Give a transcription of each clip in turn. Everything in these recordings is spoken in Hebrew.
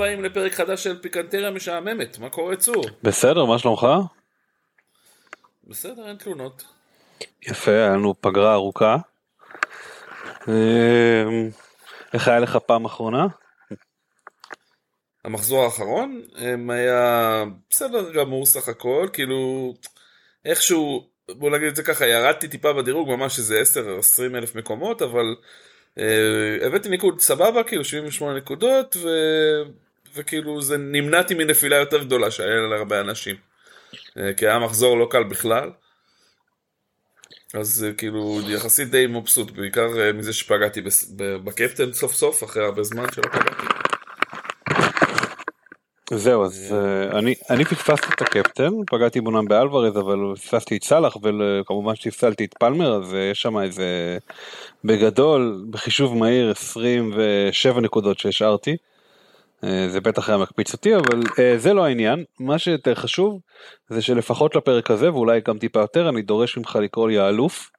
הבאים לפרק חדש של פיקנטריה משעממת, מה קורה צור? בסדר, מה שלומך? בסדר, אין תלונות. יפה, היה לנו פגרה ארוכה. אמ, איך היה לך פעם אחרונה? המחזור האחרון אמ, היה בסדר גמור סך הכל, כאילו איכשהו, בוא נגיד את זה ככה, ירדתי טיפה בדירוג, ממש איזה 10-20 אלף מקומות, אבל Uh, הבאתי ניקוד סבבה, כאילו 78 נקודות, ו... וכאילו זה נמנעתי מנפילה יותר גדולה שהיה להרבה אנשים. Uh, כי היה מחזור לא קל בכלל. אז uh, כאילו יחסית די מבסוט, בעיקר uh, מזה שפגעתי בקפטן סוף סוף, אחרי הרבה זמן שלא פגעתי. זהו אז אני אני פספסתי את הקפטן פגעתי בונם באלוורז אבל פספסתי את סאלח וכמובן שפסלתי את פלמר אז יש שם איזה בגדול בחישוב מהיר 27 נקודות שהשארתי. Uh, זה בטח היה מקפיץ אותי אבל uh, זה לא העניין מה שיותר חשוב זה שלפחות לפרק הזה ואולי גם טיפה יותר אני דורש ממך לקרוא לי האלוף.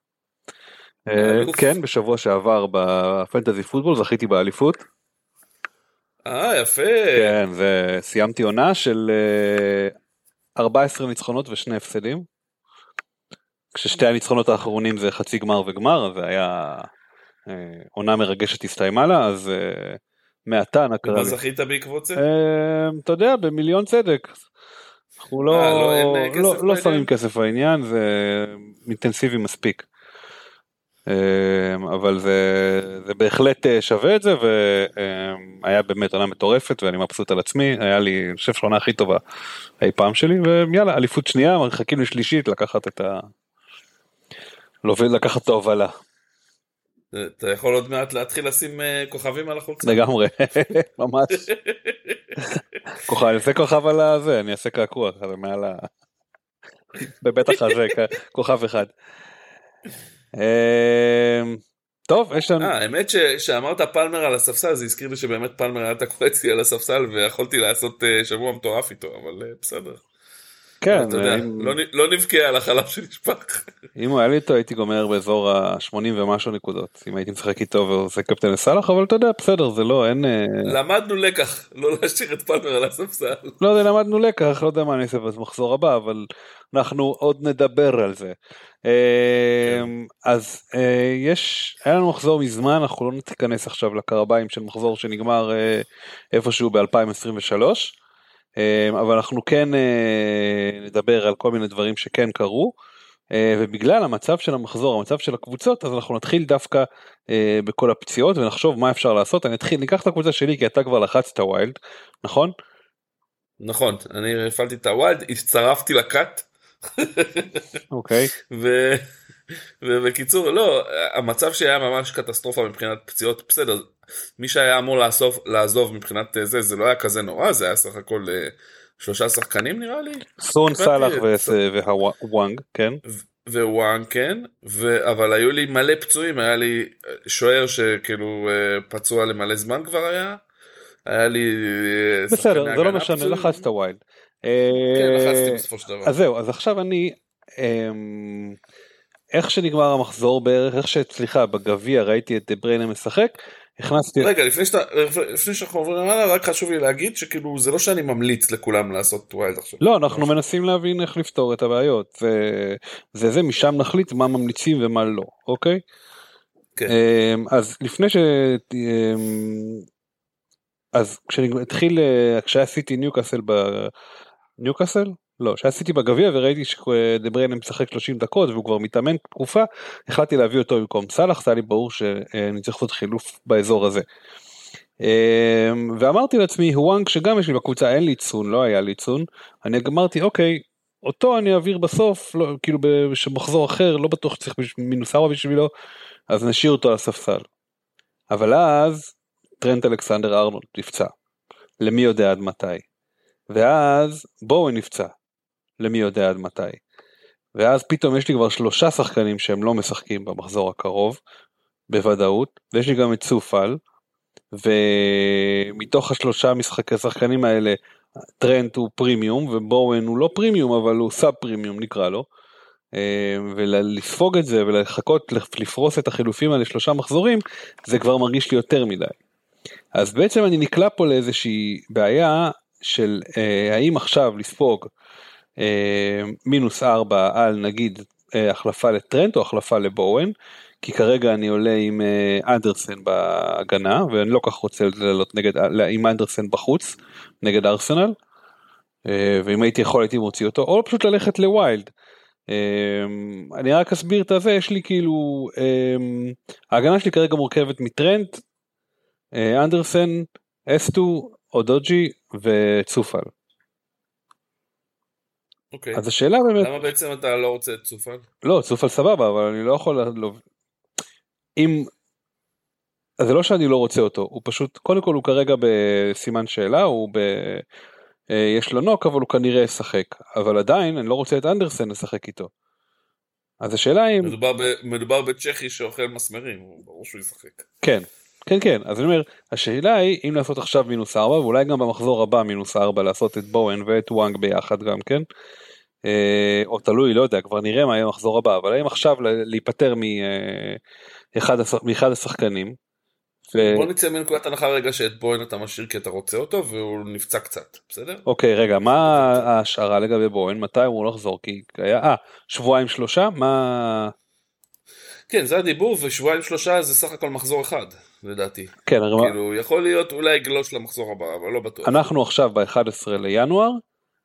Uh, כן בשבוע שעבר בפנטזי פוטבול זכיתי באליפות. אה, יפה. כן, וסיימתי עונה של 14 אה, ניצחונות ושני הפסדים. כששתי הניצחונות האחרונים זה חצי גמר וגמר, זה היה אה, עונה מרגשת הסתיימה לה, אז אה, מעתה נקרא לי. מה זכית בעקבות זה? אתה יודע, במיליון צדק. אנחנו לא, לא, לא, לא שמים כסף בעניין, זה אינטנסיבי מספיק. אמ, אבל זה, זה בהחלט אה, שווה את זה והיה באמת עונה מטורפת ואני מבסוט על עצמי היה לי אני חושב שהעונה הכי טובה אי פעם שלי ויאללה אליפות שנייה מחכים לשלישית לקחת את ה... לקחת את ההובלה. אתה יכול עוד מעט להתחיל לשים אה, כוכבים על החולצה. לגמרי, ממש. כוכב, אני אעשה כוכב על הזה, אני אעשה קעקוע מעל ה... בבית החזה, כוכב אחד. אמ, טוב יש לנו. האמת שאמרת פלמר על הספסל זה הזכיר לי שבאמת פלמר היה תקוע אצלי על הספסל ויכולתי לעשות אה, שבוע מטורף איתו אבל אה, בסדר. כן, יודע, אם... לא, לא נבכה על החלב שנשפך. אם הוא היה לי איתו הייתי גומר באזור ה-80 ומשהו נקודות אם הייתי משחק איתו ועושה קפטן לסאלח אבל אתה יודע בסדר זה לא אין אה, למדנו לקח לא להשאיר את פלמר על הספסל. לא יודע למדנו לקח לא יודע מה אני אעשה במחזור הבא אבל אנחנו עוד נדבר על זה. כן. אז אה, יש היה לנו מחזור מזמן אנחנו לא ניכנס עכשיו לקרביים של מחזור שנגמר אה, איפשהו ב-2023. אבל אנחנו כן אה, נדבר על כל מיני דברים שכן קרו ובגלל המצב של המחזור המצב של הקבוצות אז אנחנו נתחיל דווקא בכל הפציעות ונחשוב מה אפשר לעשות אני אתחיל ניקח את הקבוצה שלי כי אתה כבר לחצת wild נכון? נכון אני הפעלתי את ה wild הצטרפתי לקאט אוקיי. ובקיצור לא המצב שהיה ממש קטסטרופה מבחינת פציעות בסדר מי שהיה אמור לאסוף לעזוב מבחינת זה זה לא היה כזה נורא זה היה סך הכל אה, שלושה שחקנים נראה לי. סון סאלח והוואנג כן. ווואנג כן ו... אבל היו לי מלא פצועים היה לי אה, שוער שכאילו אה, פצוע למלא זמן כבר היה. היה לי בסדר זה לא משנה לחצת wild. כן, לחצתי בסופו של דבר. אז זהו, אז עכשיו אני, אמ, איך שנגמר המחזור בערך, איך שסליחה, בגביע ראיתי את בריינה משחק, הכנסתי, רגע, לפני, שאתה, לפני שאנחנו עוברים הלאה, רק חשוב לי להגיד שכאילו זה לא שאני ממליץ לכולם לעשות wild עכשיו. לא אנחנו מנסים להבין איך לפתור את הבעיות זה זה זה משם נחליט מה ממליצים ומה לא אוקיי כן. אמ, אז לפני ש... אמ, אז כשהתחיל כשהיה סיטי ניוקאסל ב... ניוקאסל? לא, סיטי בגביע וראיתי שדה בריינה משחק 30 דקות והוא כבר מתאמן תקופה, החלטתי להביא אותו במקום סאלח, זה היה לי ברור שאני צריך לעשות חילוף באזור הזה. אמ, ואמרתי לעצמי, הוואנג שגם יש לי בקבוצה, אין לי צון, לא היה לי צון, אני אמרתי אוקיי, אותו אני אעביר בסוף, לא, כאילו במחזור אחר, לא בטוח שצריך מינוס 4 בשבילו, אז נשאיר אותו על הספסל. אבל אז טרנט אלכסנדר ארנולד נפצע, למי יודע עד מתי. ואז בואו נפצע, למי יודע עד מתי. ואז פתאום יש לי כבר שלושה שחקנים שהם לא משחקים במחזור הקרוב, בוודאות, ויש לי גם את צופל, ומתוך השלושה משחקי שחקנים האלה, טרנט הוא פרימיום ובואן הוא לא פרימיום אבל הוא סאב פרימיום נקרא לו. אה, ולספוג את זה ולחכות לפרוס את החילופים האלה שלושה מחזורים זה כבר מרגיש לי יותר מדי. אז בעצם אני נקלע פה לאיזושהי בעיה של אה, האם עכשיו לספוג מינוס 4 על נגיד אה, החלפה לטרנט או החלפה לבואן, כי כרגע אני עולה עם אה, אנדרסן בהגנה ואני לא כך רוצה לעלות נגד, עם אנדרסן בחוץ נגד ארסנל, אה, ואם הייתי יכול הייתי מוציא אותו, או פשוט ללכת לווילד. אה, אני רק אסביר את הזה, יש לי כאילו, אה, ההגנה שלי כרגע מורכבת מטרנט, אה, אנדרסן, אסטו, אודוג'י וצופל. אוקיי. אז השאלה באמת... למה בעצם אתה לא רוצה את צופל? לא, צופל סבבה, אבל אני לא יכול... לא... אם... אז זה לא שאני לא רוצה אותו, הוא פשוט, קודם כל הוא כרגע בסימן שאלה, הוא ב... אה, יש לו נוק, אבל הוא כנראה ישחק. אבל עדיין, אני לא רוצה את אנדרסן לשחק איתו. אז השאלה אם... מדובר, ב... מדובר בצ'כי שאוכל מסמרים, ברור שהוא ישחק. כן, כן כן אז אני אומר השאלה היא אם לעשות עכשיו מינוס 4 ואולי גם במחזור הבא מינוס 4 לעשות את בואן ואת וואנג ביחד גם כן. אה, או תלוי לא יודע כבר נראה מה יהיה המחזור הבא אבל האם עכשיו להיפטר מאחד אה, מאחד השחקנים. ו... בוא נצא מנקודת הנחה רגע שאת בוין אתה משאיר כי אתה רוצה אותו והוא נפצע קצת בסדר? אוקיי רגע מה ההשערה לגבי בוין מתי הוא לחזור כי היה אה, שבועיים שלושה מה. כן זה הדיבור ושבועיים שלושה זה סך הכל מחזור אחד. לדעתי. כן, כאילו יכול להיות אולי גלוש למחזור הבא אבל לא בטוח. אנחנו עכשיו ב-11 לינואר,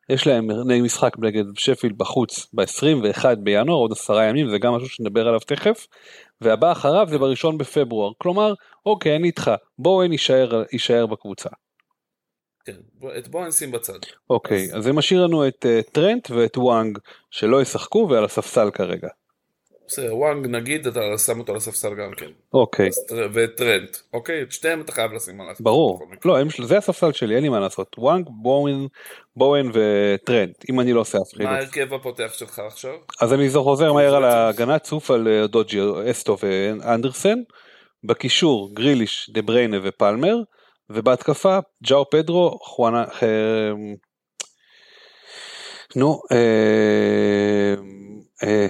יש להם משחק נגד שפילד בחוץ ב-21 בינואר עוד עשרה ימים זה גם משהו שנדבר עליו תכף והבא אחריו זה בראשון בפברואר כלומר אוקיי אני איתך בואו יישאר, יישאר בקבוצה. כן, את בואו נשים בצד. אוקיי אז זה משאיר לנו את אה, טרנט ואת וואנג שלא ישחקו ועל הספסל כרגע. בסדר, וואנג נגיד אתה שם אותו על הספסל גם כן. אוקיי. ואת טרנט, אוקיי? את שתיהם אתה חייב לשים על הספסל. ברור. לא, זה הספסל שלי, אין לי מה לעשות. וואנג, בואן, בואן וטרנט, אם אני לא עושה אף חילוף. מה ההרכב הפותח שלך עכשיו? אז אני חוזר מהר על ההגנה, צופאל, אודוג'י, אסטו ואנדרסן. בקישור גריליש, דה בריינה ופלמר. ובהתקפה ג'או פדרו, חואנה... אה, נו, אה, אה,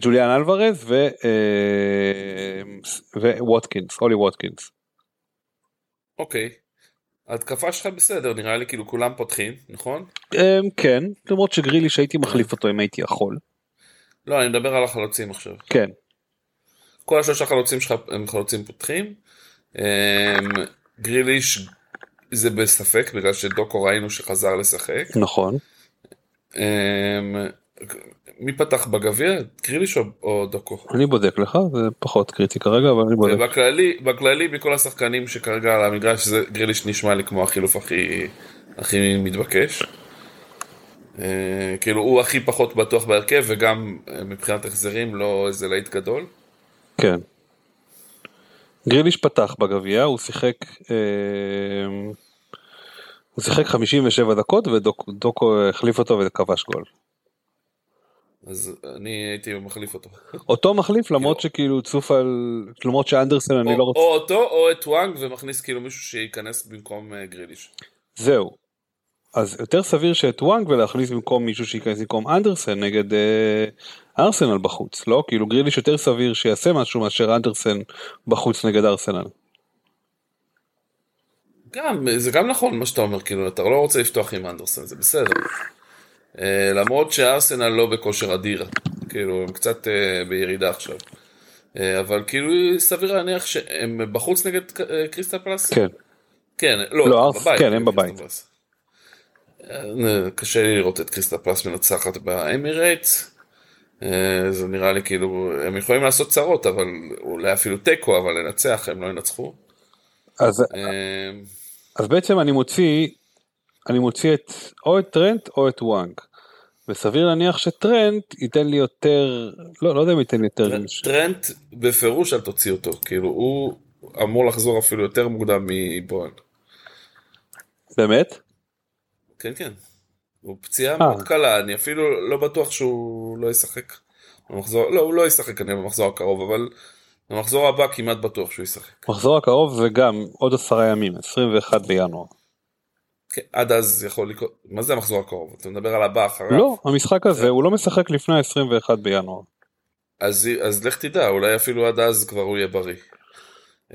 ג'וליאן אלוורז ו... אה, וווטקינס, הולי ווטקינס. אוקיי. ההתקפה שלך בסדר, נראה לי כאילו כולם פותחים, נכון? אה, כן, למרות שגרילי שהייתי מחליף אותו אם הייתי יכול. לא, אני מדבר על החלוצים עכשיו. כן. כל השלושה חלוצים שלך הם חלוצים פותחים. גריליש זה בספק בגלל שדוקו ראינו שחזר לשחק. נכון. מי פתח בגביע? גריליש או דוקו? אני בודק לך, זה פחות קריטי כרגע, אבל אני בודק. בכללי, בכללי מכל השחקנים שכרגע על המגרש, זה גריליש נשמע לי כמו החילוף הכי, הכי מתבקש. אה, כאילו הוא הכי פחות בטוח בהרכב וגם אה, מבחינת החזרים לא איזה להיט גדול. כן. גריליש פתח בגביע, הוא שיחק... אה, הוא שיחק 57 דקות ודוקו החליף אותו וכבש גול. אז אני הייתי מחליף אותו. אותו מחליף למרות שכאילו צוף על למרות שאנדרסן אני לא רוצה. או אותו או את וואנג ומכניס כאילו מישהו שייכנס במקום אה, גריליש. זהו. אז יותר סביר שאת וואנג ולהכניס במקום מישהו שייכנס במקום אנדרסן נגד אה, ארסנל בחוץ לא כאילו גריליש יותר סביר שיעשה משהו מאשר אנדרסן בחוץ נגד ארסנל. גם, זה גם נכון מה שאתה אומר, כאילו, אתה לא רוצה לפתוח עם אנדרסן, זה בסדר. אה, למרות שארסנל לא בכושר אדיר, כאילו, הם קצת אה, בירידה עכשיו. אה, אבל כאילו, סביר להניח שהם בחוץ נגד קריסטל פלאס? כן. כן, לא, לא, ארס- בבית. כן, הם בבית. אה, קשה לי לראות את קריסטל פלאס מנצחת באמירייטס. זה נראה לי כאילו, הם יכולים לעשות צרות, אבל אולי אפילו תיקו, אבל לנצח הם לא ינצחו. אז, אז בעצם אני מוציא, אני מוציא את, או את טרנט או את וואנג. וסביר להניח שטרנט ייתן לי יותר, לא, לא יודע אם ייתן לי יותר. טרנט בפירוש אל תוציא אותו, כאילו הוא אמור לחזור אפילו יותר מוקדם מבוהן. באמת? כן כן. הוא פציעה אה. מאוד קלה, אני אפילו לא בטוח שהוא לא ישחק. במחזור, לא, הוא לא ישחק כנראה במחזור הקרוב, אבל במחזור הבא כמעט בטוח שהוא ישחק. מחזור הקרוב זה גם עוד עשרה ימים, 21 בינואר. כן, עד אז יכול לקרות, מה זה המחזור הקרוב? אתה מדבר על הבא אחריו? לא, המשחק הזה, הוא לא משחק לפני ה-21 בינואר. אז, אז לך תדע, אולי אפילו עד אז כבר הוא יהיה בריא.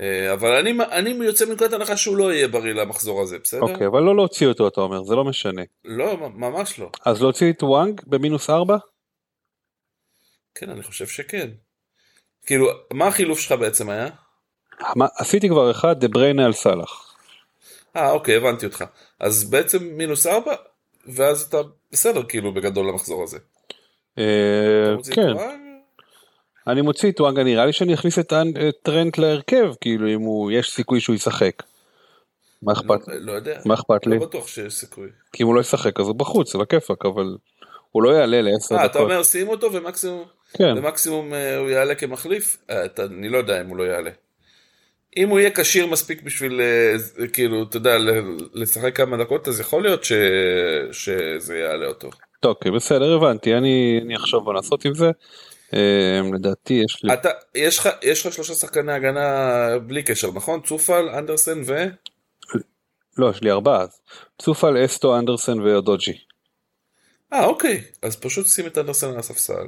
אה, אבל אני, אני יוצא מנקודת הנחה שהוא לא יהיה בריא למחזור הזה, בסדר? אוקיי, אבל לא להוציא אותו, אתה אומר, זה לא משנה. לא, ממש לא. אז להוציא את וואנג במינוס 4? כן, אני חושב שכן. כאילו, מה החילוף שלך בעצם היה? מה, עשיתי כבר אחד, דה בריינה על סאלח. אה, אוקיי, הבנתי אותך. אז בעצם מינוס ארבע, ואז אתה בסדר, כאילו, בגדול למחזור הזה. אה, אתה כן? אני מוציא את וואנג, נראה לי שאני אכניס את טרנט להרכב, כאילו אם הוא, יש סיכוי שהוא ישחק. מה אכפת? לא, לא יודע. מה אכפת לי? לא בטוח שיש סיכוי. כי אם הוא לא ישחק אז הוא בחוץ, על הכיפאק, אבל הוא לא יעלה לעשר אה, אתה דקות. אומר שים אותו ומקסימום, כן, ומקסימום אה, הוא יעלה כמחליף? אתה- אני לא יודע אם הוא לא יעלה. אם הוא יהיה כשיר מספיק בשביל, אה, כאילו, אתה יודע, לשחק כמה דקות, אז יכול להיות ש... שזה יעלה אותו. אוקיי, בסדר, הבנתי, אני אני אחשוב מה לעשות עם זה. אה, לדעתי יש לי, אתה, יש לך, יש לך שלושה שחקני הגנה בלי קשר, נכון? צופל, אנדרסן ו... לא, יש לי ארבעה. צופל, אסטו, אנדרסן ואודוג'י. אה, אוקיי. אז פשוט שים את אנדרסן על הספסל.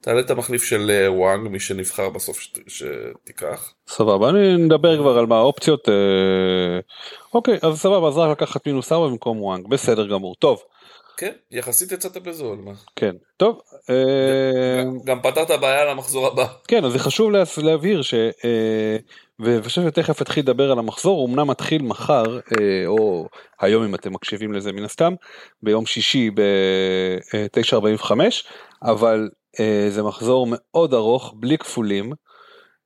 תעלה את המחליף של אה, וואנג, מי שנבחר בסוף שת, שתיקח. סבבה, אני נדבר כבר על מה האופציות. אה, אוקיי, אז סבבה, אז רק לקחת מינוס ארבע במקום וואנג, בסדר גמור. טוב, כן, יחסית יצאת בזול. מה? כן, טוב. אה, גם- גם פתרת בעיה למחזור הבא. כן, אז זה חשוב לה- להבהיר ש... אה, ואני חושב שתכף אתחיל לדבר על המחזור, הוא אמנם מתחיל מחר, אה, או היום אם אתם מקשיבים לזה מן הסתם, ביום שישי ב-9.45, אבל אה, זה מחזור מאוד ארוך, בלי כפולים,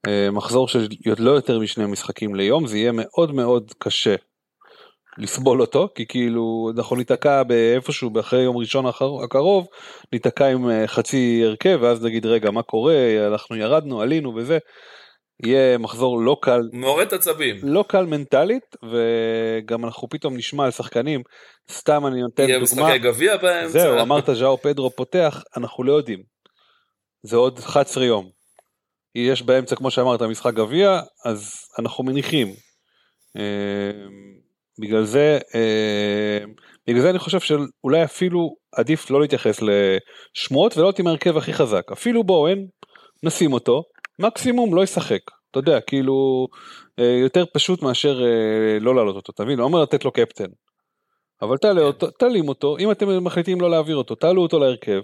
אה, מחזור של לא יותר משני משחקים ליום, זה יהיה מאוד מאוד קשה לסבול אותו, כי כאילו אנחנו ניתקע באיפשהו אחרי יום ראשון הקרוב, ניתקע עם אה, חצי הרכב, ואז נגיד רגע מה קורה, אנחנו ירדנו, עלינו וזה. יהיה מחזור לא קל, מורד עצבים. לא קל מנטלית, וגם אנחנו פתאום נשמע על שחקנים, סתם אני נותן יהיה דוגמה, משחקי גביע באמצע. זהו, אמרת ז'או פדרו פותח, אנחנו לא יודעים. זה עוד 11 יום. יש באמצע, כמו שאמרת, משחק גביע, אז אנחנו מניחים. אה, בגלל זה, אה, בגלל זה אני חושב שאולי אפילו עדיף לא להתייחס לשמועות ולא להיות עם ההרכב הכי חזק. אפילו בואן, נשים אותו, מקסימום לא ישחק. אתה יודע, כאילו, אה, יותר פשוט מאשר אה, לא להעלות אותו, אתה מבין? לא אומר לתת לו קפטן. אבל תעלה אותו, תעלים אותו, אם אתם מחליטים לא להעביר אותו, תעלו אותו להרכב,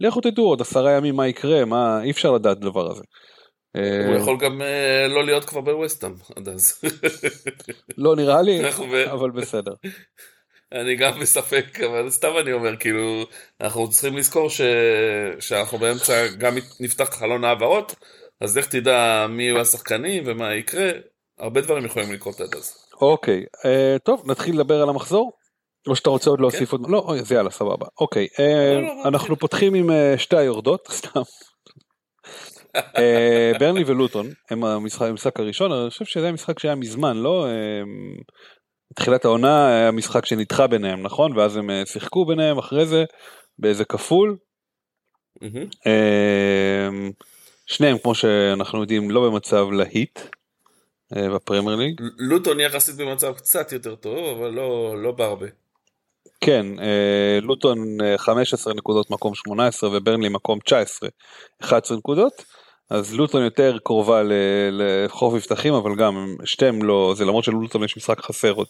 לכו תדעו עוד עשרה ימים מה יקרה, מה, אי אפשר לדעת דבר הזה. הוא אה, יכול גם אה, לא להיות כבר בווסטהאם עד אז. לא נראה לי, אבל בסדר. אני גם בספק, אבל סתם אני אומר, כאילו, אנחנו צריכים לזכור ש... שאנחנו באמצע, גם נפתח חלון העברות, אז לך תדע מי יהיו השחקנים ומה יקרה, הרבה דברים יכולים לקרות עד אז. אוקיי, אה, טוב, נתחיל לדבר על המחזור? או שאתה רוצה עוד להוסיף עוד, לא, אז יאללה, סבבה. אוקיי, אה, לא, לא, בוא אנחנו. פותחים עם אה, שתי היורדות, סתם. אה, ברנלי ולוטון הם המשחק, המשחק הראשון, אני חושב שזה היה משחק שהיה מזמן, לא? תחילת העונה היה משחק שנדחה ביניהם, נכון? ואז הם שיחקו ביניהם אחרי זה באיזה כפול. שניהם, כמו שאנחנו יודעים, לא במצב להיט בפרמייר ליג. לוטון יחסית במצב קצת יותר טוב, אבל לא, לא בהרבה. כן, אה, לוטון אה, 15 נקודות מקום 18 וברנלי מקום 19, 11 נקודות. אז לוטון יותר קרובה לחוף מבטחים אבל גם הם- שתיהם לא זה למרות שללוטון יש משחק חסר עוד.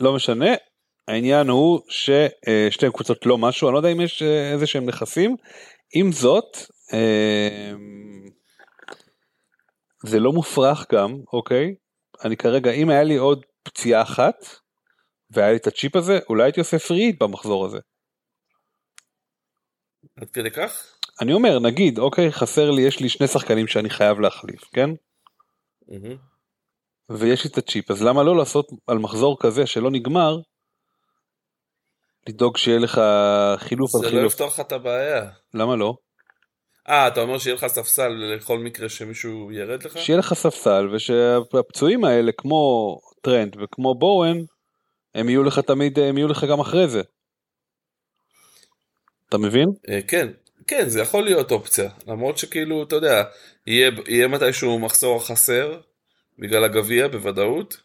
לא משנה, העניין הוא ששתי קבוצות לא משהו, אני לא יודע אם יש אה, איזה שהם נכסים. עם זאת, אה, זה לא מופרך גם, אוקיי? אני כרגע, אם היה לי עוד פציעה אחת, והיה לי את הצ'יפ הזה, אולי הייתי עושה פריד במחזור הזה. עד כדי כך? אני אומר, נגיד, אוקיי, חסר לי, יש לי שני שחקנים שאני חייב להחליף, כן? מהמם. ויש לי את הצ'יפ, אז למה לא לעשות על מחזור כזה שלא נגמר, לדאוג שיהיה לך חילוף על זה לא חילוף. יפתור לך את הבעיה. למה לא? אה, אתה אומר שיהיה לך ספסל לכל מקרה שמישהו ירד לך? שיהיה לך ספסל ושהפצועים האלה כמו טרנד וכמו בואן הם יהיו לך תמיד הם יהיו לך גם אחרי זה. אתה מבין? אה, כן, כן, זה יכול להיות אופציה. למרות שכאילו, אתה יודע, יהיה, יהיה מתישהו מחסור חסר, בגלל הגביע בוודאות,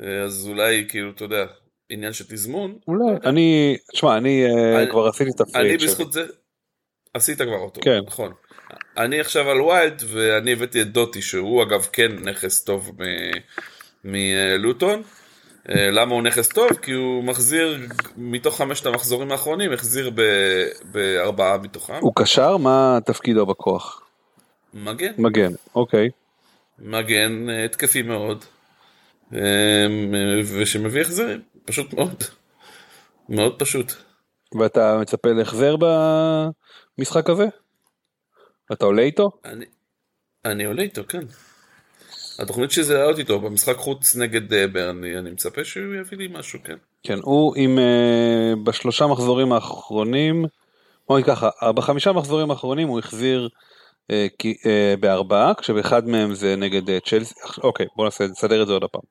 אה, אז אולי כאילו, אתה יודע, עניין של תזמון. אולי. אני, תשמע, אני אה, אני- כבר עשיתי את ה free hit שלי. בזכות זה, עשית כבר אותו, כן. נכון. אני עכשיו על wild, ואני הבאתי את דאוטי, שהוא אגב כן נכס טוב מ- מלוטון. אה, למה הוא נכס טוב? כי הוא מחזיר, מתוך חמשת המחזורים האחרונים, החזיר בארבעה מתוכם. הוא קשר? מה תפקידו בכוח? מגן. מגן, אוקיי. מגן אה, התקפי מאוד, אה, ושמביא החזרים, פשוט מאוד. מאוד פשוט. ואתה מצפה להחזר במשחק הזה? אתה עולה איתו? אני, אני עולה איתו, כן. התוכנית שזה היה איתו במשחק חוץ נגד אה, ברני, אני מצפה שהוא יביא לי משהו, כן. כן, הוא עם אה, בשלושה מחזורים האחרונים, בוא נגיד ככה, בחמישה מחזורים האחרונים הוא החזיר אה, כי- אה, בארבעה, כשבאחד מהם זה נגד אה, צ'לסי, אוקיי בוא נעשה, נסדר את זה עוד פעם.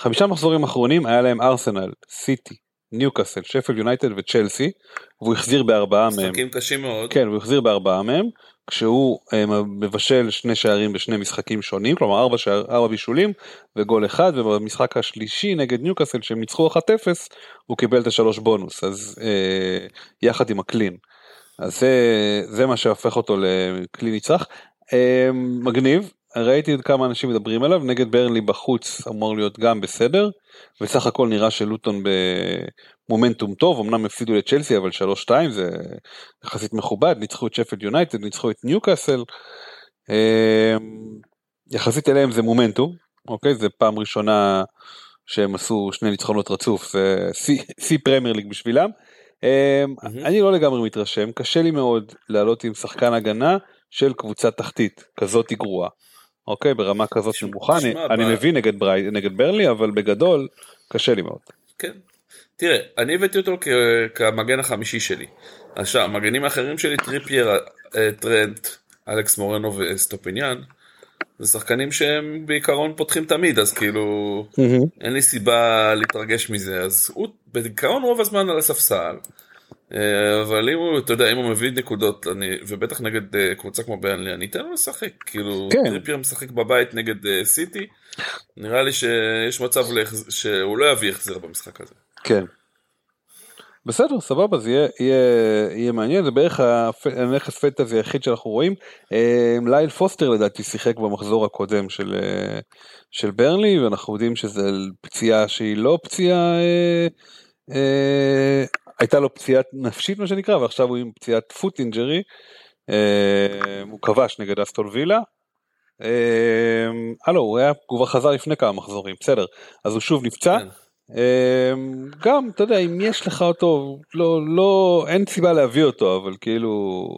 חמישה מחזורים אחרונים היה להם ארסנל, סיטי, ניוקאסל, שפל יונייטד וצ'לסי, והוא החזיר בארבעה מהם. משחקים קשים מאוד. כן, הוא החזיר בארבעה מהם, כשהוא אה, מבשל שני שערים בשני משחקים שונים, כלומר ארבע, שער, ארבע בישולים וגול אחד, ובמשחק השלישי נגד ניוקאסל שהם ניצחו 1-0, הוא קיבל את השלוש בונוס, אז אה, יחד עם הקלין. אז זה, זה מה שהופך אותו לכלי נצרך. אה, מגניב, ראיתי עוד כמה אנשים מדברים עליו, נגד ברנלי בחוץ אמור להיות גם בסדר, וסך הכל נראה שלוטון במומנטום טוב, אמנם הפסידו לצ'לסי אבל 3-2 זה יחסית מכובד, ניצחו את שפלד יונייטד, ניצחו את ניוקאסל, אה, יחסית אליהם זה מומנטום, אוקיי? זה פעם ראשונה שהם עשו שני ניצחונות רצוף, זה שיא- פרמייר ליג בשבילם. מהמם. אני לא לגמרי מתרשם, קשה לי מאוד לעלות עם שחקן הגנה של קבוצה תחתית, כזאת גרועה. אוקיי, ברמה כזאת נמוכה, אני, אני ב- מבין נגד, ברי, נגד ברנלי, אבל בגדול קשה לי מאוד. כן. תראה, אני הבאתי אותו כ- כמגן החמישי שלי. עכשיו, המגנים האחרים שלי, טריפייר, אה, טרנט, אלכס מורנו ואסטופיניאן, זה שחקנים שהם בעיקרון פותחים תמיד, אז כאילו, אין לי סיבה להתרגש מזה, אז הוא בעיקרון רוב הזמן על הספסל. אה, אבל אם הוא, אתה יודע, אם הוא מביא נקודות, אני, ובטח נגד אה, קבוצה כמו ברנלי, אני אתן לו לשחק. כאילו, כן. טריפייר משחק בבית נגד אה, סיטי, נראה לי שיש מצב להחז- שהוא לא יביא החזר במשחק הזה. כן. בסדר, סבבה, זה יהיה, יהיה, יהיה מעניין, זה בערך הנכס fantasy היחיד שאנחנו רואים. לייל פוסטר לדעתי שיחק במחזור הקודם של, של ברנלי, ואנחנו יודעים שזה פציעה שהיא לא פציעה, אה, אה, הייתה לו פציעה נפשית מה שנקרא, ועכשיו הוא עם פציעת foot injury. אה, הוא כבש נגד אסטון וילה. אה, הלו, הוא היה, הוא כבר חזר לפני כמה מחזורים, בסדר. אז הוא שוב נפצע. כן. אמ, גם אתה יודע אם יש לך אותו לא לא אין סיבה להביא אותו אבל כאילו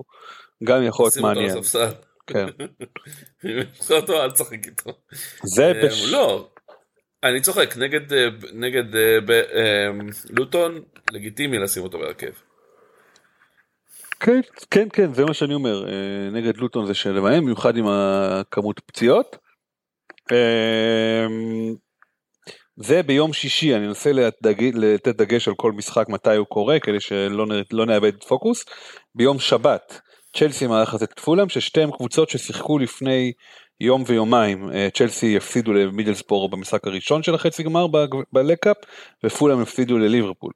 גם יכול להיות מעניין. כן. אם יש אותו, אל תשחק איתו. זה אה, בש... לא, אני צוחק, נגד, אה, נגד אה, ב- אה, לוטון, לגיטימי לשים אותו בהרכב. כן כן כן זה מה שאני אומר אה, נגד לוטון זה שלהם במיוחד עם הכמות פציעות. זה ביום שישי אני אנסה לתת דגש על כל משחק מתי הוא קורה כדי שלא לא נאבד פוקוס. ביום שבת צ'לסי מארחת את פולאם ששתיהם קבוצות ששיחקו לפני יום ויומיים אה, צ'לסי הפסידו למידלספור במשחק הראשון של החצי גמר בלקאפ ופולאם הפסידו לליברפול.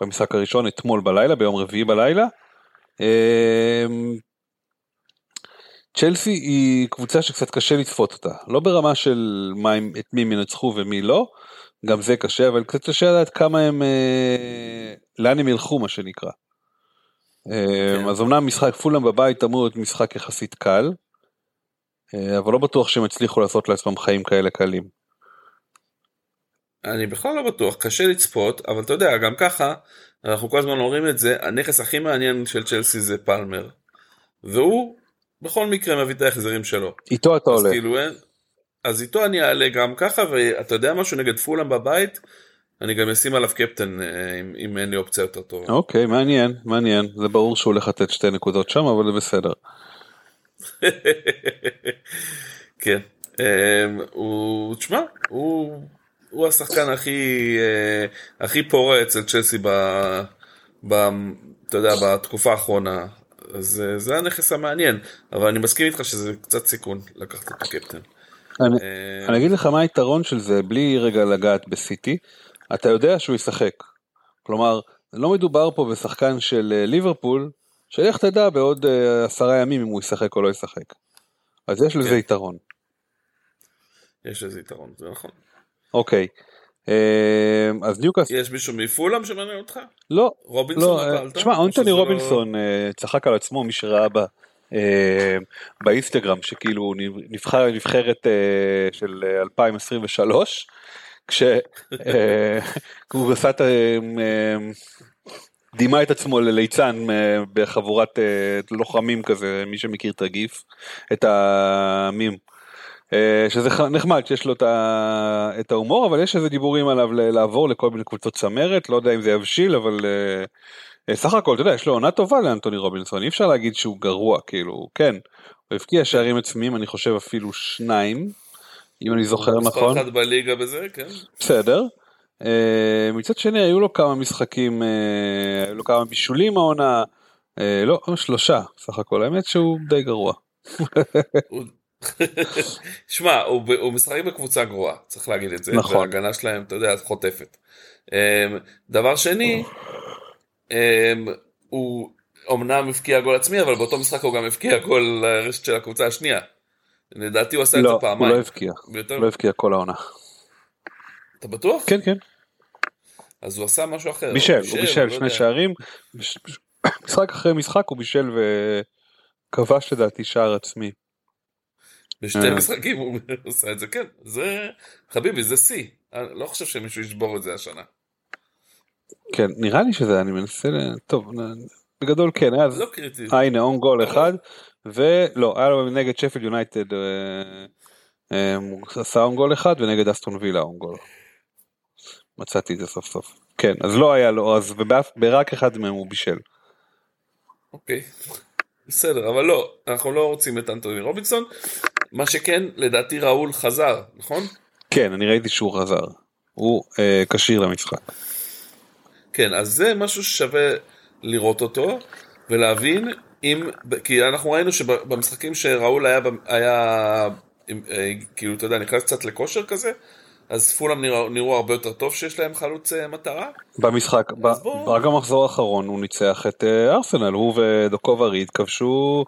במשחק הראשון אתמול בלילה ביום רביעי בלילה. אמ, צ'לסי היא קבוצה שקצת קשה לצפות אותה לא ברמה של מה הם- את מי הם ינצחו ומי לא גם זה קשה, אבל קצת קשה לדעת כמה הם, אה, לאן הם ילכו מה שנקרא. כן. אז אמנם משחק פולאם בבית אמור להיות משחק יחסית קל, אבל לא בטוח שהם יצליחו לעשות לעצמם חיים כאלה קלים. אני בכלל לא בטוח, קשה לצפות, אבל אתה יודע, גם ככה, אנחנו כל הזמן אומרים את זה, הנכס הכי מעניין של צ'לסי זה פלמר. והוא, בכל מקרה, מביא את ההחזרים שלו. איתו אתה אז עולה. כאילו אין, אז איתו אני אעלה גם ככה, ואתה יודע משהו נגד פולאם בבית, אני גם אשים עליו קפטן, אה, אם, אם אין לי אופציה יותר טובה. אוקיי, מעניין, מעניין. זה ברור שהוא הולך לתת שתי נקודות שם, אבל זה בסדר. כן. אמ, הוא, תשמע, הוא, הוא השחקן הכי, אה, הכי פורה אצל צ'לסי ב, ב, אתה יודע, בתקופה האחרונה. אז אה, זה הנכס המעניין, אבל אני מסכים איתך שזה קצת סיכון לקחת אותו קפטן. אני, אה, אני אגיד לך מה היתרון של זה, בלי רגע לגעת בסיטי, אתה יודע שהוא ישחק. כלומר, לא מדובר פה בשחקן של אה, ליברפול, שלך תדע בעוד אה, עשרה ימים אם הוא ישחק או לא ישחק. אז יש לזה כן. יתרון. יש לזה יתרון, זה נכון. אוקיי. אה, אז ניוקאסט, יש מישהו מפולאם שמעניין אותך? לא, רובינסון לא, אה? תשמע, או אונטוני לא- רובינסון צחק על עצמו, מי שראה ב... אה, באינסטגרם שכאילו נבחר לנבחרת אה, של אה, 2023 כשהוא עשה את דימה את עצמו לליצן אה, בחבורת אה, לוחמים כזה מי שמכיר את הגיף את המים אה, שזה נחמד שיש לו את ההומור אבל יש איזה דיבורים עליו לעבור לכל מיני קבוצות צמרת לא יודע אם זה יבשיל אבל סך הכל אתה יודע יש לו עונה טובה לאנטוני רובינסון אי אפשר להגיד שהוא גרוע כאילו כן הוא הבקיע שערים עצמיים אני חושב אפילו שניים אם אני זוכר נכון בליגה בזה, כן. בסדר. אה, מצד שני היו לו כמה משחקים, אה, היו לו כמה בישולים העונה, אה, לא, שלושה סך הכל, האמת שהוא די גרוע. הוא- שמע, הוא הוא משחק בקבוצה גרועה, צריך להגיד את זה. נכון. וההגנה שלהם, אתה יודע, חוטפת. אמ, דבר שני, אמ, הוא אומנם הבקיע גול עצמי, אבל באותו משחק הוא גם הבקיע גול לרשת של הקבוצה השנייה. לדעתי הוא עשה את לא, זה הוא פעמיים. לא הבקיע, ויותר- הוא לא הבקיע כל העונה. אתה בטוח? כן, כן, אז הוא עשה משהו אחר. בישל, הוא בישל לא שני. שערים, משחק אחרי משחק הוא בישל וכבש לדעתי שער עצמי. בשתי אה. משחקים הוא עושה את זה, כן. זה, חביבי, זה שיא. לא חושב שמישהו ישבור את זה השנה. כן, נראה לי שזה, אני מנסה, טוב, בגדול כן, היה, לא קריטי. הנה און גול אחד, ולא, היה לו נגד שפל יונייטד, אה, אה, עשה און גול אחד ונגד אסטון וילה און גול. מצאתי את זה סוף סוף. כן, אז לא היה לו, אז ובאף- ברק אחד מהם הוא בישל. אוקיי, בסדר, אבל לא, אנחנו לא רוצים את אנטוני רובינסון. מה שכן, לדעתי ראול חזר, נכון? כן, אני ראיתי שהוא חזר. הוא אה, כשיר למשחק. כן, אז זה משהו ששווה לראות אותו ולהבין אם, כי אנחנו ראינו שבמשחקים שראול היה, ב- היה עם, אה, כאילו, אתה יודע, נכנס קצת לכושר כזה, אז פולאם נראו, נראו הרבה יותר טוב שיש להם חלוץ אה, מטרה. במשחק, בוא- רק במחזור האחרון הוא ניצח את אה, ארסנל, הוא ודוקוב אריד כבשו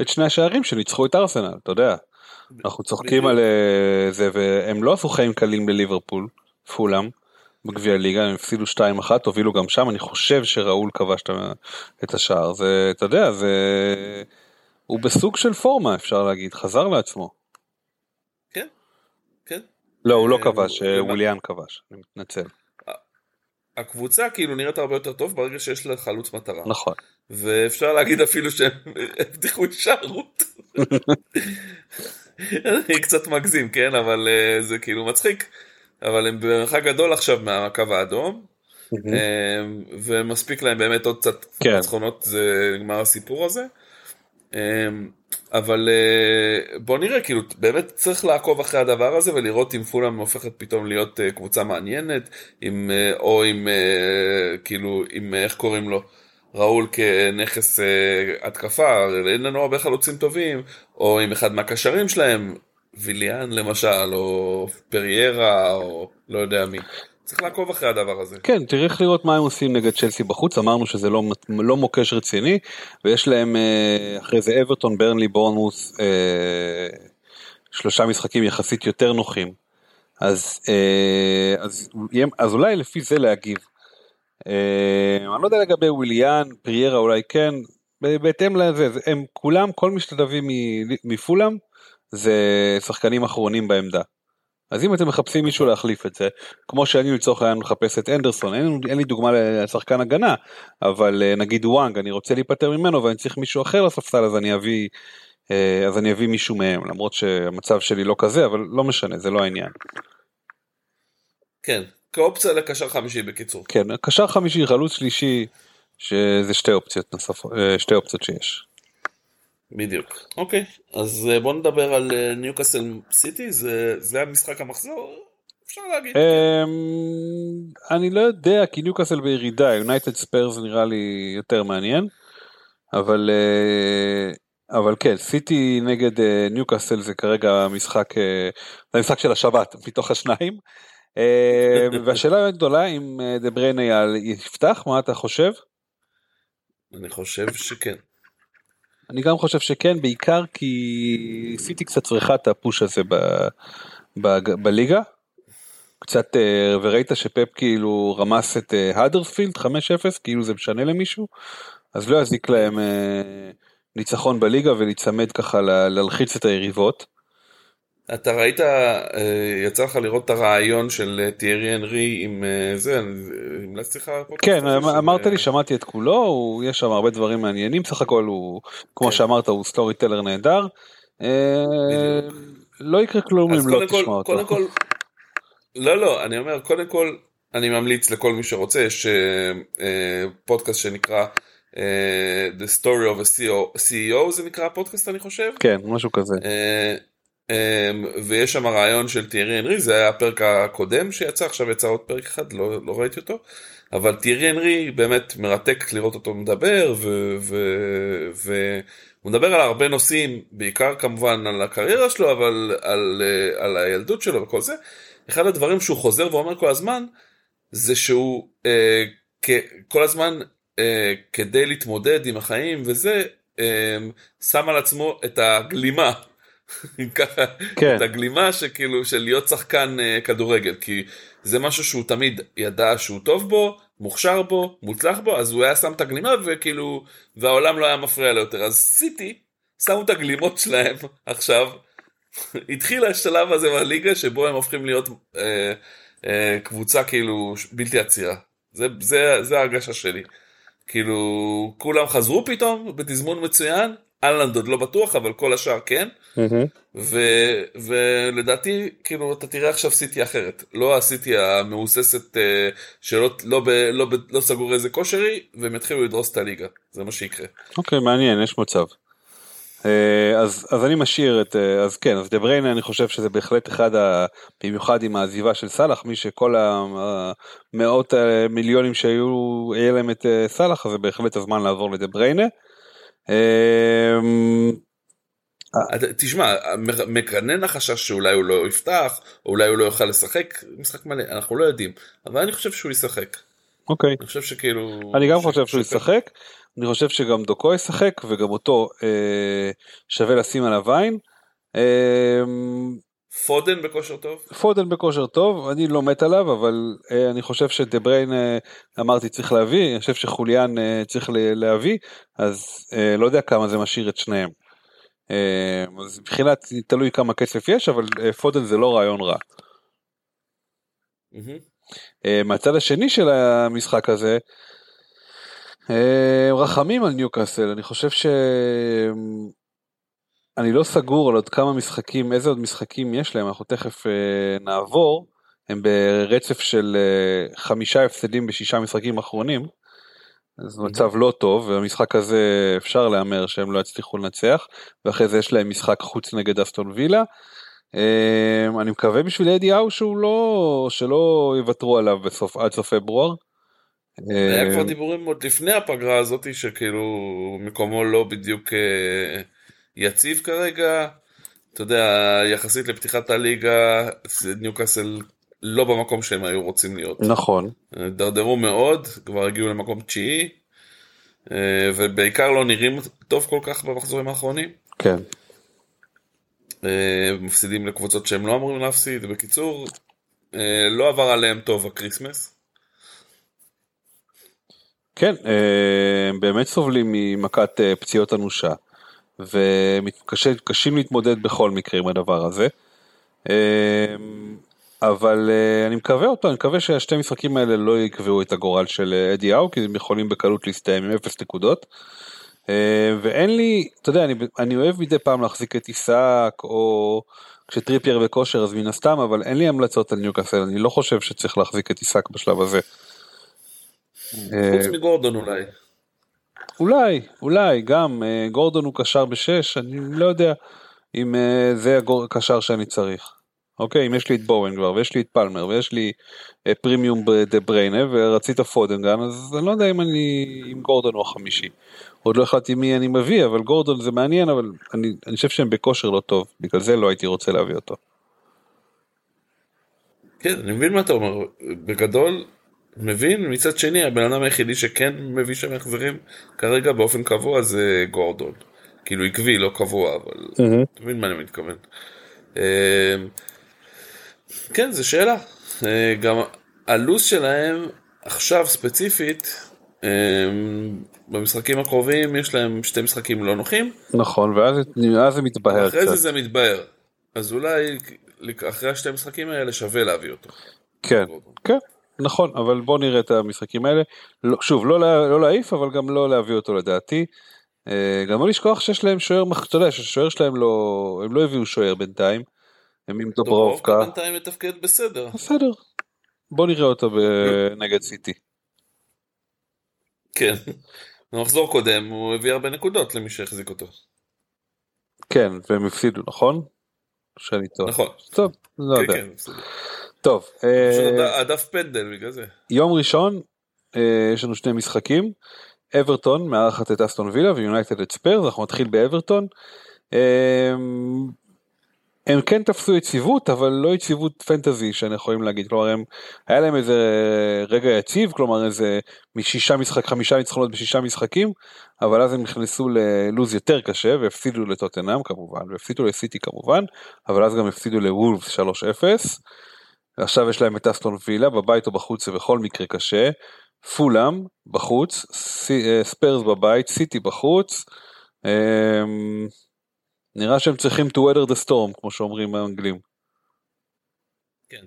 את שני השערים שניצחו את ארסנל, אתה יודע. אנחנו צוחקים. על אה, זה והם לא עשו חיים קלים לליברפול, פולאם, בגביע הליגה, הם הפסידו 2-1, הובילו גם שם, אני חושב שראול כבש את השער, זה, אתה יודע, זה... הוא בסוג של פורמה אפשר להגיד, חזר לעצמו. לא, הוא לא אה, כבש, אה, ווליאן כבש, אני מתנצל. הקבוצה כאילו נראית הרבה יותר טוב ברגע שיש לה חלוץ מטרה. נכון. ואפשר להגיד אפילו שהם הבטיחו הישארות. אני קצת מגזים, כן? אבל אה, זה כאילו מצחיק. אבל הם במרחק גדול עכשיו מהקו האדום, אה, ומספיק להם באמת עוד קצת כן. ניצחונות, זה נגמר הסיפור הזה. אה, אבל אה, בוא נראה, כאילו באמת צריך לעקוב אחרי הדבר הזה ולראות אם פולאם הופכת פתאום להיות אה, קבוצה מעניינת, עם, אה, או עם כאילו, עם איך קוראים לו, ראול כנכס התקפה, אין לנו הרבה חלוצים טובים, או עם אחד מהקשרים שלהם, ויליאן למשל, או פריירה, או לא יודע מי. צריך לעקוב אחרי הדבר הזה. כן, צריך לראות מה הם עושים נגד צ'לסי בחוץ, אמרנו שזה לא, לא מוקש רציני, ויש להם אה, אחרי זה אברטון, ברנלי, בורנמוס, אה, שלושה משחקים יחסית יותר נוחים. אז, אה, אז, אז אולי לפי זה להגיב. אני לא יודע לגבי וויליאן, פריירה אולי כן, בהתאם לזה, הם כולם, כל משתתפים מפולאם זה שחקנים אחרונים בעמדה. אז אם אתם מחפשים מישהו להחליף את זה, כמו שאני לצורך העניין מחפש את אנדרסון, אין, אין לי דוגמה לשחקן הגנה, אבל אה, נגיד וואנג, אני רוצה להיפטר ממנו ואני צריך מישהו אחר לספסל אז אני אביא, אה, אז אני אביא מישהו מהם, למרות שהמצב שלי לא כזה, אבל לא משנה, זה לא העניין. כן, כאופציה לקשר חמישי בקיצור. כן, קשר חמישי, חלוץ שלישי, שזה שתי אופציות נוספות, אה, שתי אופציות שיש. בדיוק. אוקיי, אז אה, בוא נדבר על ניוקאסל סיטי, זה, זה המשחק המחזור? אפשר להגיד. אמ, אני לא יודע, כי ניוקאסל בירידה, יונייטד ספרס נראה לי יותר מעניין, אבל אה, אבל כן, סיטי נגד ניוקאסל זה כרגע משחק, זה המשחק של השבת מתוך השניים. והשאלה הגדולה אם דה בריינה יפתח, מה אתה חושב? אני חושב שכן. אני גם חושב שכן, בעיקר כי סיטי קצת צריכה את ה push הזה ב, ב, בליגה. קצת, אה, וראית שפפ כאילו רמס את האדרספילד אה, 5-0, כאילו זה משנה למישהו, אז לא יזיק להם אה, ניצחון בליגה ולהיצמד ככה להלחיץ את היריבות. אתה ראית, אה, יצא לך לראות את הרעיון של אה, טיירי אנרי עם אה, זה, המלצתי לך? כן, אמרת לי, שמעתי את כולו, יש שם הרבה דברים מעניינים, סך הכל הוא, כמו כן. שאמרת, הוא סטורי טלר נהדר. לא יקרה כלום אם לא תשמע אותו. קודם כל, לא, לא, אני אומר, קודם כל, אני ממליץ לכל מי שרוצה, יש פודקאסט שנקרא The Story of a CEO, זה נקרא הפודקאסט אני חושב. כן, משהו כזה. אמ, ויש שם רעיון של תיארי אנרי, זה היה הפרק הקודם שיצא, עכשיו יצא עוד פרק אחד, לא, לא ראיתי אותו, אבל תיארי אנרי באמת מרתק לראות אותו מדבר, והוא מדבר על הרבה נושאים, בעיקר כמובן על הקריירה שלו, אבל על, על הילדות שלו וכל זה. אחד הדברים שהוא חוזר ואומר כל הזמן, זה שהוא אה, כל הזמן אה, כדי להתמודד עם החיים וזה, אה, שם על עצמו את הגלימה. ככה, כן. את הגלימה שכאילו של להיות שחקן uh, כדורגל, כי זה משהו שהוא תמיד ידע שהוא טוב בו, מוכשר בו, מוצלח בו, אז הוא היה שם את הגלימה וכאילו, והעולם לא היה מפריע לו יותר. אז סיטי שמו את הגלימות שלהם עכשיו, התחיל השלב הזה בליגה שבו הם הופכים להיות uh, uh, קבוצה כאילו בלתי עצירה. זה, זה, זה ההרגשה שלי. כאילו, כולם חזרו פתאום בתזמון מצוין, אהלנד עוד לא בטוח, אבל כל השאר כן. ו, ולדעתי, כאילו, אתה תראה עכשיו סיטי אחרת. לא הסיטי המהוססת אה, שלא לא ב, לא, ב, לא סגור איזה כושרי, והם יתחילו לדרוס את הליגה. זה מה שיקרה. אוקיי, okay, מעניין, יש מצב. אה, אז, אז אני משאיר את, אה, אז כן, אז דה בריינה אני חושב שזה בהחלט אחד, ה, במיוחד עם העזיבה של סאלח, מי שכל המאות מיליונים שהיו, יהיה להם את סאלח, אז זה בהחלט הזמן לעבור לדה בריינה. אמ, תשמע, מקנן החשש שאולי הוא לא יפתח, או אולי הוא לא יוכל לשחק משחק מלא, אנחנו לא יודעים, אבל אני חושב שהוא ישחק. אוקיי. אני חושב שכאילו... אני גם חושב שהוא ישחק, אני חושב שגם דוקו ישחק, וגם אותו אה, שווה לשים עליו עין. אה, פודן בכושר טוב? פודן בכושר טוב, אני לא מת עליו, אבל אה, אני חושב שדה בריין, אה, אמרתי צריך להביא, אני חושב שחוליאן אה, צריך להביא, אז אה, לא יודע כמה זה משאיר את שניהם. אה, אז מבחינת, תלוי כמה כסף יש, אבל אה, פודן זה לא רעיון רע. Mm-hmm. אה, מהצד השני של המשחק הזה, אה, רחמים על ניוקאסל, אני חושב ש... אני לא סגור על עוד כמה משחקים, איזה עוד משחקים יש להם, אנחנו תכף אה, נעבור, הם ברצף של אה, חמישה הפסדים בשישה משחקים אחרונים, אז מצב לא טוב, והמשחק הזה אפשר להמר שהם לא יצליחו לנצח, ואחרי זה יש להם משחק חוץ נגד אסטון וילה. אה, אני מקווה בשביל אדי האו שהוא לא, שלא יוותרו עליו בסוף, עד סוף פברואר. היה כבר דיבורים עוד לפני הפגרה הזאתי שכאילו מקומו לא בדיוק אה, יציב כרגע, אתה יודע, יחסית לפתיחת הליגה, ניוקאסל לא במקום שהם היו רוצים להיות. נכון. דרדרו מאוד, כבר הגיעו למקום תשיעי, אה, ובעיקר לא נראים טוב כל כך במחזורים האחרונים. כן. אה, מפסידים לקבוצות שהם לא אמורים להפסיד, בקיצור, אה, לא עבר עליהם טוב ה Christmas. כן, הם באמת סובלים ממכת פציעות אנושה, וקשים להתמודד בכל מקרה עם הדבר הזה. אה, אבל אני מקווה אותו, אני מקווה שהשתי משחקים האלה לא יקבעו את הגורל של אדי האו, כי הם יכולים בקלות להסתיים עם אפס נקודות. ואין לי, אתה יודע, אני, אני אוהב מדי פעם להחזיק את עיסק, או כשטריפייר בכושר אז מן הסתם, אבל אין לי המלצות על ניוקאסל, אני לא חושב שצריך להחזיק את עיסק בשלב הזה. חוץ מגורדון אולי. אולי, אולי, גם אה, גורדון הוא קשר בשש, אני לא יודע אם אה, זה הקשר שאני צריך. אוקיי, אם יש לי את בואן כבר, ויש לי את פלמר, ויש לי אה, פרימיום דה בריינה, ורצית פודן גם, אז אני לא יודע אם אני, אם גורדון הוא החמישי. עוד לא החלטתי מי אני מביא, אבל גורדון זה מעניין, אבל אני, אני חושב שהם בכושר לא טוב, בגלל זה לא הייתי רוצה להביא אותו. כן, אני מבין מה אתה אומר. בגדול, מבין, מצד שני הבן אדם היחידי שכן מביא שם החזרים כרגע באופן קבוע זה גורדון. כאילו עקבי, לא קבוע, אבל אתה מבין מה אני מתכוון. אמ, כן, זו שאלה. אה, גם הלו"ז שלהם עכשיו ספציפית, אמ, במשחקים הקרובים יש להם שתי משחקים לא נוחים. נכון, ואז זה מתבהר קצת. אחרי זה זה מתבהר. אז אולי אחרי השתי משחקים האלה שווה להביא אותו. כן, כן. נכון, אבל בוא נראה את המשחקים האלה. לא, שוב, לא, לא להעיף, אבל גם לא להביא אותו לדעתי. אה, גם לא לשכוח שיש להם שוער, אתה יודע שהשוער שלהם לא, הם לא הביאו שוער בינתיים. הם עם דוברובקה. דוברובקה בינתיים מתפקד בסדר. בסדר. בוא נראה אותו נגד סיטי. כן. במחזור קודם הוא הביא הרבה נקודות למי שהחזיק אותו. כן, והם הפסידו, נכון? שאני טוב. נכון. טוב, לא כן, יודע. טוב. אה, הדף פנדל בגלל זה. יום ראשון אה, יש לנו שני משחקים. אברטון מארחת את אסטון וילה ויונייטד את ספיירס, אנחנו נתחיל באברטון. אה, הם כן תפסו יציבות אבל לא יציבות fantasy שאני יכול להגיד כלומר הם היה להם איזה רגע יציב כלומר איזה משישה משחק חמישה ניצחונות בשישה משחקים אבל אז הם נכנסו ללוז יותר קשה והפסידו לטוטנאם כמובן והפסידו לסיטי כמובן אבל אז גם הפסידו לוולפס 3-0. עכשיו יש להם את אסטון וילה בבית או בחוץ זה בכל מקרה קשה. פולאם בחוץ ספיירס בבית סיטי בחוץ. אמ, נראה שהם צריכים to weather the storm כמו שאומרים האנגלים. כן.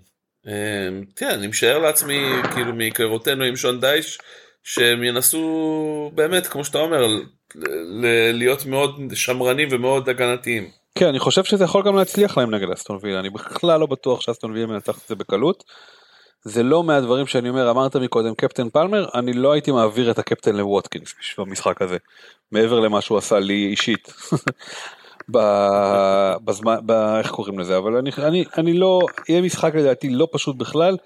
כן, אני משער לעצמי כאילו מהיכרותנו עם שון דייש שהם ינסו באמת כמו שאתה אומר להיות מאוד שמרנים ומאוד הגנתיים. כן אני חושב שזה יכול גם להצליח להם נגד אסטון וילה אני בכלל לא בטוח שאסטון וילה מנצח את זה בקלות. זה לא מהדברים שאני אומר אמרת מקודם קפטן פלמר אני לא הייתי מעביר את הקפטן לווטקינס בשביל המשחק הזה מעבר למה שהוא עשה לי אישית בזמן, איך קוראים לזה, אבל אני, אני, אני לא, יהיה משחק לדעתי לא פשוט בכלל.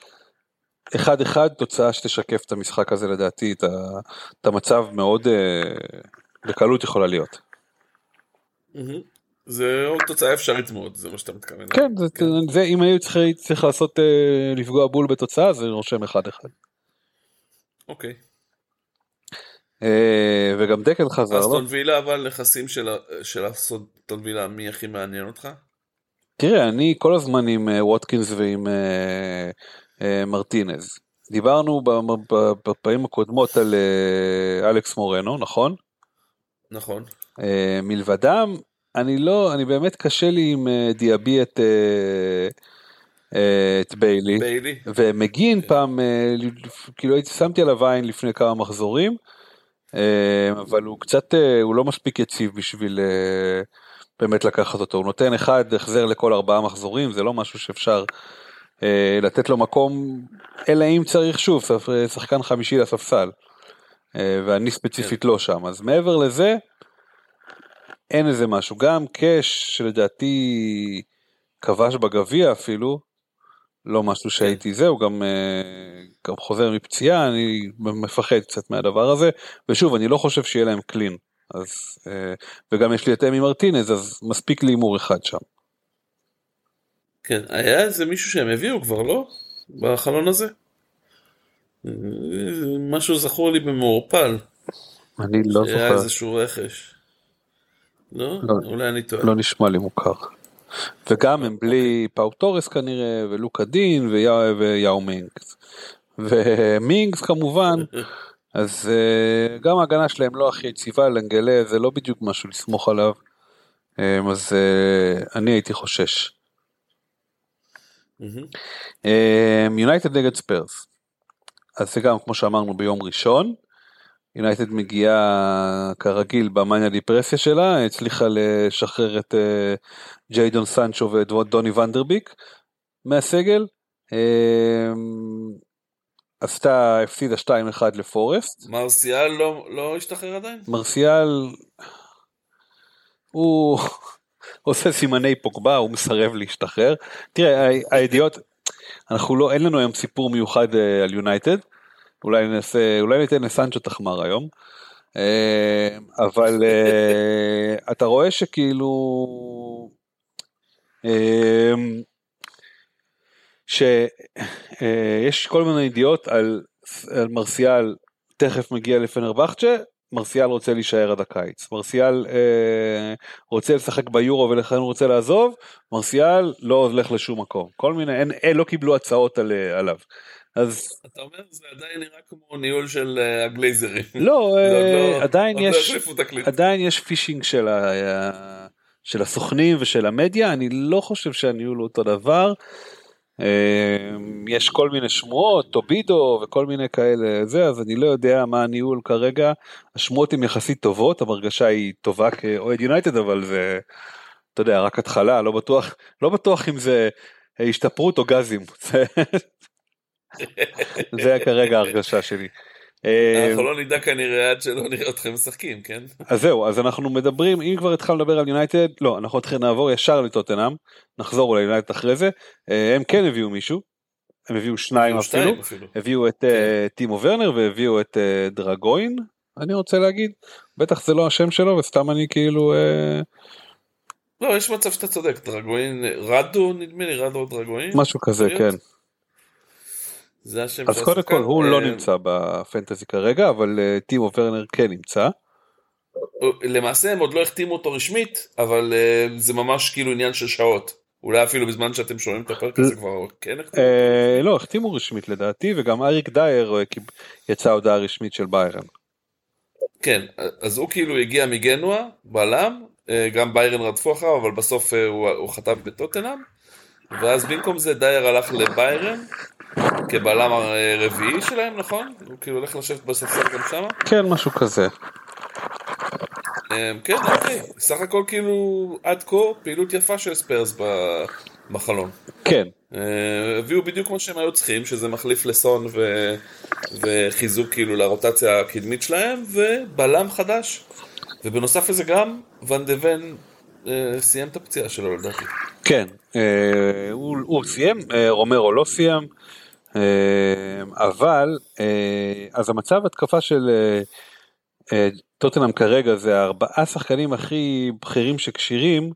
אחד אחד תוצאה שתשקף את המשחק הזה לדעתי את, ה, את המצב מאוד אה, בקלות יכולה להיות. זה עוד תוצאה אפשרית מאוד זה מה שאתה מתכוון. כן, זה, כן. זה אם היו צריך, צריך לעשות אה, לפגוע בול בתוצאה זה רושם אחד אחד. אוקיי. אה, וגם דקל חזר. אסטון וילה אבל נכסים של אסטון וילה מי הכי מעניין אותך? תראה אני כל הזמן עם אה, ווטקינס ועם אה, מרטינז. דיברנו בפעמים הקודמות על אלכס מורנו נכון? נכון. מלבדם אני לא אני באמת קשה לי עם דיאבי את. את ביילי, ביילי. ומגין פעם כאילו הייתי שמתי עליו עין לפני כמה מחזורים אה, אבל הוא קצת אה, הוא לא מספיק יציב בשביל אה, באמת לקחת אותו. הוא נותן אחד החזר לכל ארבעה מחזורים זה לא משהו שאפשר לתת לו מקום אלא אם צריך שוב שחקן חמישי לספסל. ואני ספציפית לא שם. אז מעבר לזה אין איזה משהו גם קאש שלדעתי כבש בגביע אפילו לא משהו שהייתי זה, הוא גם, אה, גם חוזר מפציעה, אני מפחד קצת מהדבר הזה, ושוב, אני לא חושב שיהיה להם קלין, אז, אה, וגם יש לי את אמי מרטינז, אז מספיק לי הימור אחד שם. כן, היה איזה מישהו שהם הביאו כבר, לא? בחלון הזה? משהו זכור לי במעורפל. אני לא זוכר. היה איזשהו רכש. לא? לא? אולי אני טועה. לא נשמע לי מוכר. וגם הם בלי פאו תורס כנראה, ולוקה דין ויאו, מינגס. ומינגס כמובן, אז uh, גם ההגנה שלהם לא הכי יציבה, לנגלה זה לא בדיוק משהו לסמוך עליו. אמ, אז אה, אני הייתי חושש. יונייטד נגד ספיירס. אז זה גם כמו שאמרנו ביום ראשון. יונייטד מגיעה כרגיל במאניה דיפרסיה שלה, הצליחה לשחרר את אה, ג'יידון סנצ'ו ואת דוני ונדרביק מהסגל. אמ, עשתה, הפסידה 2-1 לפורסט. מרסיאל לא, לא השתחרר עדיין? מרסיאל, הוא עושה סימני פוגבה, הוא מסרב להשתחרר. תראה, הידיעות, אנחנו לא, אין לנו היום סיפור מיוחד אה, על יונייטד. אולי ננסה, אולי ניתן לסנצ'ו תחמר היום. אה, אבל אה, אתה רואה שכאילו שיש כל מיני ידיעות על, על מרסיאל תכף מגיע לפנרבכצ'ה מרסיאל רוצה להישאר עד הקיץ, מרסיאל אה, רוצה לשחק ביורו ולכן הוא רוצה לעזוב, מרסיאל לא הולך לשום מקום, כל מיני, אין, אין לא קיבלו הצעות על, עליו. אז אתה אומר זה עדיין נראה כמו ניהול של הגלייזרים. לא, אה, לא עדיין לא יש עדיין יש פישינג של, ה, של הסוכנים ושל המדיה אני לא חושב שהניהול הוא אותו דבר. יש כל מיני שמועות, טובידו וכל מיני כאלה זה, אז אני לא יודע מה הניהול כרגע, השמועות הן יחסית טובות, המרגשה היא טובה כאוהד יונייטד, אבל זה, אתה יודע, רק התחלה, לא בטוח, לא בטוח אם זה השתפרות או גזים, זה כרגע ההרגשה שלי. אנחנו לא נדע כנראה עד שלא נראה אתכם משחקים, כן? אז זהו, אז אנחנו מדברים, אם כבר התחלנו לדבר על יונייטד, לא, אנחנו נתחיל נעבור ישר לטוטנאם, נחזור אולי ליונייטד אחרי זה, אה, הם כן הביאו מישהו, הם הביאו שניים אפילו, הביאו את אה, כן. טימו ורנר והביאו את אה, דרגוין, אני רוצה להגיד, בטח זה לא השם שלו וסתם אני כאילו... לא, יש מצב שאתה צודק, דרגוין, רדו נדמה לי, רדו דרגוין? משהו כזה, כן. זה השם אז קודם כל הוא לא אה, נמצא בפנטזי כרגע אבל אה, טימו ורנר כן נמצא. למעשה הם עוד לא החתימו אותו רשמית אבל אה, זה ממש כאילו עניין של שעות. אולי אפילו בזמן שאתם שומעים את הפרק הזה כבר כן החתימו? לא החתימו רשמית לדעתי וגם אריק דייר יצאה הודעה רשמית של ביירן. כן אז הוא כאילו הגיע מגנואה בלם גם ביירן רדפו אחריו אבל בסוף הוא חתם בטוטנאם ואז במקום זה דייר הלך לביירן כבלם הרביעי שלהם, נכון? הוא כאילו הולך לשבת בספסל גם שמה? כן, משהו כזה. אמ, כן, אוקיי. סך הכל כאילו עד כה פעילות יפה של ספיירס בחלון. כן. אמ, הביאו בדיוק מה שהם היו צריכים, שזה מחליף לסון ו... וחיזוק כאילו לרוטציה הקדמית שלהם, ובלם חדש. ובנוסף לזה גם, ואן דה ון אה, סיים את הפציעה שלו לדעתי. כן, אה, הוא, הוא סיים, אה, רומרו לא סיים. אמ, אבל אה, אז המצב התקפה של אה, אה, טוטנאם כרגע זה הארבעה שחקנים הכי בכירים שכשירים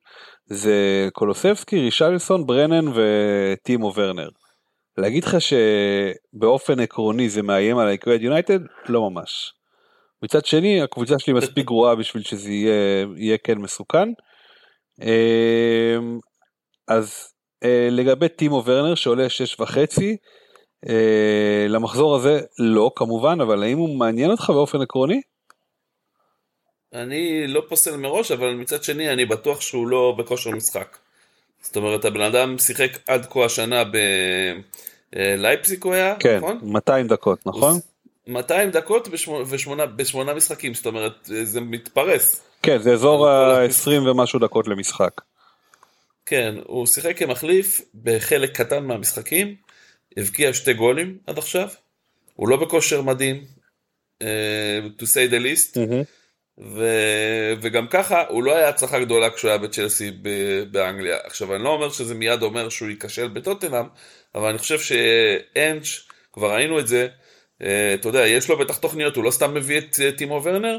זה קולוסבסקי, רישלסון, ברנן וטימו ורנר. להגיד לך שבאופן עקרוני זה מאיים על היקוייד יונייטד? לא ממש. מצד שני הקבוצה שלי מספיק גרועה בשביל שזה יהיה, יהיה כן מסוכן. אמ, אז לגבי טימו ורנר שעולה שש וחצי אה, למחזור הזה לא כמובן, אבל האם הוא מעניין אותך באופן עקרוני? אני לא פוסל מראש, אבל מצד שני אני בטוח שהוא לא בכושר משחק. זאת אומרת, הבן אדם שיחק עד כה השנה בלייפסיק הוא היה, כן, נכון? 200 דקות, נכון? 200 דקות בשמונה, בשמונה משחקים, זאת אומרת, זה מתפרס. כן, זה אזור ה-20 ומשהו דקות למשחק. כן, הוא שיחק כמחליף בחלק קטן מהמשחקים, הבקיע שתי גולים עד עכשיו, הוא לא בכושר מדהים, uh, to say the least, mm-hmm. ו... וגם ככה הוא לא היה הצלחה גדולה כשהוא היה בצ'לסי ב- באנגליה. עכשיו אני לא אומר שזה מיד אומר שהוא ייכשל בטוטנאם, אבל אני חושב שאנץ', כבר ראינו את זה, uh, אתה יודע, יש לו בטח תוכניות, הוא לא סתם מביא את uh, טימו ורנר,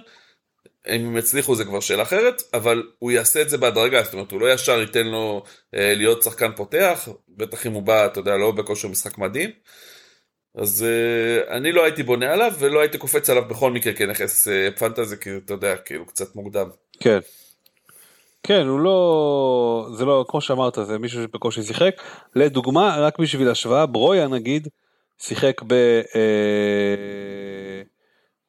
אם הם יצליחו זה כבר שאלה אחרת, אבל הוא יעשה את זה בהדרגה, זאת אומרת הוא לא ישר ייתן לו אה, להיות שחקן פותח, בטח אם הוא בא, אתה יודע, לא בכושר משחק מדהים. אז אה, אני לא הייתי בונה עליו ולא הייתי קופץ עליו בכל מקרה כנכס אה, פנטזי, כי אתה יודע, כאילו קצת מוקדם. כן. כן, הוא לא, זה לא, כמו שאמרת, זה מישהו שבקושי שיחק. לדוגמה, רק בשביל השוואה, ברויה נגיד, שיחק ב... אה,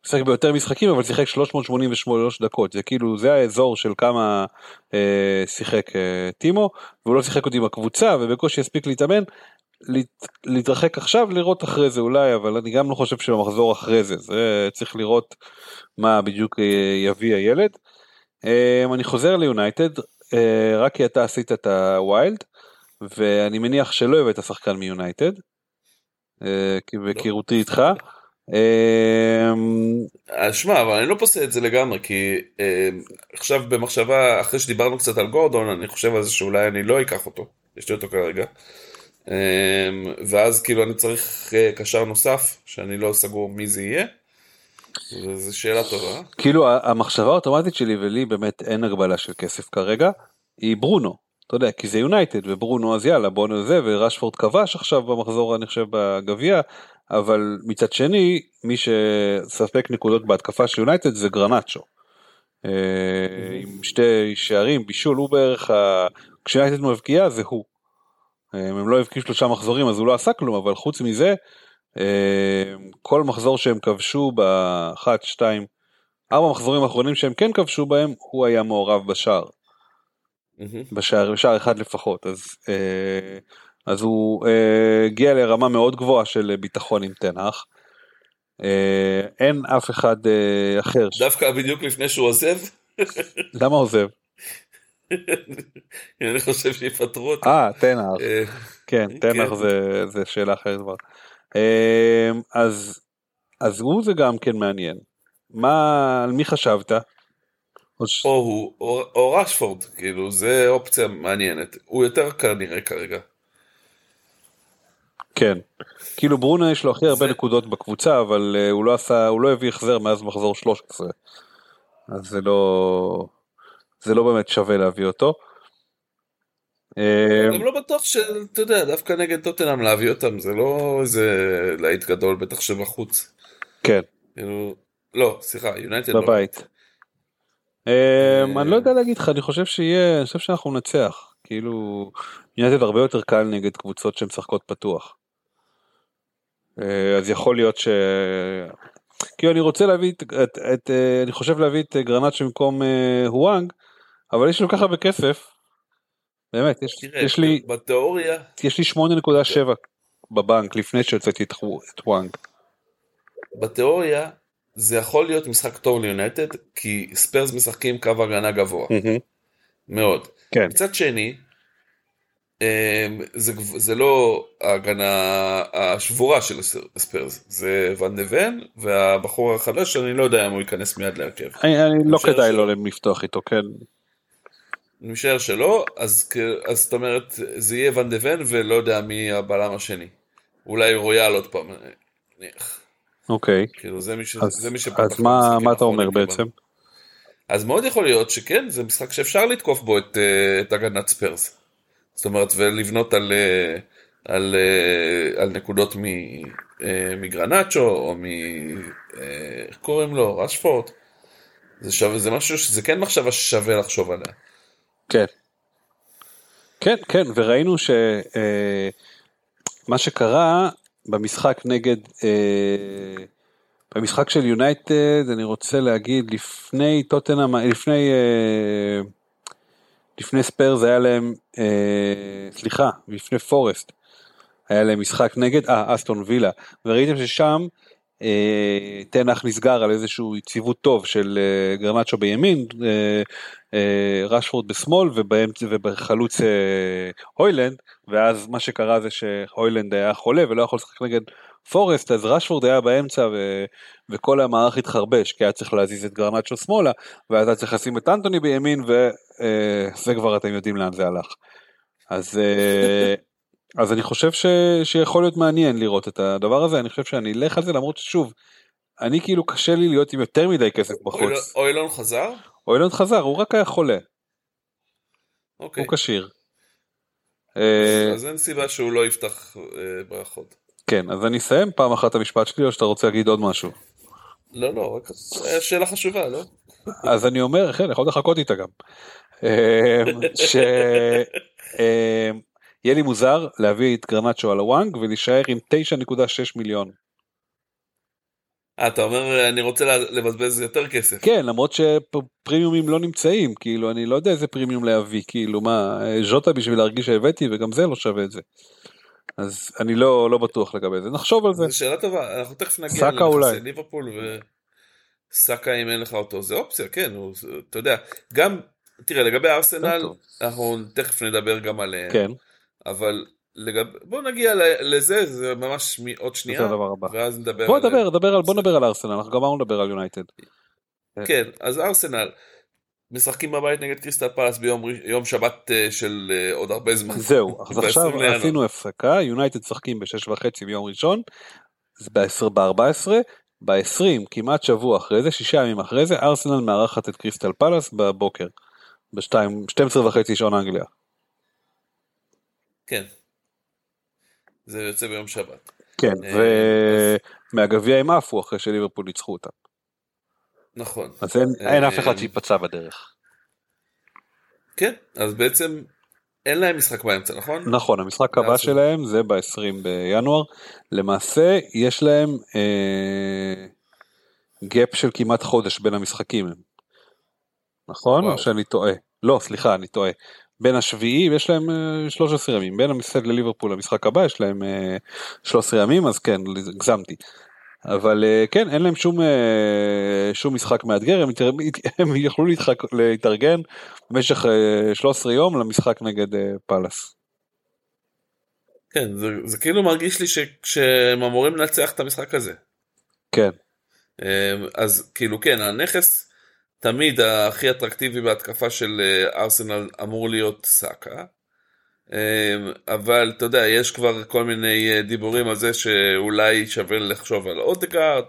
שיחק ביותר משחקים, אבל שיחק 383 דקות. זה כאילו, זה האזור של כמה אה, שיחק אה, טימו, והוא לא שיחק אותי בקבוצה, ובקושי הספיק להתאמן. להת, להתרחק עכשיו, לראות אחרי זה אולי, אבל אני גם לא חושב שבמחזור אחרי זה, זה צריך לראות מה בדיוק אה, יביא הילד. אמ, אני חוזר ליונייטד, אה, רק כי אתה עשית את ה wild, ואני מניח שלא הבאת שחקן מיונייטד, uh, כי בהיכרותי איתך. Um, שמע, אבל אני לא פוסל את זה לגמרי, כי uh, עכשיו במחשבה, אחרי שדיברנו קצת על גורדון, אני חושב על זה שאולי אני לא אקח אותו, יש לי אותו כרגע. Um, ואז כאילו אני צריך uh, קשר נוסף, שאני לא סגור מי זה יהיה. זו שאלה טובה. כאילו המחשבה האוטומטית שלי ולי באמת אין הגבלה של כסף כרגע היא ברונו אתה יודע כי זה יונייטד וברונו אז יאללה בוא נזה ורשפורד כבש עכשיו במחזור אני חושב בגביע אבל מצד שני מי שספק נקודות בהתקפה של יונייטד זה גרנצ'ו. אה, עם שתי שערים בישול הוא בערך כשיונייטד מבקיעה זה הוא. אה, הם לא הבקיעו שלושה מחזורים אז הוא לא עשה כלום אבל חוץ מזה אמ, כל מחזור שהם כבשו באחת, שתיים, ארבע מחזורים האחרונים שהם כן כבשו בהם, הוא היה מעורב בשער. בשער, בשער אחד לפחות, אז, אה, אז הוא אה, הגיע לרמה מאוד גבוהה של ביטחון עם תנח. אה, אין אף אחד אחר. דווקא בדיוק לפני שהוא עוזב? למה עוזב? אני חושב שיפטרו אותו. אה, תנח. כן, תנח כן. זה שאלה אחרת כבר. אמ, אז, אז הוא זה גם כן מעניין. מה, על מי חשבת? או, ש... או הוא, או, או רשפורד, כאילו, זה אופציה מעניינת. הוא יותר כנראה כרגע. כן, כאילו ברונו יש לו הכי הרבה. נקודות בקבוצה, אבל uh, הוא לא עשה, הוא לא הביא החזר מאז מחזור 13. אז זה לא, זה לא באמת שווה להביא אותו. אני לא בטוח שאתה יודע, דווקא נגד טוטנאם להביא אותם זה לא איזה להיט גדול, בטח שבחוץ. כן. כאילו, לא, סליחה, יונייטד לא. בבית. אמ, אני לא יודע להגיד לך, אני חושב שיהיה, אני חושב שאנחנו ננצח. כאילו, יונייטד הרבה יותר קל נגד קבוצות שמשחקות פתוח. אה, אז יכול להיות ש... כאילו אני רוצה להביא את, את, את אה, אני חושב להביא את גרנט במקום אה, הוואנג, אבל יש לו ככה בכסף, באמת, יש, תראה, יש לי, בתיאוריה, יש לי 8.7 בבנק לפני שהוצאתי את, את וואנג. בתיאוריה זה יכול להיות משחק טוב ליונייטד, כי ספיירס משחקים קו הגנה גבוה. אהמ. מאוד. כן. מצד שני, זה, זה לא ההגנה השבורה של ספיירס, זה ואן דה ון והבחור החדש, אני לא יודע אם הוא ייכנס מיד להרכב. אני, אני לא כדאי לו לפתוח איתו, כן. אני משער שלא, אז, אז זאת אומרת, זה יהיה ואן דה ון ולא יודע מי הבלם השני. אולי רויאל עוד פעם, נניח. אוקיי. כאילו זה מי, ש... אז, זה מי שפתח אז מה, מה אתה אומר בעצם? אז מאוד יכול להיות שכן, זה משחק שאפשר לתקוף בו את, אה, את הגנת ספיירס. זאת אומרת, ולבנות על, אה, על, אה, על נקודות מגרנצ'ו, או מ... איך קוראים לו? רשפורט. זה, שווה, זה משהו שזה כן מחשבה ששווה לחשוב עליה. כן. כן, כן, וראינו שמה אה, שקרה במשחק נגד, אה, במשחק של יונייטד, אני רוצה להגיד, לפני טוטנאם, לפני, אה, לפני ספיירס היה להם, אה, סליחה, לפני פורסט, היה להם משחק נגד, אה, אסטון וילה, וראיתם ששם, אה, תנח נסגר על איזשהו יציבות טוב של אה, גרנצ'ו בימין, אה, רשפורד בשמאל ובאמצע ובחלוץ הוילנד ואז מה שקרה זה שהוילנד היה חולה ולא יכול לשחק נגד פורסט אז רשפורד היה באמצע ו... וכל המערך התחרבש כי היה צריך להזיז את גרנצ'ו שמאלה ואז היה צריך לשים את אנטוני בימין וזה כבר אתם יודעים לאן זה הלך. אז אז אני חושב ש... שיכול להיות מעניין לראות את הדבר הזה, אני חושב שאני אלך על זה למרות ששוב, אני כאילו קשה לי להיות עם יותר מדי כסף בחוץ. אוילון חזר? אוילון חזר, הוא רק היה חולה. אוקיי. הוא כשיר. אז אין סיבה שהוא לא יפתח אה, ברכות. כן, אז אני אסיים פעם אחת את המשפט שלי או שאתה רוצה להגיד עוד משהו? לא, לא, רק שאלה חשובה, לא? אז אני אומר, כן, יכול לחכות איתה גם. אמ, שיהיה לי מוזר להביא את גרנצ'ו על הוואנג ולהישאר עם 9.6 מיליון. אה, אתה אומר אני רוצה לבזבז יותר כסף. כן, למרות שפרימיומים לא נמצאים, כאילו אני לא יודע איזה פרימיום להביא, כאילו מה, ז'וטה בשביל להרגיש שהבאתי וגם זה לא שווה את זה. אז אני לא, לא בטוח לגבי זה, נחשוב על זה. זו שאלה טובה, אנחנו תכף נגיע סאקה אולי. לנכסי ליברפול וסאקה אם אין לך אותו, זה אופציה, כן, הוא, אתה יודע, גם, תראה לגבי ארסנל. אנחנו תכף נדבר גם עליהם, כן, אבל לגב... בוא נגיע לזה, זה ממש מ- עוד זה שנייה, הדבר הבא. ואז נדבר בוא. נדבר, נדבר על, בוא נדבר על ארסנל, אנחנו גמרנו לדבר על יונייטד. כן, אז ארסנל, משחקים בבית נגד קריסטל פלס ביום יום שבת אה, של אה, עוד הרבה זמן. זהו, אז עכשיו 20 לינואר. עשינו הפסקה, יונייטד משחקים ב-6 וחצי ביום ראשון, זה ב-14, ב-20 כמעט שבוע אחרי זה, שישה ימים אחרי זה, ארסנל מארחת את קריסטל פלאס בבוקר, ב-12 וחצי שעון אנגליה. כן. זה יוצא ביום שבת. כן, אה, ומהגביע הם עפו אחרי שליברפול ניצחו אותם. נכון. אז אין, אין אף אחד אה, שייפצע בדרך. כן, אז בעצם אין להם משחק באמצע, נכון? נכון, המשחק הבא שלהם זה ב-20 בינואר. למעשה יש להם אה, גאפ של כמעט חודש בין המשחקים. נכון? וואו. או שאני טועה? לא, סליחה, אני טועה. בין השביעי יש להם אה, 13 ימים, בין המשחק לליברפול למשחק הבא יש להם אה, 13 ימים, אז כן, הגזמתי. אבל אה, כן, אין להם שום, אה, שום משחק מאתגר, הם, הם יכלו להתחק, להתארגן במשך אה, 13 יום למשחק נגד אה, פאלאס. כן, זה, זה כאילו מרגיש לי ש, שהם אמורים לנצח את המשחק הזה. כן. אז כאילו כן, הנכס תמיד הכי אטרקטיבי בהתקפה של אה, ארסנל אמור להיות סאקה. אמ, אבל אתה יודע, יש כבר כל מיני אה, דיבורים על זה שאולי שווה לחשוב על אודגארד.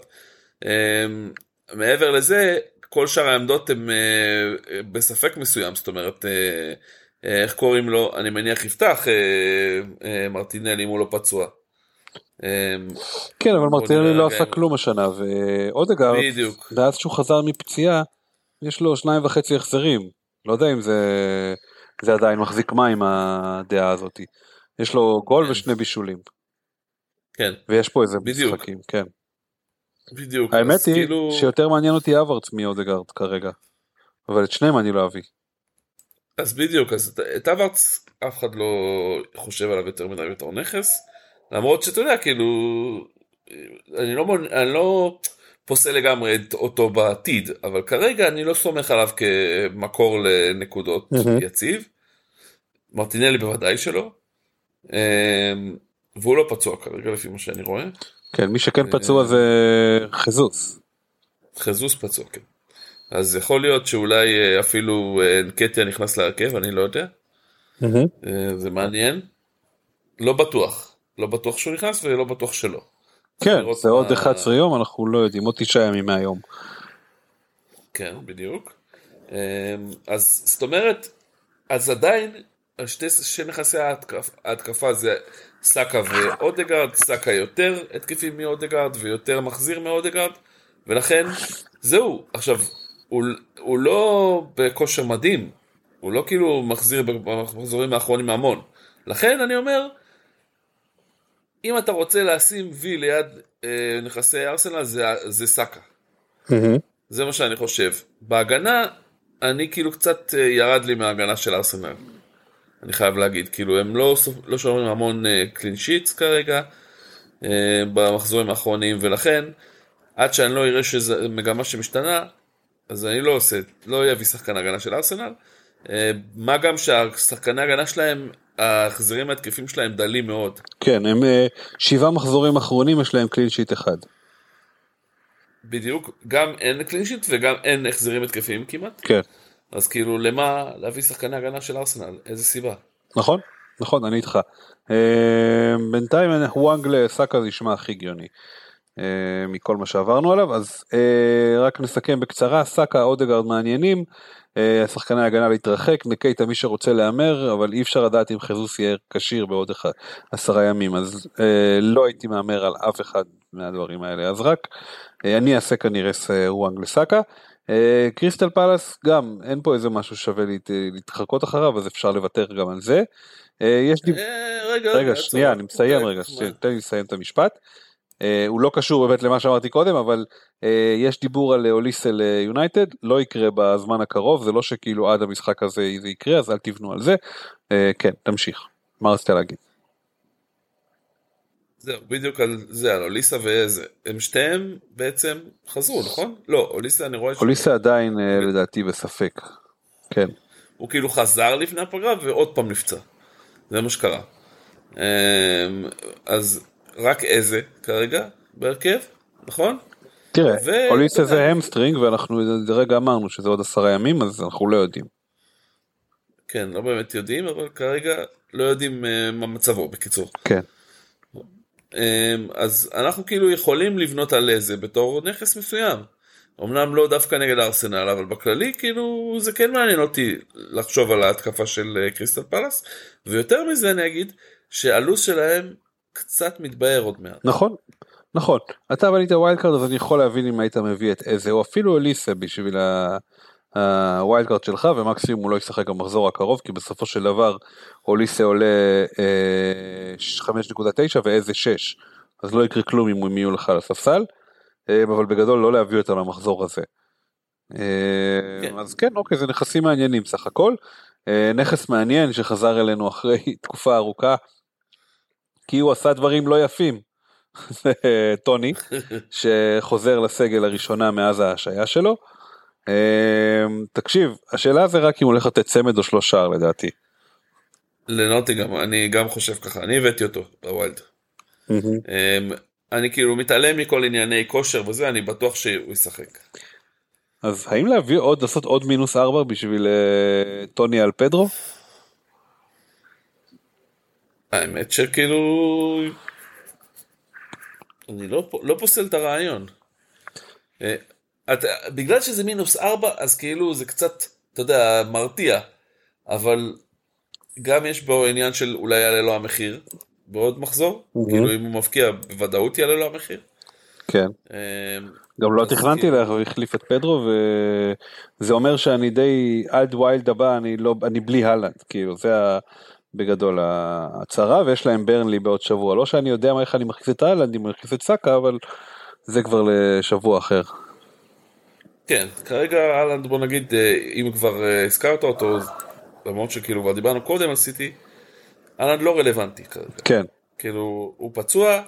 אמ, מעבר לזה, כל שאר העמדות הן אה, בספק מסוים, זאת אומרת, אה, איך קוראים לו, אני מניח יפתח מרטינלי אם הוא לא פצוע. אמ, כן, אבל מרטינלי לא רגע עשה כלום השנה, ואודגרד, בדיוק. מאז שהוא חזר מפציעה, יש לו שניים וחצי החזרים. לא יודע אם זה, זה עדיין מחזיק מים הדעה הזאתי. יש לו גול כן. ושני בישולים, כן, ויש פה איזה בדיוק. משחקים, כן. בדיוק. האמת היא כאילו... שיותר מעניין אותי אברץ מאודגרד כרגע. אבל את שניהם אני לא אביא. אז בדיוק, אז את- אברץ אף אחד לא חושב עליו יותר מדי בתור נכס, למרות שאתה יודע, כאילו, אני לא, אני לא פוסל לגמרי את אותו בעתיד, אבל כרגע אני לא סומך עליו כמקור לנקודות מהמם. יציב. מרטינלי בוודאי שלא. אמ, והוא לא פצוע כרגע לפי מה שאני רואה. כן, מי שכן פצוע אה. זה חזוס. חזוס פצוע, כן. אז יכול להיות שאולי אה, אפילו אה, נקטיה נכנס להרכב, אני לא יודע. אה, זה מעניין. לא בטוח. לא בטוח שהוא נכנס ולא בטוח שלא. כן, לראות זה עוד מה- 11 יום, אנחנו לא יודעים, עוד תשעה ימים מהיום. כן, בדיוק. אה, אז זאת אומרת, אז עדיין, שתי, שתי נכסי ההתקפה זה סאקה ואודגרד, סאקה יותר התקפי מאודגרד ויותר מחזיר מאודגרד, ולכן זהו. עכשיו, הוא, הוא לא בכושר מדהים, הוא לא כאילו מחזיר במחזורים האחרונים המון. לכן אני אומר, אם אתה רוצה לשים וי ליד אה, נכסי ארסנל זה, זה סאקה. זה מה שאני חושב. בהגנה, אני כאילו קצת אה, ירד לי מההגנה של ארסנל. אני חייב להגיד, כאילו הם לא, לא שומרים המון קלין שיטס כרגע אה, במחזורים האחרונים, ולכן עד שאני לא אראה שזו מגמה שמשתנה, אז אני לא עושה, לא אביא שחקן הגנה של ארסנל. אה, מה גם שהשחקני הגנה שלהם, ההחזרים ההתקפים שלהם דלים מאוד. כן, הם אה, שבעה מחזורים אחרונים, יש להם קלין שיט אחד. בדיוק, גם אין קלין שיט וגם אין החזרים התקפיים כמעט. כן, אז כאילו למה להביא שחקני הגנה של ארסנל? איזה סיבה? נכון, נכון, אני איתך. אה, בינתיים וואנג לסאקה זה נשמע הכי הגיוני. אה, מכל מה שעברנו עליו, אז אה, רק נסכם בקצרה, סאקה, אודגרד מעניינים, אה, שחקני ההגנה להתרחק, נקייטה מי שרוצה להמר, אבל אי אפשר לדעת אם חזוס יהיה כשיר בעוד אחד, עשרה ימים, אז אה, לא הייתי מהמר על אף אחד מהדברים האלה, אז רק אה, אני אעשה כנראה וואנג לסאקה. אה, קריסטל פלאס גם אין פה איזה משהו שווה להת- להתחקות אחריו אז אפשר לוותר גם על זה. אה, יש דיב... אה, רגע, רגע עצור. שנייה אני מסיים אוקיי, רגע תן לי לסיים את המשפט. אה, הוא לא קשור באמת למה שאמרתי קודם אבל אה, יש דיבור על אוליסל אה, יונייטד לא יקרה בזמן הקרוב זה לא שכאילו עד המשחק הזה זה יקרה אז אל תבנו על זה. אה, כן תמשיך. מה רצית להגיד? זהו, בדיוק על זה, על אוליסה ואיזה. הם שתיהם בעצם חזרו, נכון? לא, אוליסה אני רואה ש... אוליסה עדיין אה, לדעתי בספק. כן. הוא כאילו חזר לפני הפגרה ועוד פעם נפצע. זה מה שקרה. אמ, אז רק איזה כרגע בהרכב, נכון? תראה, ו- אוליסה. זה hamstring ואנחנו רגע אמרנו שזה עוד עשרה ימים אז אנחנו לא יודעים. כן, לא באמת יודעים, אבל כרגע לא יודעים אה, מה מצבו, בקיצור. כן. אמ, אז אנחנו כאילו יכולים לבנות על איזה בתור נכס מסוים. אמנם לא דווקא נגד הארסנל, אבל בכללי כאילו זה כן מעניין אותי לחשוב על ההתקפה של אה, קריסטל פלאס, ויותר מזה אני אגיד שהלו"ז שלהם קצת מתבהר עוד מעט. נכון. נכון. אתה בנית wild card אז אני יכול להבין אם היית מביא את איזה או אפילו אוליסה בשביל ה wild card שלך ומקסימום הוא לא ישחק במחזור הקרוב כי בסופו של דבר אוליסה עולה אה, 5.9 ואיזה 6 אז לא יקרה כלום אם הם יהיו לך על הספסל אה, אבל בגדול לא להביא אותם למחזור הזה. אה, כן. אז כן אוקיי זה נכסים מעניינים סך הכל אה, נכס מעניין שחזר אלינו אחרי תקופה ארוכה כי הוא עשה דברים לא יפים. זה טוני שחוזר לסגל לראשונה מאז ההשעיה שלו. אה, תקשיב השאלה זה רק אם הולך לתת צמד או שלושה לדעתי. לנוטי גם, אני גם חושב ככה, אני הבאתי אותו בווילד. אמ, אני כאילו מתעלם מכל ענייני כושר וזה, אני בטוח שהוא ישחק. אז האם להביא עוד לעשות עוד מינוס ארבע בשביל אה, טוני על פדרו? האמת שכאילו... אני לא, לא פוסל את הרעיון. אה, את, בגלל שזה מינוס ארבע, אז כאילו זה קצת, אתה יודע, מרתיע. אבל גם יש בו עניין של אולי יעלה לו המחיר בעוד מחזור. אהמ. כאילו אם הוא מבקיע, בוודאות יעלה לו המחיר. כן. אה, גם לא תכננתי כאילו- לה- הוא החליף את פדרו וזה אומר שאני די עד wild הבא אני לא אני בלי הלנד כאילו זה ה- בגדול ההצהרה ויש להם ברנלי בעוד שבוע לא שאני יודע מה איך אני מכניס את אם אני מכניס את סאקה אבל זה כבר לשבוע אחר. כן, כרגע אהלנד בוא נגיד, אה, אם כבר אה, הזכרת אותו, למרות שכאילו כבר דיברנו קודם על סיטי, אהלנד לא רלוונטי כרגע. כן כאילו, הוא פצוע,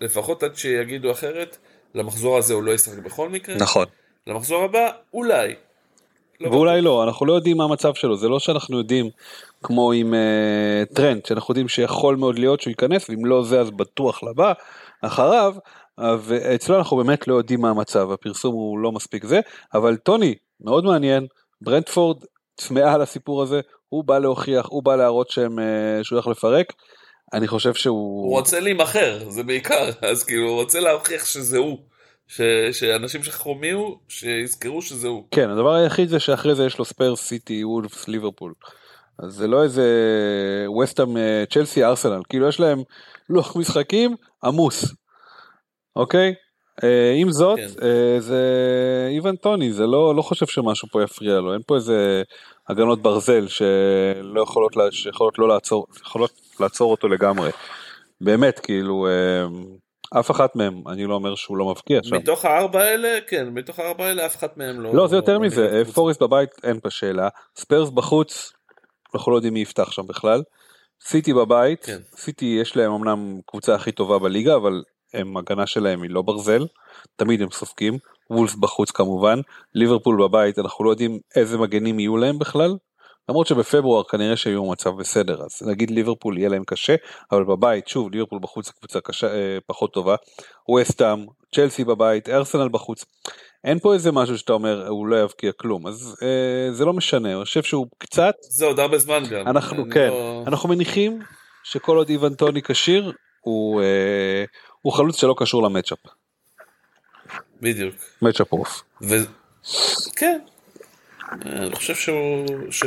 לפחות עד שיגידו אחרת, למחזור הזה הוא לא ישחק בכל מקרה. נכון. למחזור הבא, אולי. לא ואולי. לא אנחנו לא יודעים מה המצב שלו זה לא שאנחנו יודעים כמו עם אה, טרנד שאנחנו יודעים שיכול מאוד להיות שהוא ייכנס ואם לא זה אז בטוח לבא אחריו ואצלו אנחנו באמת לא יודעים מה המצב הפרסום הוא לא מספיק זה אבל טוני מאוד מעניין ברנדפורד צמאה על הסיפור הזה הוא בא להוכיח הוא בא להראות שהם אה, שהוא הולך לפרק אני חושב שהוא הוא רוצה להימכר, זה בעיקר, אז כאילו, הוא רוצה להוכיח שזה הוא. ש... שאנשים שכחו מי הוא, שיזכרו שזה הוא. כן הדבר היחיד זה שאחרי זה יש לו ספייר סיטי וולפס ליברפול. אז זה לא איזה ווסטהאם אה, צ'לסי ארסנל כאילו יש להם לוח משחקים עמוס. אוקיי? אה, עם זאת כן. אה, זה איוון טוני זה לא לא חושב שמשהו פה יפריע לו אין פה איזה הגנות ברזל שלא יכולות לה- שיכולות לא לעצור יכולות לעצור אותו לגמרי. באמת כאילו אף אחת מהם אני לא אומר שהוא לא מבקיע שם. מתוך הארבע האלה, כן, מתוך הארבע האלה אף אחת מהם לא... לא זה יותר לא מזה קבוצה. פורסט בבית אין פה שאלה ספרס בחוץ אנחנו לא יודעים מי יפתח שם בכלל סיטי בבית כן. סיטי יש להם אמנם קבוצה הכי טובה בליגה אבל הם הגנה שלהם היא לא ברזל תמיד הם סופגים וולבס בחוץ כמובן ליברפול בבית אנחנו לא יודעים איזה מגנים יהיו להם בכלל למרות שבפברואר כנראה שיהיו במצב בסדר אז נגיד ליברפול יהיה להם קשה אבל בבית שוב ליברפול בחוץ קבוצה קשה אה, פחות טובה ווסטאם צ'לסי בבית ארסנל בחוץ אין פה איזה משהו שאתה אומר הוא לא יבקיע כלום אז אה, זה לא משנה אני חושב שהוא קצת זה עוד הרבה זמן גם. אנחנו אני כן לא- אנחנו מניחים שכל עוד איוון טוני כשיר הוא אה, הוא חלוץ שלא קשור למצ'אפ בדיוק. מצ'אפ אוף ו... כן. אני חושב שהוא... ש...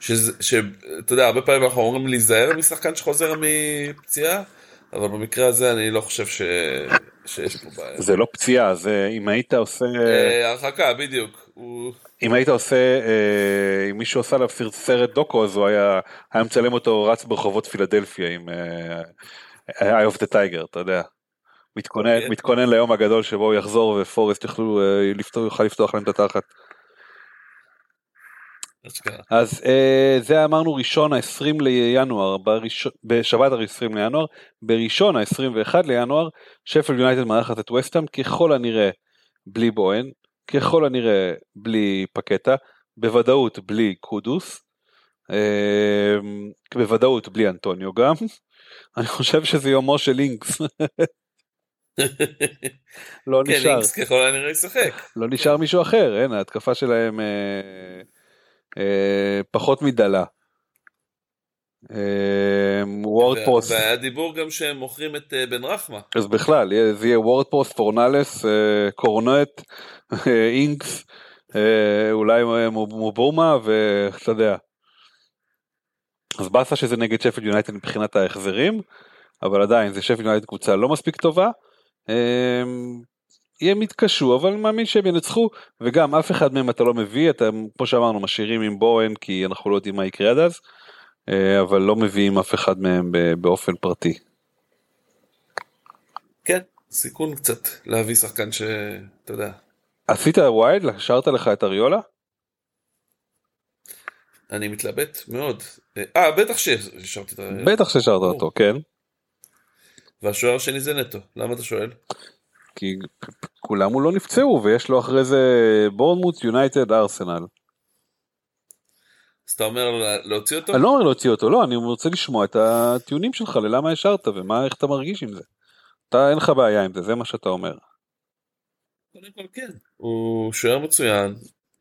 שזה- ש... אתה יודע, הרבה פעמים אנחנו אומרים להיזהר משחקן שחוזר מפציעה, אבל במקרה הזה אני לא חושב ש... שיש פה בעיה. זה לא פציעה, זה אם היית עושה, אה, הרחקה, בדיוק. הוא... אם היית עושה, אה, אם מישהו עשה עליו סרט- דוקו אז הוא היה, היה מצלם אותו רץ ברחובות פילדלפיה עם אה, Eye of the Tiger, אתה יודע. מתכונן, כן. מתכונן ליום הגדול שבו הוא יחזור ופורסט יוכלו, יוכל לפתוח להם את התחת. אז אה, זה אמרנו ראשון ה-20 לינואר, בשבת ה-20 לינואר, בראשון ה-21 לינואר, שפל יונייטד מארחת את וסטהאם ככל הנראה בלי בוהן, ככל הנראה בלי פקטה, בוודאות בלי קודוס, אה, בוודאות בלי אנטוניו גם, אני חושב שזה יומו של לינקס, לא כן, נשאר. אינקס ככל הנראה ישחק. לא נשאר מישהו אחר, אין, ההתקפה שלהם אה, פחות מדלה. אה, וורדפרוס, והיה דיבור גם שהם מוכרים את אה, בן רחמה. אז בכלל, זה יהיה וורדפרוס, פורנלס, אה, קורנט, אה, אינקס, אה, אולי אה, מוב- מובומה, ואתה יודע. אז באסה שזה נגד שפל יונייטד מבחינת ההחזרים, אבל עדיין זה שפל יונייטד קבוצה לא מספיק טובה. הם יתקשו אבל אני מאמין שהם ינצחו וגם אף אחד מהם אתה לא מביא אתם כמו שאמרנו משאירים עם בוהן כי אנחנו לא יודעים מה יקרה עד אז אה, אבל לא מביאים אף אחד מהם באופן פרטי. כן, סיכון קצת להביא שחקן שאתה יודע. עשית ווייד? השארת לך את אריולה? אני מתלבט מאוד. אה, בטח שהשארתי את ה... בטח ברור. אותו כן והשוער השני זה נטו. למה אתה שואל? כי כולם הוא לא נפצעו ויש לו אחרי זה בורנמוט יונייטד ארסנל. אז אתה אומר לה- להוציא אותו? אני לא אומר להוציא אותו לא אני רוצה לשמוע את הטיעונים שלך ללמה השארת ומה איך אתה מרגיש עם זה. אתה אין לך בעיה עם זה זה מה שאתה אומר. קודם כל כן. הוא שוער מצוין.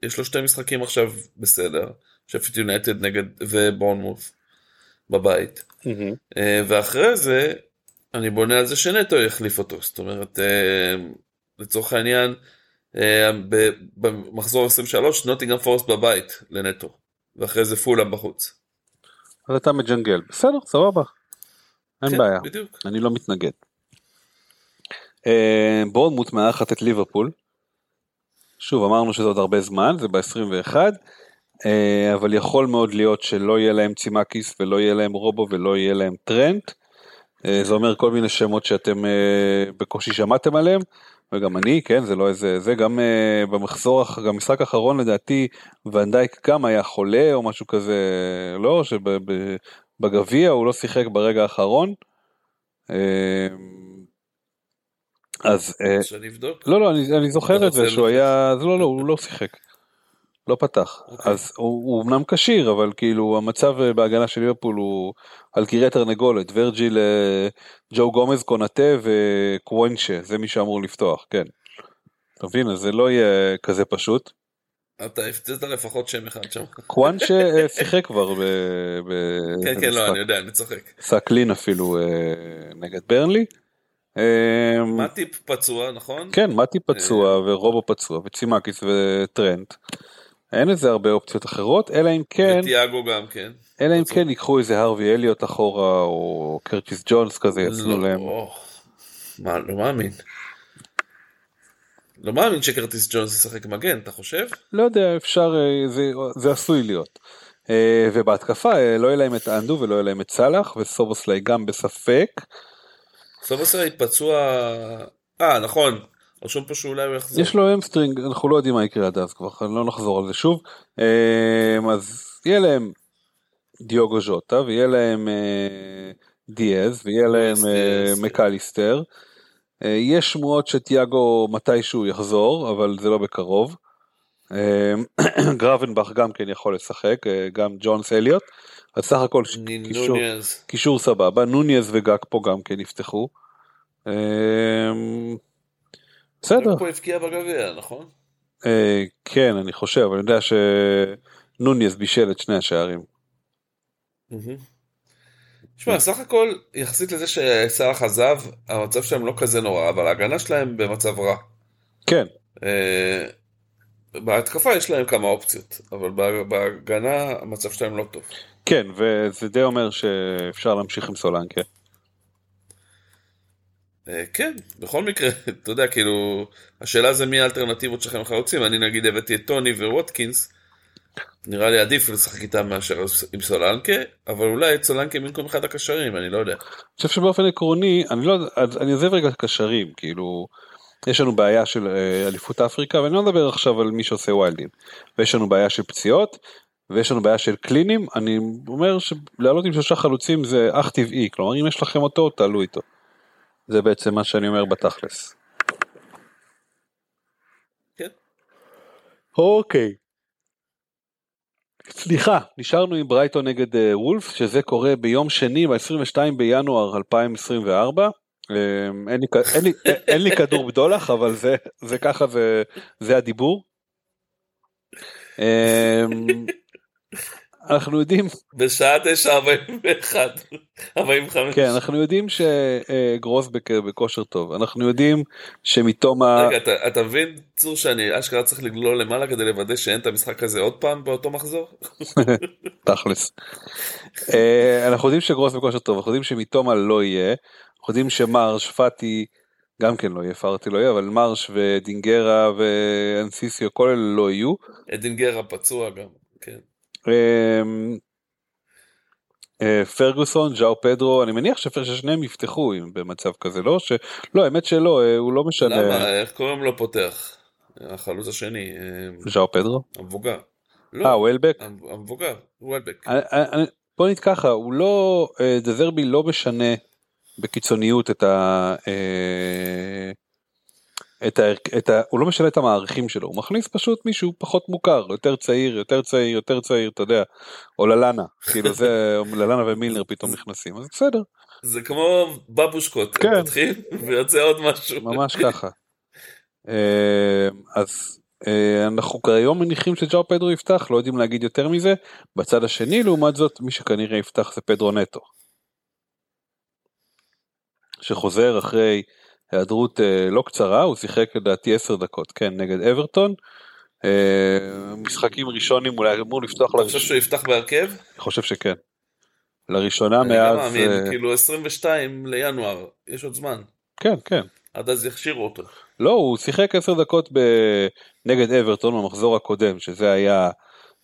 יש לו שתי משחקים עכשיו בסדר. שפט יונייטד נגד ובורנמוף בבית. אה, ואחרי זה אני בונה על זה שנטו יחליף אותו. זאת אומרת, אה, לצורך העניין, אה, במחזור 23 נוטינגרם פורסט בבית לנטו. ואחרי זה פולאם בחוץ. אז אתה מג'נגל בסדר סבבה. אין כן, בעיה. בדיוק. אני לא מתנגד. אה, בורנמוט מארחת את ליברפול. שוב אמרנו שזה עוד הרבה זמן זה ב-21 אה, אבל יכול מאוד להיות שלא יהיה להם צימקיס ולא יהיה להם רובו ולא יהיה להם טרנט. אה, זה אומר כל מיני שמות שאתם אה, בקושי שמעתם עליהם וגם אני כן זה לא איזה זה גם אה, במחזור גם משחק האחרון לדעתי ונדייק גם היה חולה או משהו כזה לא שבגביע הוא לא שיחק ברגע האחרון. אז שאני אבדוק. לא לא אני, אני זוכר את זה שהוא? היה זה לא לא הוא לא שיחק. לא פתח אוקיי. אז הוא, הוא אמנם כשיר אבל כאילו המצב בהגנה של ליברפול הוא על קירי תרנגולת ורג'יל אה, ג'ו גומז קונטה וקוונצ'ה זה מי שאמור לפתוח כן. אתה מבין אז זה לא יהיה כזה פשוט. אתה הפצעת לפחות שם אחד שם. קוונצ'ה אה, שיחק כבר ב... ב- כן, כן, לא. אני יודע, אני צוחק. עשה קלין אפילו אה, נגד ברנלי. אה, מטיפ פצוע, נכון? כן, מתי פצוע ורובו פצוע וצימקיס וטרנט. אין איזה הרבה אופציות אחרות, אלא אם כן, וטיאגו גם כן. אלא אם. כן ייקחו איזה הרווי אליוט אחורה או קרטיס ג'ונס כזה לא, להם. מה, לא מאמין. לא מאמין שקרטיס ג'ונס ישחק מגן, אתה חושב? לא יודע, אפשר, אה, זה, זה עשוי להיות. אה, ובהתקפה אה, לא יהיה להם את אנדו ולא יהיה להם את סאלח וסובוסליי גם בספק. סובוסלאי פצוע... אה, נכון. רשום פה שאולי הוא יחזור. יש לו hamstring, אנחנו לא יודעים מה יקרה עד אז כבר, לא נחזור על זה שוב. אה, אז יהיה להם דיוגו ז'וטה ויהיה להם אה, דיאז ויהיה להם אה. מקליסטר. אה, יש שמועות שתיאגו מתישהו יחזור אבל זה לא בקרוב. אה, גרבנברך גם כן יכול לשחק גם ג'ונס אליוט. אז סך הכל קישור, סבבה נוניאז וגג פה גם כן יפתחו. בסדר. פה הבקיע בגביע, נכון? אה, כן אני חושב אני יודע שנוניאז בישל את שני השערים. מהמם. שמע, סך הכל, יחסית לזה שסאלח עזב, המצב שלהם לא כזה נורא, אבל ההגנה שלהם במצב רע. כן אה, בהתקפה יש להם כמה אופציות, אבל בה- בהגנה המצב שלהם לא טוב. כן וזה די אומר שאפשר להמשיך עם סולנקה. אה, כן, בכל מקרה, אתה יודע, כאילו, השאלה זה מי האלטרנטיבות שלכם לחלוצים, אני נגיד הבאתי את טוני וווטקינס, נראה לי עדיף לשחק איתם מאשר עם סולנקה, אבל אולי את סולנקה במקום אחד הקשרים, אני לא יודע. אני חושב שבאופן עקרוני, אני לא, אז אני עוזב רגע את הקשרים, כאילו, יש לנו בעיה של אה, אליפות אפריקה, ואני לא מדבר עכשיו על מי שעושה ויילדים, ויש לנו בעיה של פציעות, ויש לנו בעיה של קלינים, אני אומר שלעלות עם שלושה חלוצים זה אך טבעי, כלומר אם יש לכם אותו, תעלו איתו. זה בעצם מה שאני אומר בתכלס. כן. אוקיי. סליחה, נשארנו עם ברייטון נגד uh, וולף, שזה קורה ביום שני ב-22 בינואר 2024. Um, אין, לי, אין, לי, אין לי כדור בדולח, אבל זה, זה ככה, זה, זה הדיבור. Um, אנחנו יודעים בשעה 9:41 45 כן אנחנו יודעים שגרוס בכושר טוב אנחנו יודעים שמתום ה... רגע אתה, אתה מבין צור שאני אשכרה צריך לגלול למעלה כדי לוודא שאין את המשחק הזה עוד פעם באותו מחזור? תכלס. אה, אנחנו יודעים שגרוס בכושר טוב אנחנו יודעים שמתומה לא יהיה אנחנו יודעים שמרש פאטי גם כן לא יהיה פארטי לא יהיה אבל מרש ודינגרה ואנסיסיו כל אלה לא יהיו. דינגרה פצוע גם כן. אמ, אה, פרגוסון, ז'או פדרו, אני מניח ששניהם יפתחו במצב כזה, לא? ש... לא, האמת שלא, אה, הוא לא משנה. למה? איך קוראים לו פותח? החלוץ השני. אה, ז'או פדרו? המבוגר. לא, אה, וולבק? המבוגר, וולבק. בוא נגיד ככה, הוא לא, דזרבי לא משנה בקיצוניות את ה... את ה, את ה, הוא לא משנה את המערכים שלו, הוא מכניס פשוט מישהו פחות מוכר, יותר צעיר, יותר צעיר, יותר צעיר, אתה יודע, או ללאנה, כאילו זה, ללאנה ומילנר פתאום נכנסים, אז בסדר. זה כמו בבושקות, כן. פותחים ויוצא עוד משהו. ממש ככה. אה, אז אה, אנחנו כיום מניחים שג'או פדרו יפתח, לא יודעים להגיד יותר מזה, בצד השני לעומת זאת מי שכנראה יפתח זה פדרו נטו. שחוזר אחרי היעדרות אה, לא קצרה, הוא שיחק לדעתי 10 דקות, כן, נגד אברטון. אה, משחקים ראשונים אולי אמור לפתוח... אתה חושב שהוא יפתח בהרכב? אני חושב שכן. לראשונה מאז... אני גם מאמין, אה, כאילו 22 לינואר, יש עוד זמן. כן, כן. עד אז יכשירו אותו. לא, הוא שיחק 10 דקות ב... נגד אברטון במחזור הקודם, שזה היה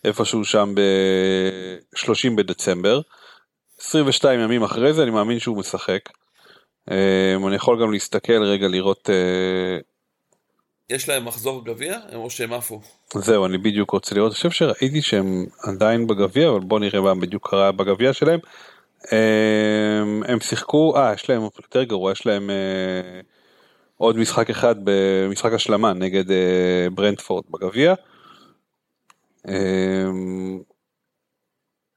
איפשהו שם ב-30 בדצמבר. 22 ימים אחרי זה אני מאמין שהוא משחק. אמ, אני יכול גם להסתכל רגע לראות. אה, יש להם מחזור גביע או שהם עפו? זהו אני בדיוק רוצה לראות, אני חושב שראיתי שהם עדיין בגביע אבל בוא נראה מה בדיוק קרה בגביע שלהם. אמ, הם שיחקו, אה יש להם יותר גרוע, יש להם אה, עוד משחק אחד במשחק השלמה נגד אה, ברנדפורד בגביע. אמ,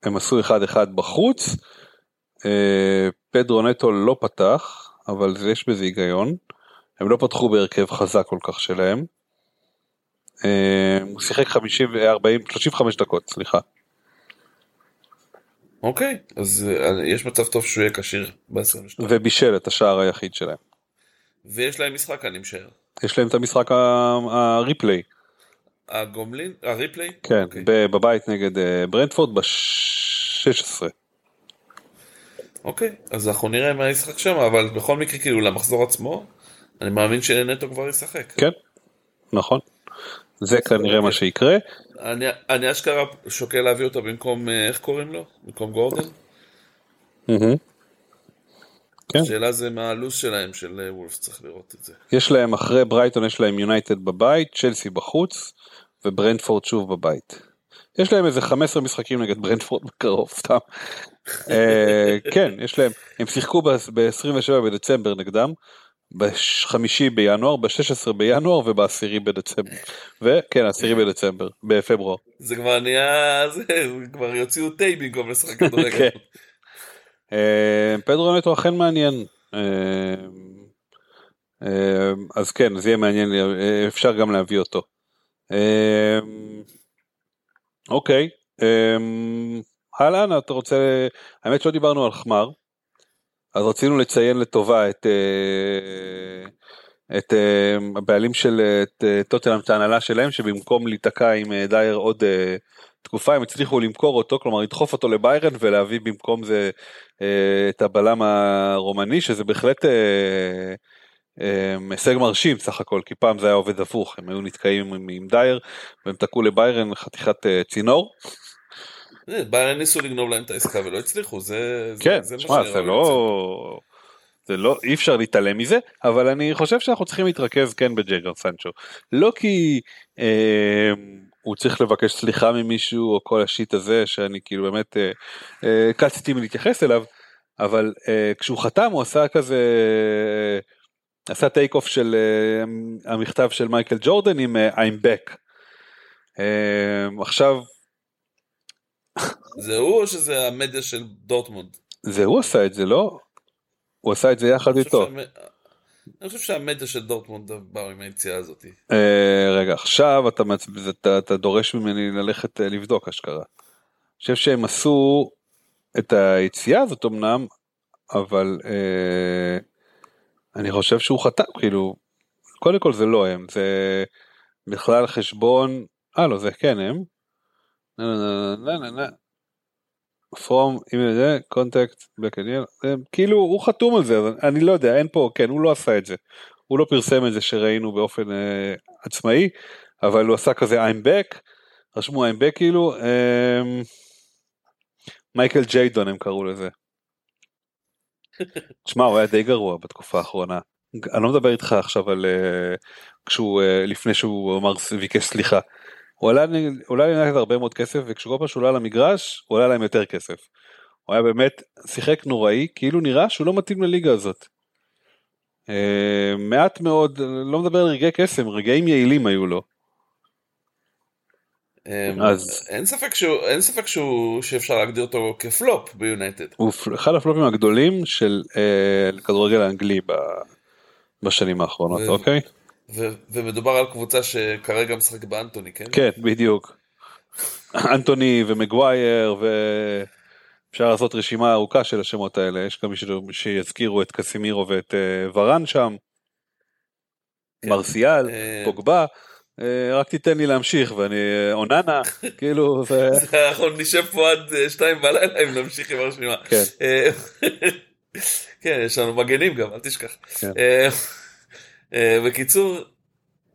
הם עשו 1-1 בחוץ. פדרו נטו לא פתח, אבל יש בזה היגיון. הם לא פתחו בהרכב חזק כל כך שלהם. הוא שיחק 50 40 35 דקות סליחה. אוקיי אז אה, יש מצב טוב שהוא יהיה כשיר ב-22. ובישל את השער היחיד שלהם. ויש להם משחק אני משער. יש להם את המשחק הריפליי. הגומלין? הריפליי? כן, אוקיי. בבית נגד אה, ברנדפורד ב-16. אוקיי, אז אנחנו נראה מה ישחק שם, אבל בכל מקרה כאילו למחזור עצמו, אני מאמין שנטו כבר ישחק. כן, נכון. זה כנראה מה שיקרה. אני, אני אשכרה שוקל להביא אותו במקום, אה, איך קוראים לו? במקום גורדן? כן. השאלה זה מה הלו"ז שלהם של אה, וולף צריך לראות את זה. יש להם אחרי ברייטון יש להם יונייטד בבית, צ'לסי בחוץ וברנדפורד שוב בבית. יש להם איזה 15 משחקים נגד ברנדפורד בקרוב סתם. אה, כן יש להם הם שיחקו ב-27 בדצמבר נגדם. בחמישי בינואר, ב-16 בינואר וב-10 בדצמבר. וכן, 10 בדצמבר, בפברואר. זה כבר נהיה, זה, כבר יוציאו תה במקום לשחק כדורגל. כן. אה, פדרו נטו אכן מעניין. אה, אז כן, זה יהיה מעניין, אפשר גם להביא אותו. אוקיי, אמ, הלאה, אתה רוצה, האמת שלא דיברנו על חמר, אז רצינו לציין לטובה את, אה, את אה, הבעלים של טוטנאם, את ההנהלה שלהם, שבמקום להיתקע עם אה, דייר עוד תקופה הם הצליחו למכור אותו, כלומר לדחוף אותו לביירן ולהביא במקום זה את הבלם הרומני, שזה בהחלט אמ, הישג מרשים סך הכל, כי פעם זה היה עובד הפוך, הם היו נתקעים עם, עם דייר והם תקעו לביירן חתיכת uh, צינור. אה, ביירן ניסו לגנוב להם את העסקה ולא הצליחו, זה, כן, זה, זה שמע, מה זה לא... זה לא, אי אפשר להתעלם מזה, אבל אני חושב שאנחנו צריכים להתרכז כן בג'יידון סנצ'ו. לא כי אה, הוא צריך לבקש סליחה ממישהו או כל ה shit הזה שאני כאילו באמת אה, אה, קצתי מלהתייחס אליו, אבל אה, כשהוא חתם הוא עשה כזה, אה, עשה take off של אה, המכתב של מייקל ג'ורדן עם אה, I'm back. אה, עכשיו זה הוא או שזה המדיה של דורטמונד? זה הוא עשה את זה לא? הוא עשה את זה יחד איתו. שהמ- אני חושב שהמדיה של דורטמונד באו עם היציאה הזאת. אה, רגע עכשיו אתה, אתה, אתה דורש ממני ללכת אה, לבדוק אשכרה. אני חושב שהם עשו את היציאה הזאת אמנם אבל אה, אני חושב שהוא חתם כאילו קודם כל זה לא הם זה בכלל חשבון אה לא זה כן הם. from אם זה again הם, כאילו הוא חתום על זה אני לא יודע אין פה כן הוא לא עשה את זה. הוא לא פרסם את זה שראינו באופן אה, עצמאי אבל הוא עשה כזה I'm back רשמו I'm back כאילו אה, מייקל ג'יידון הם קראו לזה. תשמע הוא היה די גרוע בתקופה האחרונה. אני לא מדבר איתך עכשיו על אה, כשהוא אה, לפני שהוא אמר ביקש סליחה. הוא עלה ליונתן הרבה מאוד כסף וכשכל פעם שהוא עלה למגרש הוא עלה להם יותר כסף. הוא היה באמת שיחק נוראי כאילו נראה שהוא לא מתאים לליגה הזאת. אה, מעט מאוד לא מדבר על רגעי קסם רגעים יעילים היו לו. אמ, אז- אין ספק שהוא, אין ספק שהוא, שאפשר להגדיר אותו כפלופ ביונייטד. הוא אחד הפלופים הגדולים של אה, כדורגל האנגלי ב, בשנים האחרונות ו- אוקיי ו- ומדובר על קבוצה שכרגע משחק באנטוני, כן? כן בדיוק. אנטוני ומגווייר ואפשר לעשות רשימה ארוכה של השמות האלה יש גם מישהו שיזכירו את קסימירו ואת אה, ורן שם. כן. מרסיאל אה, פוגבה אה, רק תיתן לי להמשיך ואני אה, אוננה כאילו זה אנחנו נשב פה עד אה, שתיים בלילה אם נמשיך עם הרשימה. כן. אה, כן, יש לנו מגנים גם, אל תשכח. כן. אה, אה, בקיצור,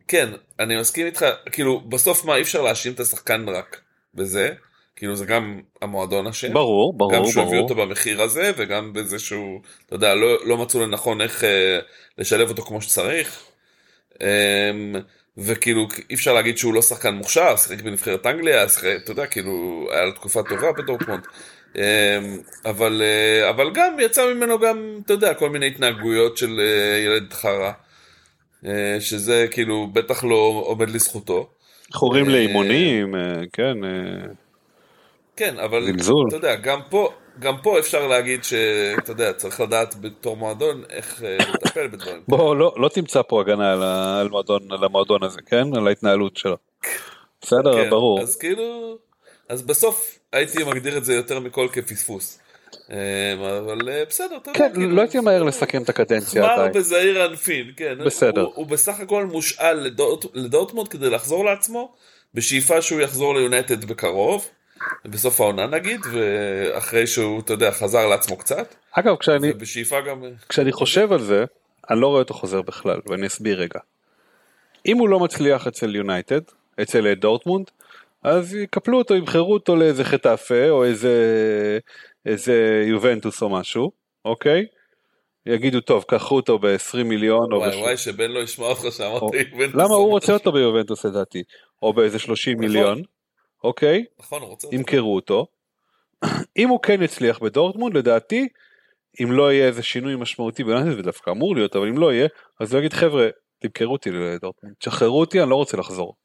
כן, אני מסכים איתך, כאילו, בסוף מה, אי אפשר להאשים את השחקן רק בזה, כאילו זה גם המועדון אשם. ברור גם ברור שהוא הביא אותו במחיר הזה, וגם בזה שהוא, אתה יודע, לא, לא מצאו לנכון איך אה, לשלב אותו כמו שצריך. אה, וכאילו, אי אפשר להגיד שהוא לא שחקן מוכשר, שיחק בנבחרת אנגליה, שיחק, אתה יודע, כאילו, היה לו תקופה טובה בדורטמונד. אה, אבל, אה, אבל גם יצא ממנו גם, אתה יודע, כל מיני התנהגויות של אה, ילד חרא. אה, שזה כאילו בטח לא עומד לזכותו. חורים לאימונים כן כן, אבל זלזול. אתה יודע, גם פה, גם פה אפשר להגיד שאתה יודע, צריך לדעת בתור מועדון איך אה, לטפל בדברים. בוא לא לא תמצא פה הגנה על על מועדון על המועדון הזה כן על ההתנהלות שלו. בסדר כן, ברור אז כאילו, אז בסוף הייתי מגדיר את זה יותר מכל כפספוס. אה, אבל אה, בסדר, יודע, כן כאילו, לא הייתי מהר לסכם את הקדנציה חמר. בזעיר אנפין, כן. בסדר. הוא, הוא בסך הכל מושאל לדורט, לדורטמונד כדי לחזור לעצמו, בשאיפה שהוא יחזור ליונייטד בקרוב, בסוף העונה נגיד, ואחרי שהוא, אתה יודע, חזר לעצמו קצת, אגב כשאני ובשאיפה גם... כשאני חושב על זה אני לא רואה אותו חוזר בכלל ואני אסביר רגע. אם הוא לא מצליח אצל יונייטד אצל אה, דורטמונד אז יקפלו אותו יבחרו אותו לאיזה חטאפה או איזה איזה יובנטוס או משהו אוקיי. יגידו טוב קחו אותו ב-20 מיליון או וואי בש- וואי, שבן לא ישמע אותך או- שאמרת יובנטוס. למה הוא רוצה אותו ביובנטוס לדעתי או באיזה 30 נכון. מיליון אוקיי נכון, רוצה. ימכרו אותו. אם הוא כן יצליח בדורטמונד לדעתי אם לא יהיה איזה שינוי משמעותי ביונייטד ודווקא אמור להיות אבל אם לא יהיה אז הוא יגיד חבר'ה תמכרו אותי לדורטמונד תשחררו אותי אני לא רוצה לחזור.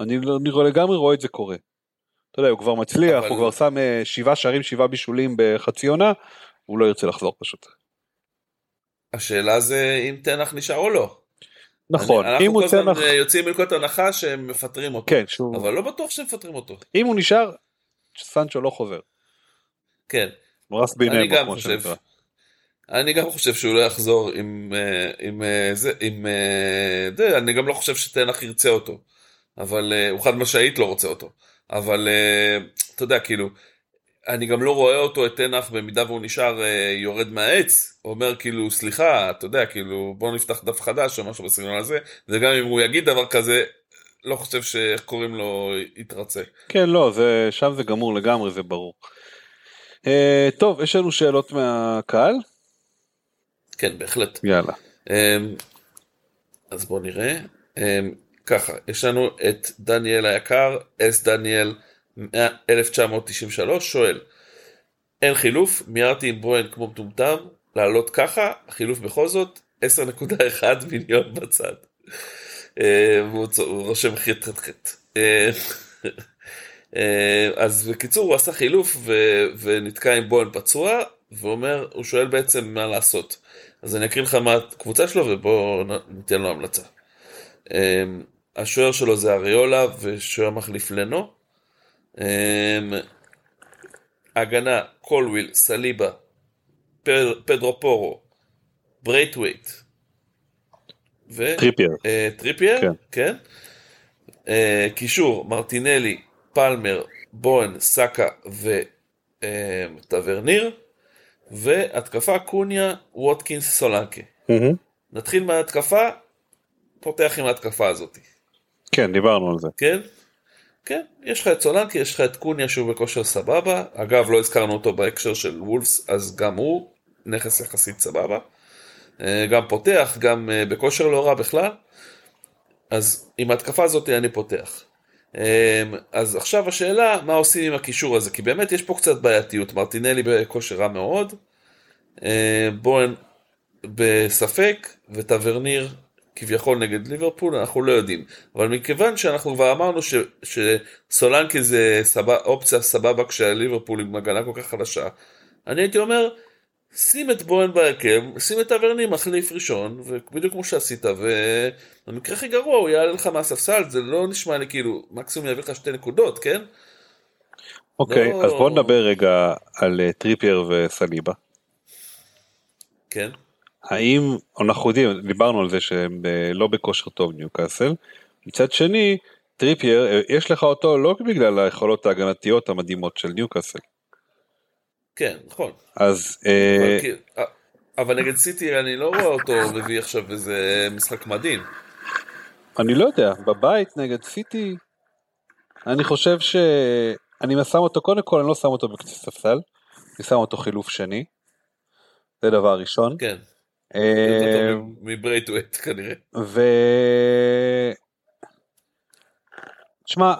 אני, לא- אני לגמרי רואה את זה קורה. אתה יודע הוא כבר מצליח אבל- הוא כבר שם אה, שבעה שערים שבעה בישולים בחצי עונה הוא לא ירצה לחזור פשוט. השאלה זה אם תנח נשאר או לא. נכון אני- אם הוא אנחנו כל צמח הזמן אה, יוצאים מנקודת הנחה שהם מפטרים אותו. כן שהוא אבל לא בטוח שהם מפטרים אותו. אם הוא נשאר סנצ'ו לא חוזר. כן. רס אני בינמו גם כמו חושב. שנקרא. אני גם חושב שהוא לא יחזור עם, אה, עם אה, זה, עם, זה, אני גם לא חושב שתנח ירצה אותו, אבל הוא חד משמעית לא רוצה אותו, אבל אתה יודע, כאילו, אני גם לא רואה אותו, את תנח, במידה והוא נשאר אה, יורד מהעץ, אומר כאילו, סליחה, אתה יודע, כאילו, בוא נפתח דף חדש או משהו בסגנון הזה, וגם אם הוא יגיד דבר כזה, לא חושב שאיך קוראים לו יתרצה. כן, לא, זה, שם זה גמור לגמרי, זה ברור. אה, טוב, יש לנו שאלות מהקהל? כן, בהחלט. יאללה. אמ, אז בואו נראה. אמ, ככה, יש לנו את דניאל היקר, אס דניאל 1993, שואל, אין חילוף, מיהרתי עם בוהן כמו מטומטם, לעלות ככה, החילוף בכל זאת, 10.1 מיליון בצד. אמ, הוא רושם חטא חטא חטא. אז בקיצור הוא עשה חילוף ו- ונתקע עם בוהן פצוע, ואומר, הוא שואל בעצם מה לעשות. אז אני אקריא לך מה הקבוצה שלו ובואו ניתן לו המלצה. השוער שלו זה אריולה ושוער מחליף לנו. אמ, הגנה קולוויל, סליבה, פדרו פורו, ברייטווייט. טריפייר. אה, טריפייר, כן. כן. אה, קישור, מרטינלי, פלמר, בואן, סאקה וטברנייר. אה, והתקפה קוניה, ווטקינס, סולנקה. נתחיל מההתקפה, פותח עם ההתקפה הזאת. כן, דיברנו על זה. כן? כן, יש לך את סולנקה, יש לך את קוניה שהוא בכושר סבבה. אגב, לא הזכרנו אותו בהקשר של וולפס, אז גם הוא נכס יחסית סבבה. אה, גם פותח, גם אה, בכושר לא רע בכלל. אז עם ההתקפה הזאת אני פותח. אה, אז עכשיו השאלה, מה עושים עם הקישור הזה? כי באמת יש פה קצת בעייתיות. מרטינלי בכושר רע מאוד, בוהן בספק, וטברניר כביכול נגד ליברפול, אנחנו לא יודעים. אבל מכיוון שאנחנו כבר אמרנו ש, שסולנקה זה סבא, אופציה סבבה כשהליברפול עם הגנה כל כך חדשה, אני הייתי אומר, שים את בואן בהרכב, שים את טברנייר מחליף ראשון, ובדיוק כמו שעשית, ובמקרה הכי גרוע הוא יעלה לך מהספסל, זה לא נשמע לי כאילו, מקסימום יביא לך שתי נקודות, כן? אוקיי, לא... אז בוא נדבר רגע על אה, טריפייר וסליבה. כן. האם, אנחנו יודעים, דיברנו על זה שהם אה, לא בכושר טוב ניוקאסל, מצד שני, טריפייר, אה, יש לך אותו לא בגלל היכולות ההגנתיות המדהימות של ניוקאסל. כן, נכון. אז... אבל, אה, אבל נגד סיטי אני לא רואה אותו מביא עכשיו איזה משחק מדהים. אני לא יודע, בבית נגד סיטי, אני חושב ש... אני שם אותו, קודם כל אני לא שם אותו בקצה ספסל, אני שם אותו חילוף שני, זה דבר ראשון. כן. אה, מברייטווייט כנראה. ו... תשמע,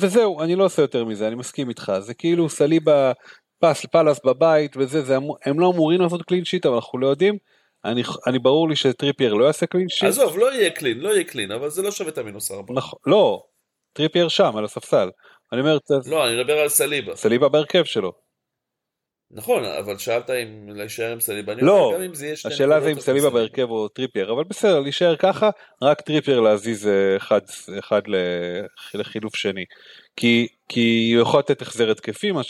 וזהו, אני לא עושה יותר מזה, אני מסכים איתך, זה כאילו סליבה פס, פאלאס בבית וזה, זה, הם לא אמורים לעשות clean sheet, אבל אנחנו לא יודעים. אני, אני ברור לי שטריפייר לא יעשה clean sheet. עזוב, לא יהיה clean, לא יהיה clean, אבל זה לא שווה את המינוס ארבע. נכון, לא, טריפייר שם, על הספסל. אני אומר... לא, אני מדבר על סליבה. סליבה בהרכב שלו. נכון, אבל שאלת אם להישאר עם סליבה. לא, השאלה זה אם סליבה בהרכב או טריפייר, אבל בסדר, להישאר ככה, רק טריפייר להזיז אה, אחד, אחד לחילוף שני. כי, כי הוא יכול לתת החזר התקפי, מה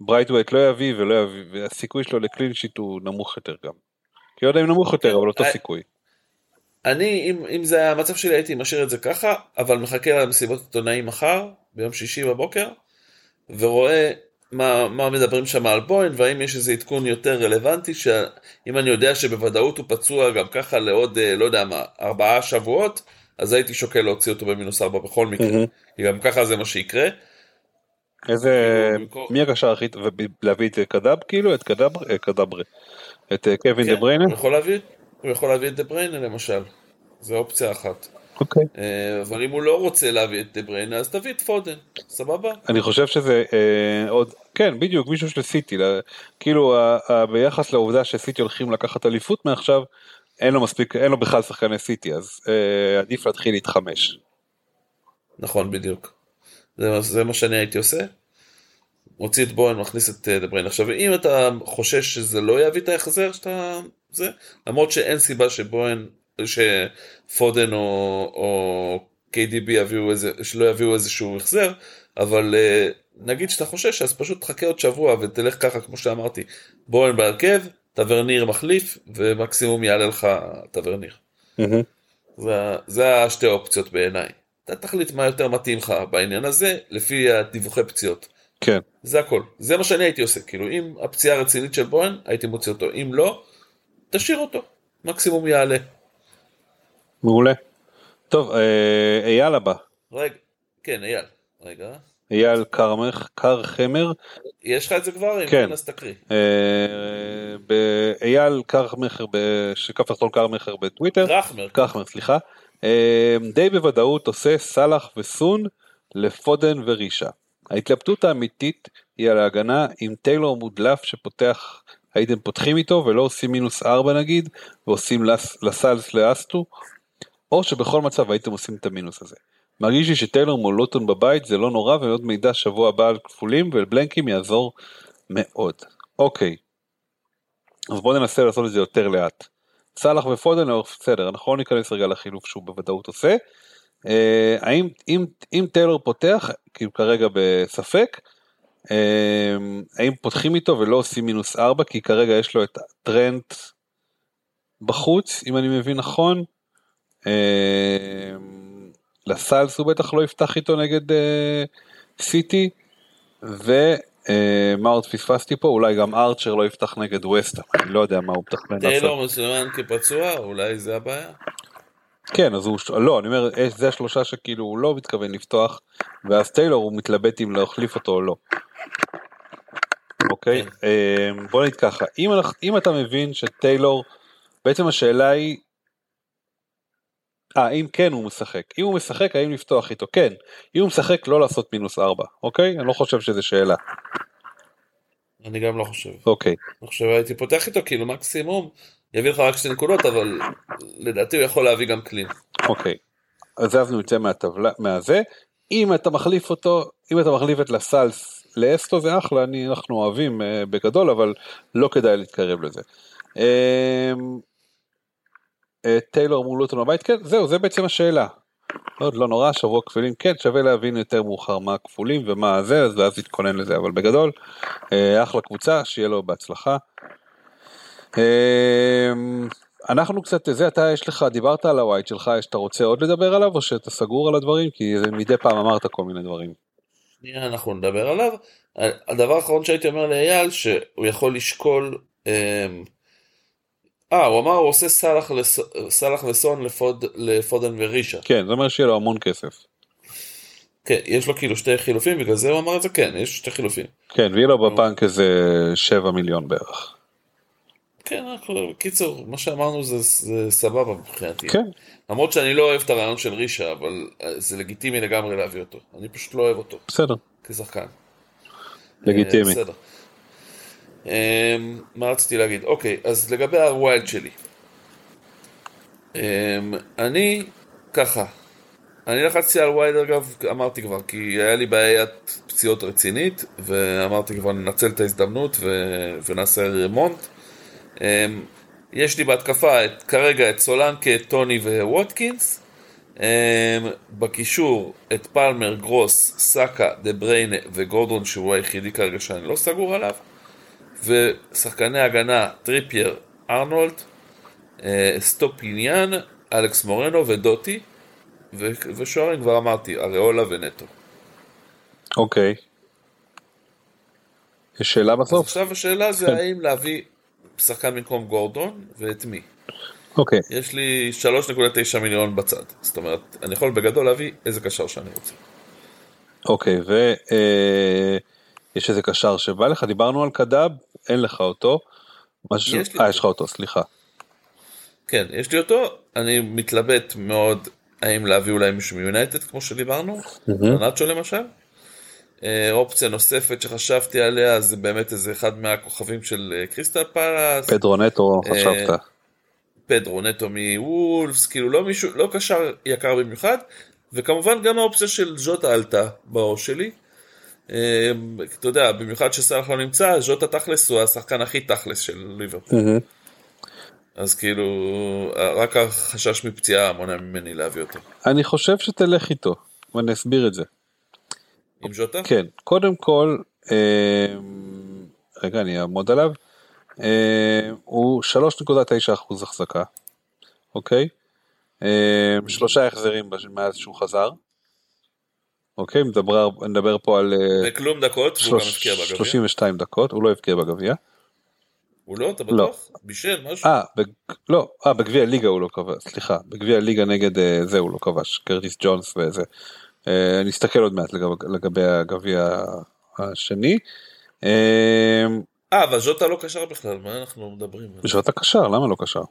שברייטווייט לא יביא ולא יביא, והסיכוי שלו ל clean sheet הוא נמוך יותר גם. כי לא יודע אם נמוך יותר, אבל אותו אה, סיכוי. אני, אם, אם זה היה המצב שלי, הייתי משאיר את זה ככה, אבל מחכה למסיבות עיתונאים מחר, ביום שישי בבוקר, ורואה מה, מה מדברים שם על בוין, והאם יש איזה עדכון יותר רלוונטי, שאם אני יודע שבוודאות הוא פצוע גם ככה לעוד, אה, לא יודע מה, ארבעה שבועות, אז הייתי שוקל להוציא אותו במינוס ארבע בכל מקרה, mm-hmm. כי גם ככה זה מה שיקרה. איזה, כאילו, מי הקשר הכי טוב, להביא את קדאב כאילו, את קדאבר, אה, קדאברה, את אה, קווין כן, דה ברוינה? הוא יכול להביא, הוא יכול להביא את דה ברוינה למשל, זה אופציה אחת. אוקיי. אה, אבל אם הוא לא רוצה להביא את דה ברוינה אז תביא את פודן, סבבה? אני חושב שזה אה, עוד, כן בדיוק מישהו של סיטי, כאילו ביחס לעובדה שסיטי הולכים לקחת אליפות מעכשיו, אין לו מספיק, אין לו בכלל שחקני סיטי אז אה, עדיף להתחיל להתחמש. נכון בדיוק. זה, מה שאני הייתי עושה. מוציא את בוהן, מכניס את דה בריינה. עכשיו אם אתה חושש שזה לא יביא את ההחזר שאתה... זה, למרות שאין סיבה שבוהן שפודן או, או KDB יביאו איזה, שלא יביאו איזשהו החזר, אבל uh, נגיד שאתה חושש אז פשוט תחכה עוד שבוע ותלך ככה כמו שאמרתי, בוהן בהרכב, טברניר מחליף ומקסימום יעלה לך טברניר. Mm-hmm. זה, זה השתי אופציות בעיניי. אתה תחליט מה יותר מתאים לך בעניין הזה לפי הדיווחי פציעות. כן. זה הכל. זה מה שאני הייתי עושה. כאילו, אם הפציעה רצינית של בוהן, הייתי מוציא אותו. אם לא, תשאיר אותו. מקסימום יעלה. מעולה. טוב, אה, אייל הבא. רגע, כן, אייל. רגע. אייל קרמך, קרחמר. יש לך את זה כבר? כן. כן, אז תקריא. אה, אייל קרמכר, שכף תחתון קרמכר בטוויטר. רחמר. קרחמר, סליחה. אה, די בוודאות עושה סאלח וסון לפודן ורישה. ההתלבטות האמיתית היא על ההגנה עם טיילור מודלף שפותח, הייתם פותחים איתו ולא עושים מינוס ארבע נגיד, ועושים לס- לסלס לאסטו, או שבכל מצב הייתם עושים את המינוס הזה. מרגיש לי שטיילור מול לוטון בבית זה לא נורא ועוד מידע שבוע הבא על כפולים ובלנקים יעזור מאוד. אוקיי. אז בואו ננסה לעשות את זה יותר לאט. סאלח ופודן, בסדר, אנחנו לא ניכנס רגע לחילוף שהוא בוודאות עושה. אה, האם אם, אם טיילור פותח, כאילו כרגע בספק, אה, האם פותחים איתו ולא עושים מינוס 4 כי כרגע יש לו את טרנט בחוץ אם אני מבין נכון. אה, לסלס הוא בטח לא יפתח איתו נגד אה, סיטי ומה עוד פספסתי פה אולי גם ארצ'ר לא יפתח נגד וסטה אני לא יודע מה הוא מתכנן לעשות. טיילור מסומן כפצוע, אולי זה הבעיה. כן אז הוא לא אני אומר אה, זה השלושה שכאילו הוא לא מתכוון לפתוח ואז טיילור הוא מתלבט אם להחליף אותו או לא. אוקיי כן. אה, בוא נגיד ככה אם אתה מבין שטיילור בעצם השאלה היא. אה אם כן הוא משחק אם הוא משחק האם לפתוח איתו כן אם הוא משחק לא לעשות מינוס ארבע אוקיי אני לא חושב שזה שאלה אני גם לא חושב. אוקיי אני חושב הייתי פותח איתו כאילו מקסימום, יביא לך רק שתי נקודות, אבל לדעתי הוא יכול להביא גם קלין. אוקיי. אז אז נצא מהטבלה מהזה אם אתה מחליף אותו אם אתה מחליף את לסלס לאסטו זה אחלה אני אנחנו אוהבים אה, בגדול אבל לא כדאי להתקרב לזה. אה, טיילור מול לוטון בבית כן זהו זה בעצם השאלה. עוד לא נורא שבוע כפולים כן שווה להבין יותר מאוחר מה הכפולים ומה זה אז ואז להתכונן לזה אבל בגדול אה, אחלה קבוצה שיהיה לו בהצלחה. אה, אנחנו קצת זה אתה יש לך דיברת על הווייט שלך שאתה רוצה עוד לדבר עליו או שאתה סגור על הדברים כי זה מדי פעם אמרת כל מיני דברים. אנחנו נדבר עליו. הדבר האחרון שהייתי אומר לאייל, שהוא יכול לשקול... אה, הוא אמר הוא עושה סאלח לס- סאלח וסון לפוד, לפודן ורישה. כן זה אומר שיהיה לו המון כסף. כן, יש לו כאילו שתי חילופים, בגלל זה הוא אמר את זה, כן, יש שתי חילופים. כן ויהיה לו בבנק איזה 7 מיליון בערך. כן, בקיצור, מה שאמרנו זה, זה סבבה מבחינתי. כן. למרות שאני לא אוהב את הרעיון של רישה, אבל אה, זה לגיטימי לגמרי להביא אותו. אני פשוט לא אוהב אותו בסדר. כשחקן. לגיטימי. אה, בסדר. אה, מה רציתי להגיד? אוקיי, אז לגבי ה wild שלי. אה, אני, ככה, אני לחצתי על wild אגב, אמרתי כבר, כי היה לי בעיית פציעות רצינית, ואמרתי כבר ננצל את ההזדמנות ו... ונעשה רמונט. אה, יש לי בהתקפה את, כרגע את סולנקה, טוני וווטקינס. בקישור את פלמר, גרוס, סאקה, דה ברוינה וגורדון שהוא היחידי כרגע שאני לא סגור עליו. ושחקני הגנה טריפייר, ארנולד, אה, אסטופיניאן, אלכס מורנו ודוטי. ו- ושוערים כבר אמרתי, אריולה ונטו. אוקיי. יש שאלה בסוף? עכשיו השאלה זה כן. האם להביא שחקן במקום גורדון ואת מי. אוקיי. יש לי 3.9 מיליון בצד. זאת אומרת, אני יכול בגדול להביא איזה קשר שאני רוצה. אוקיי ויש איזה קשר שבא לך דיברנו על קדאב אין לך אותו. משהו- יש לי אה אותו. יש לך אותו סליחה. כן, יש לי אותו, אני מתלבט מאוד האם להביא אולי מישהו מיונייטד כמו שדיברנו, נאצ'ו למשל. אה, אופציה נוספת שחשבתי עליה זה באמת איזה אחד מהכוכבים של אה, קריסטל פלאס, פדרו נטו אה, חשבת. פדרו נטו מוולפס, כאילו לא מישהו, לא קשר יקר במיוחד, וכמובן גם האופציה של ז'וטה עלתה בראש שלי. אתה יודע, במיוחד שסאלח לא נמצא, ז'וטה תכלס הוא השחקן הכי תכלס של ליברפול. אז כאילו, רק החשש מפציעה מונע ממני להביא אותו. אני חושב שתלך איתו ואני אסביר את זה. עם ז'וטה? כן, קודם כל, אה, רגע אני אעמוד עליו, אה, הוא 3.9% החזקה, אוקיי? אה, שלושה החזרים מאז שהוא חזר. אוקיי, מדבר, נדבר פה על אה, בכלום דקות, והוא גם הבקיע בגביע. 32 דקות, הוא לא הבקיע בגביע. הוא לא, אתה לא. בטוח? בישל משהו? אה, בג... לא, אה, בגביע ליגה הוא לא כבש, סליחה, בגביע ליגה נגד אה, זה הוא לא כבש, קרטיס ג'ונס וזה. אה, אני אסתכל עוד מעט לגב, לגבי הגביע השני. אה, אה, אבל ז'וטה לא קשר בכלל, מה אנחנו מדברים? ז'וטה קשר, למה לא קשר?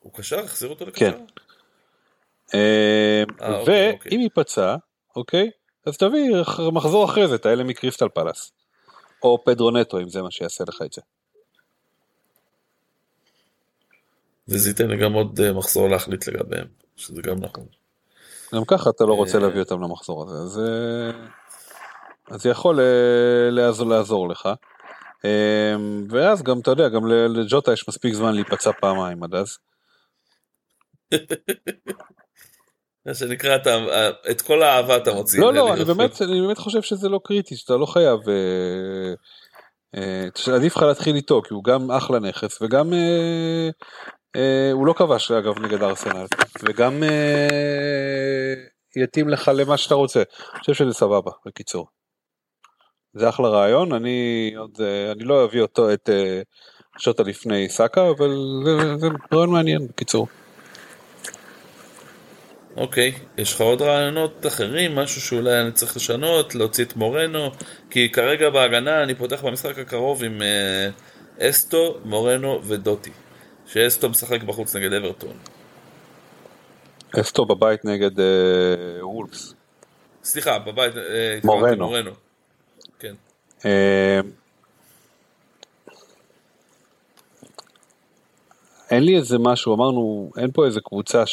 הוא קשר? החזיר אותו לקשר? כן. אה, אה, אוקיי, אוקיי. ואם ייפצע, אוקיי, אז תביא מחזור אחרי זה את האלה מקריסטל פלאס. או פדרו נטו אם זה מה שיעשה לך את זה. וזה ייתן לי גם עוד אה, מחזור להחליט לגביהם, שזה גם נכון. גם ככה אתה לא רוצה אה. להביא אותם למחזור הזה, אז, זה יכול אה, לעזור, לעזור לך. אה, ואז גם אתה יודע, גם לג'וטה יש מספיק זמן להיפצע פעמיים עד אז. מה שנקרא, אתה, אה, את כל האהבה אתה מוציא. לא, לא. אני באמת, אני באמת חושב שזה לא קריטי, שאתה לא חייב... אה, אה, עדיף לך להתחיל איתו, כי הוא גם אחלה נכס, וגם אה, אה, הוא לא כבש אגב נגד ארסנל, וגם אה, יתאים לך למה שאתה רוצה. אני חושב שזה סבבה, בקיצור. זה אחלה רעיון, אני עוד, אה, אני לא אביא אותו, את אה, שוטה לפני סאקה, אבל זה, זה רעיון מעניין, בקיצור. אוקיי, יש לך עוד רעיונות אחרים, משהו שאולי אני צריך לשנות, להוציא את מורנו, כי כרגע בהגנה אני פותח במשחק הקרוב עם אה, אסטו, מורנו ודוטי. שאסטו משחק בחוץ נגד אברטון. אסטו בבית נגד אה, וולפס. סליחה, בבית, אה, התכוונתי מורנו. מורנו. כן. אה, אין לי איזה משהו, אמרנו, אין פה איזה קבוצה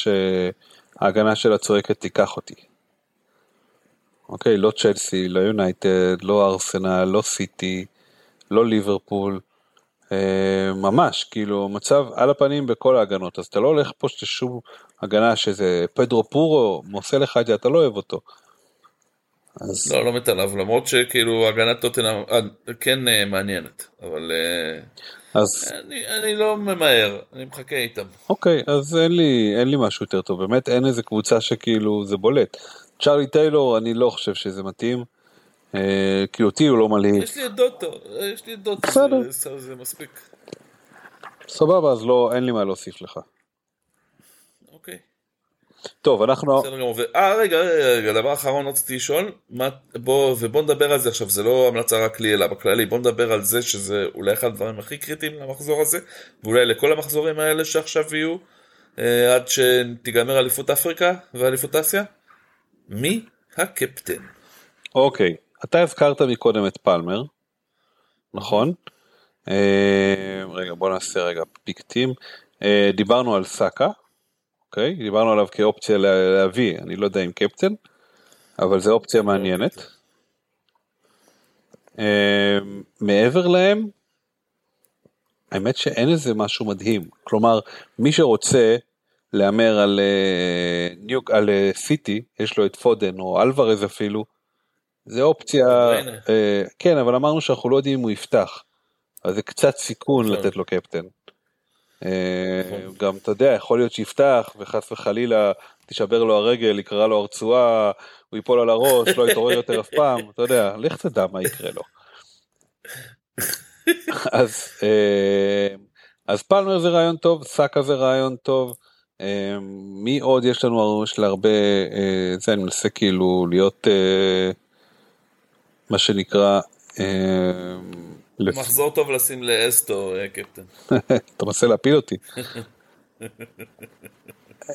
שההגנה שלה צועקת תיקח אותי. אוקיי, לא צ'לסי, לא יונייטד, לא ארסנל, לא סיטי, לא ליברפול. אה, ממש, כאילו, מצב על הפנים בכל ההגנות, אז אתה לא הולך פה לשום הגנה שזה פדרו פורו, מוסר לך את זה, אתה לא אוהב אותו. אז לא, לא מת עליו, למרות שכאילו הגנת טוטנאם אה, כן אה, מעניינת, אבל אז אני, אני לא ממהר, אני מחכה איתם. אוקיי, אז אין לי, אין לי משהו יותר טוב, באמת אין איזה קבוצה שכאילו זה בולט. צ'ארלי טיילור, אני לא חושב שזה מתאים, אה, כי אותי הוא לא מלהיב. יש לי את דוטו, יש לי את דוטו, זה, זה מספיק. סבבה, אז לא, אין לי מה להוסיף לך. טוב, אנחנו, בסדר גמור. אה, רגע, רגע, דבר אחרון רציתי לשאול, מה, בוא, ובוא נדבר על זה עכשיו, זה לא המלצה רק לי, אלא בכללי, בוא נדבר על זה שזה אולי אחד הדברים הכי קריטיים למחזור הזה, ואולי לכל המחזורים האלה שעכשיו יהיו, אה, עד שתיגמר אליפות אפריקה ואליפות אסיה. מי הקפטן? אוקיי, אתה הזכרת מקודם את פלמר, נכון? אה, רגע, בוא נעשה רגע פיקטים. אה, דיברנו על סאקה, אוקיי? דיברנו עליו כאופציה לה- להביא, אני לא יודע אם קפטן, אבל זו אופציה מעניינת. אה, מעבר להם, האמת שאין איזה משהו מדהים. כלומר, מי שרוצה להמר על, אה, ניוק, על אה, סיטי, יש לו את פודן או אלוורז אפילו, זה אופציה. אה, כן, אבל אמרנו שאנחנו לא יודעים אם הוא יפתח, אז זה קצת סיכון. לתת לו קפטן. אה. גם אתה יודע, יכול להיות שיפתח וחס וחלילה תישבר לו הרגל, יקרע לו הרצועה, הוא ייפול על הראש, לא יתעורר יותר אף פעם, אתה יודע, לך תדע מה יקרה לו. אז, אה, אז פלמר זה רעיון טוב, סאקה זה רעיון טוב. אה, מי עוד יש לנו, יש לה הרבה, זה אני מנסה כאילו להיות מה שנקרא, מחזור טוב לשים לאסטו אה, קפטן. אתה מנסה להפיל אותי.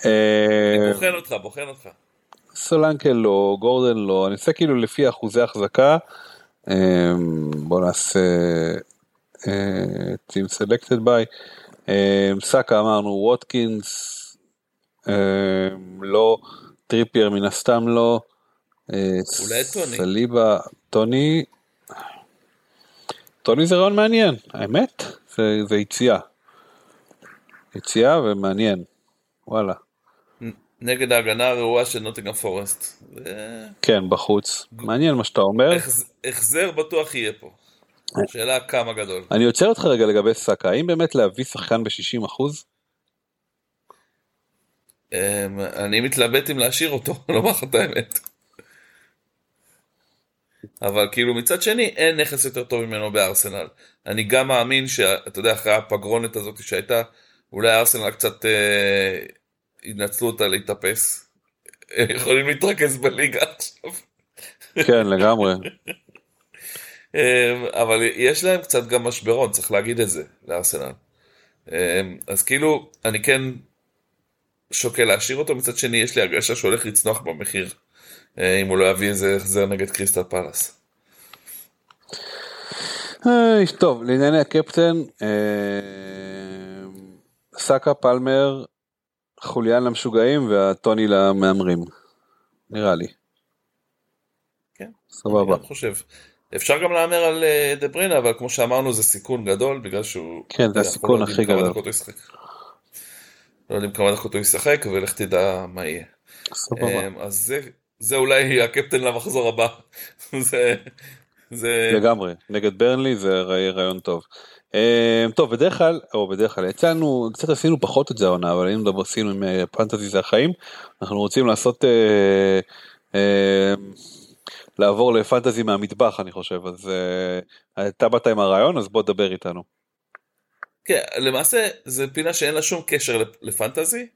אה, בוחן אותך, בוחן אותך. סולנקה לא, גורדן לא, אני עושה כאילו לפי אחוזי החזקה. אה, בוא נעשה Team Selected by. סאקה אמרנו, ווטקינס, לא, טריפייר מן הסתם לא. אולי טוני. סליבה, טוני, טוני זה רעיון מעניין, האמת, זה, זה יציאה. יציאה ומעניין, וואלה. נגד ההגנה הרעועה של נוטינגרם פורסט. כן, בחוץ. מעניין מה שאתה אומר. החז- החזר בטוח יהיה פה. שאלה כמה גדול. אני עוצר אותך רגע לגבי סאקה, האם באמת להביא שחקן ב-60 אחוז? אמ, אני מתלבט אם להשאיר אותו, לומר לך את האמת. אבל כאילו מצד שני אין נכס יותר טוב ממנו בארסנל. אני גם מאמין שאתה יודע אחרי הפגרונת הזאת שהייתה אולי ארסנל קצת אה, ינצלו אותה להתאפס. יכולים להתרכז בליגה עכשיו. כן לגמרי. אה, אבל יש להם קצת גם משברון צריך להגיד את זה לארסנל. אה, אז כאילו אני כן שוקל להשאיר אותו מצד שני יש לי הרגשה שהוא הולך לצנוח במחיר. אה, אם הוא לא יביא איזה החזר נגד קריסטל פלאס. טוב לענייני הקפטן אה, סאקה פלמר חוליין למשוגעים והטוני למהמרים נראה לי. כן. סבבה. אני חושב. אפשר גם להמר על אה, דה ברינה אבל כמו שאמרנו זה סיכון גדול בגלל שהוא... כן, זה הסיכון לא הכי גדול. לא יודעים כמה דקות הוא ישחק ולך תדע מה יהיה. סבבה. אמ, אז זה, זה אולי הקפטן למחזור הבא. זה, זה, לגמרי נגד ברנלי זה רעי- רעיון טוב. אה, טוב בדרך כלל או בדרך כלל יצאנו קצת עשינו פחות את זה העונה אבל אם דבר עשינו עם אה, פנטזי זה החיים אנחנו רוצים לעשות אה, אה, לעבור לפנטזי מהמטבח אני חושב אז אה, אתה באת עם הרעיון אז בוא תדבר איתנו. כן, למעשה זה פינה שאין לה שום קשר לפ- לפנטזי,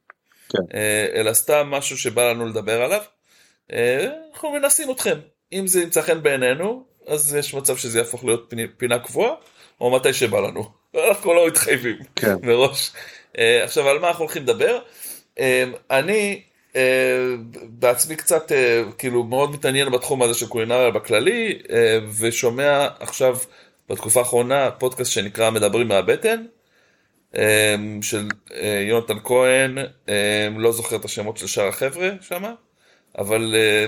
כן. אה, אלא סתם משהו שבא לנו לדבר עליו. אה, אנחנו מנסים אתכם, אם זה ימצא חן בעינינו, אז יש מצב שזה יהפוך להיות פינה, קבועה, או מתי שבא לנו. אנחנו לא מתחייבים כן. מראש. אה, עכשיו על מה אנחנו הולכים לדבר? אה, אני בעצמי קצת כאילו מאוד מתעניין בתחום הזה של קולינריה בכללי, ושומע עכשיו בתקופה האחרונה פודקאסט שנקרא מדברים מהבטן. של יונתן כהן, לא זוכר את השמות של שאר החבר'ה שם, אבל אה,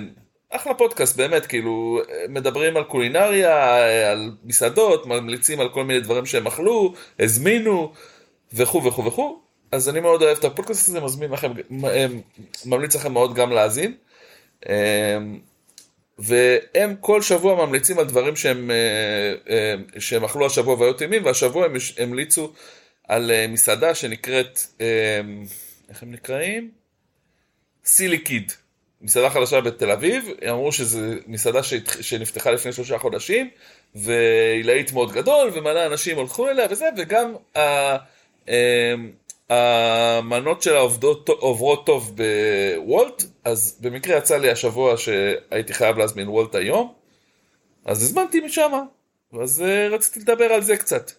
אחלה פודקאסט באמת, כאילו מדברים על קולינריה, אה, על מסעדות, ממליצים על כל מיני דברים שהם אכלו, הזמינו וכו' וכו' וכו', אז אני מאוד אוהב את הפודקאסט הזה, מזמין לכם, אה, ממליץ לכם מאוד גם להאזין. והם כל שבוע ממליצים על דברים שהם, שהם אכלו השבוע והיו טעימים, והשבוע הם המליצו על מסעדה שנקראת, איך הם נקראים? סילי קיד. מסעדה חדשה בתל אביב, אמרו שזו מסעדה שנפתחה לפני שלושה חודשים, והיא להיט מאוד גדול, ומלא אנשים הלכו אליה וזה, וגם ה, אה, המנות שלה עובדות, עוברות טוב בוולט, אז במקרה יצא לי השבוע שהייתי חייב להזמין וולט היום, אז הזמנתי משם, אז אה, רציתי לדבר על זה קצת.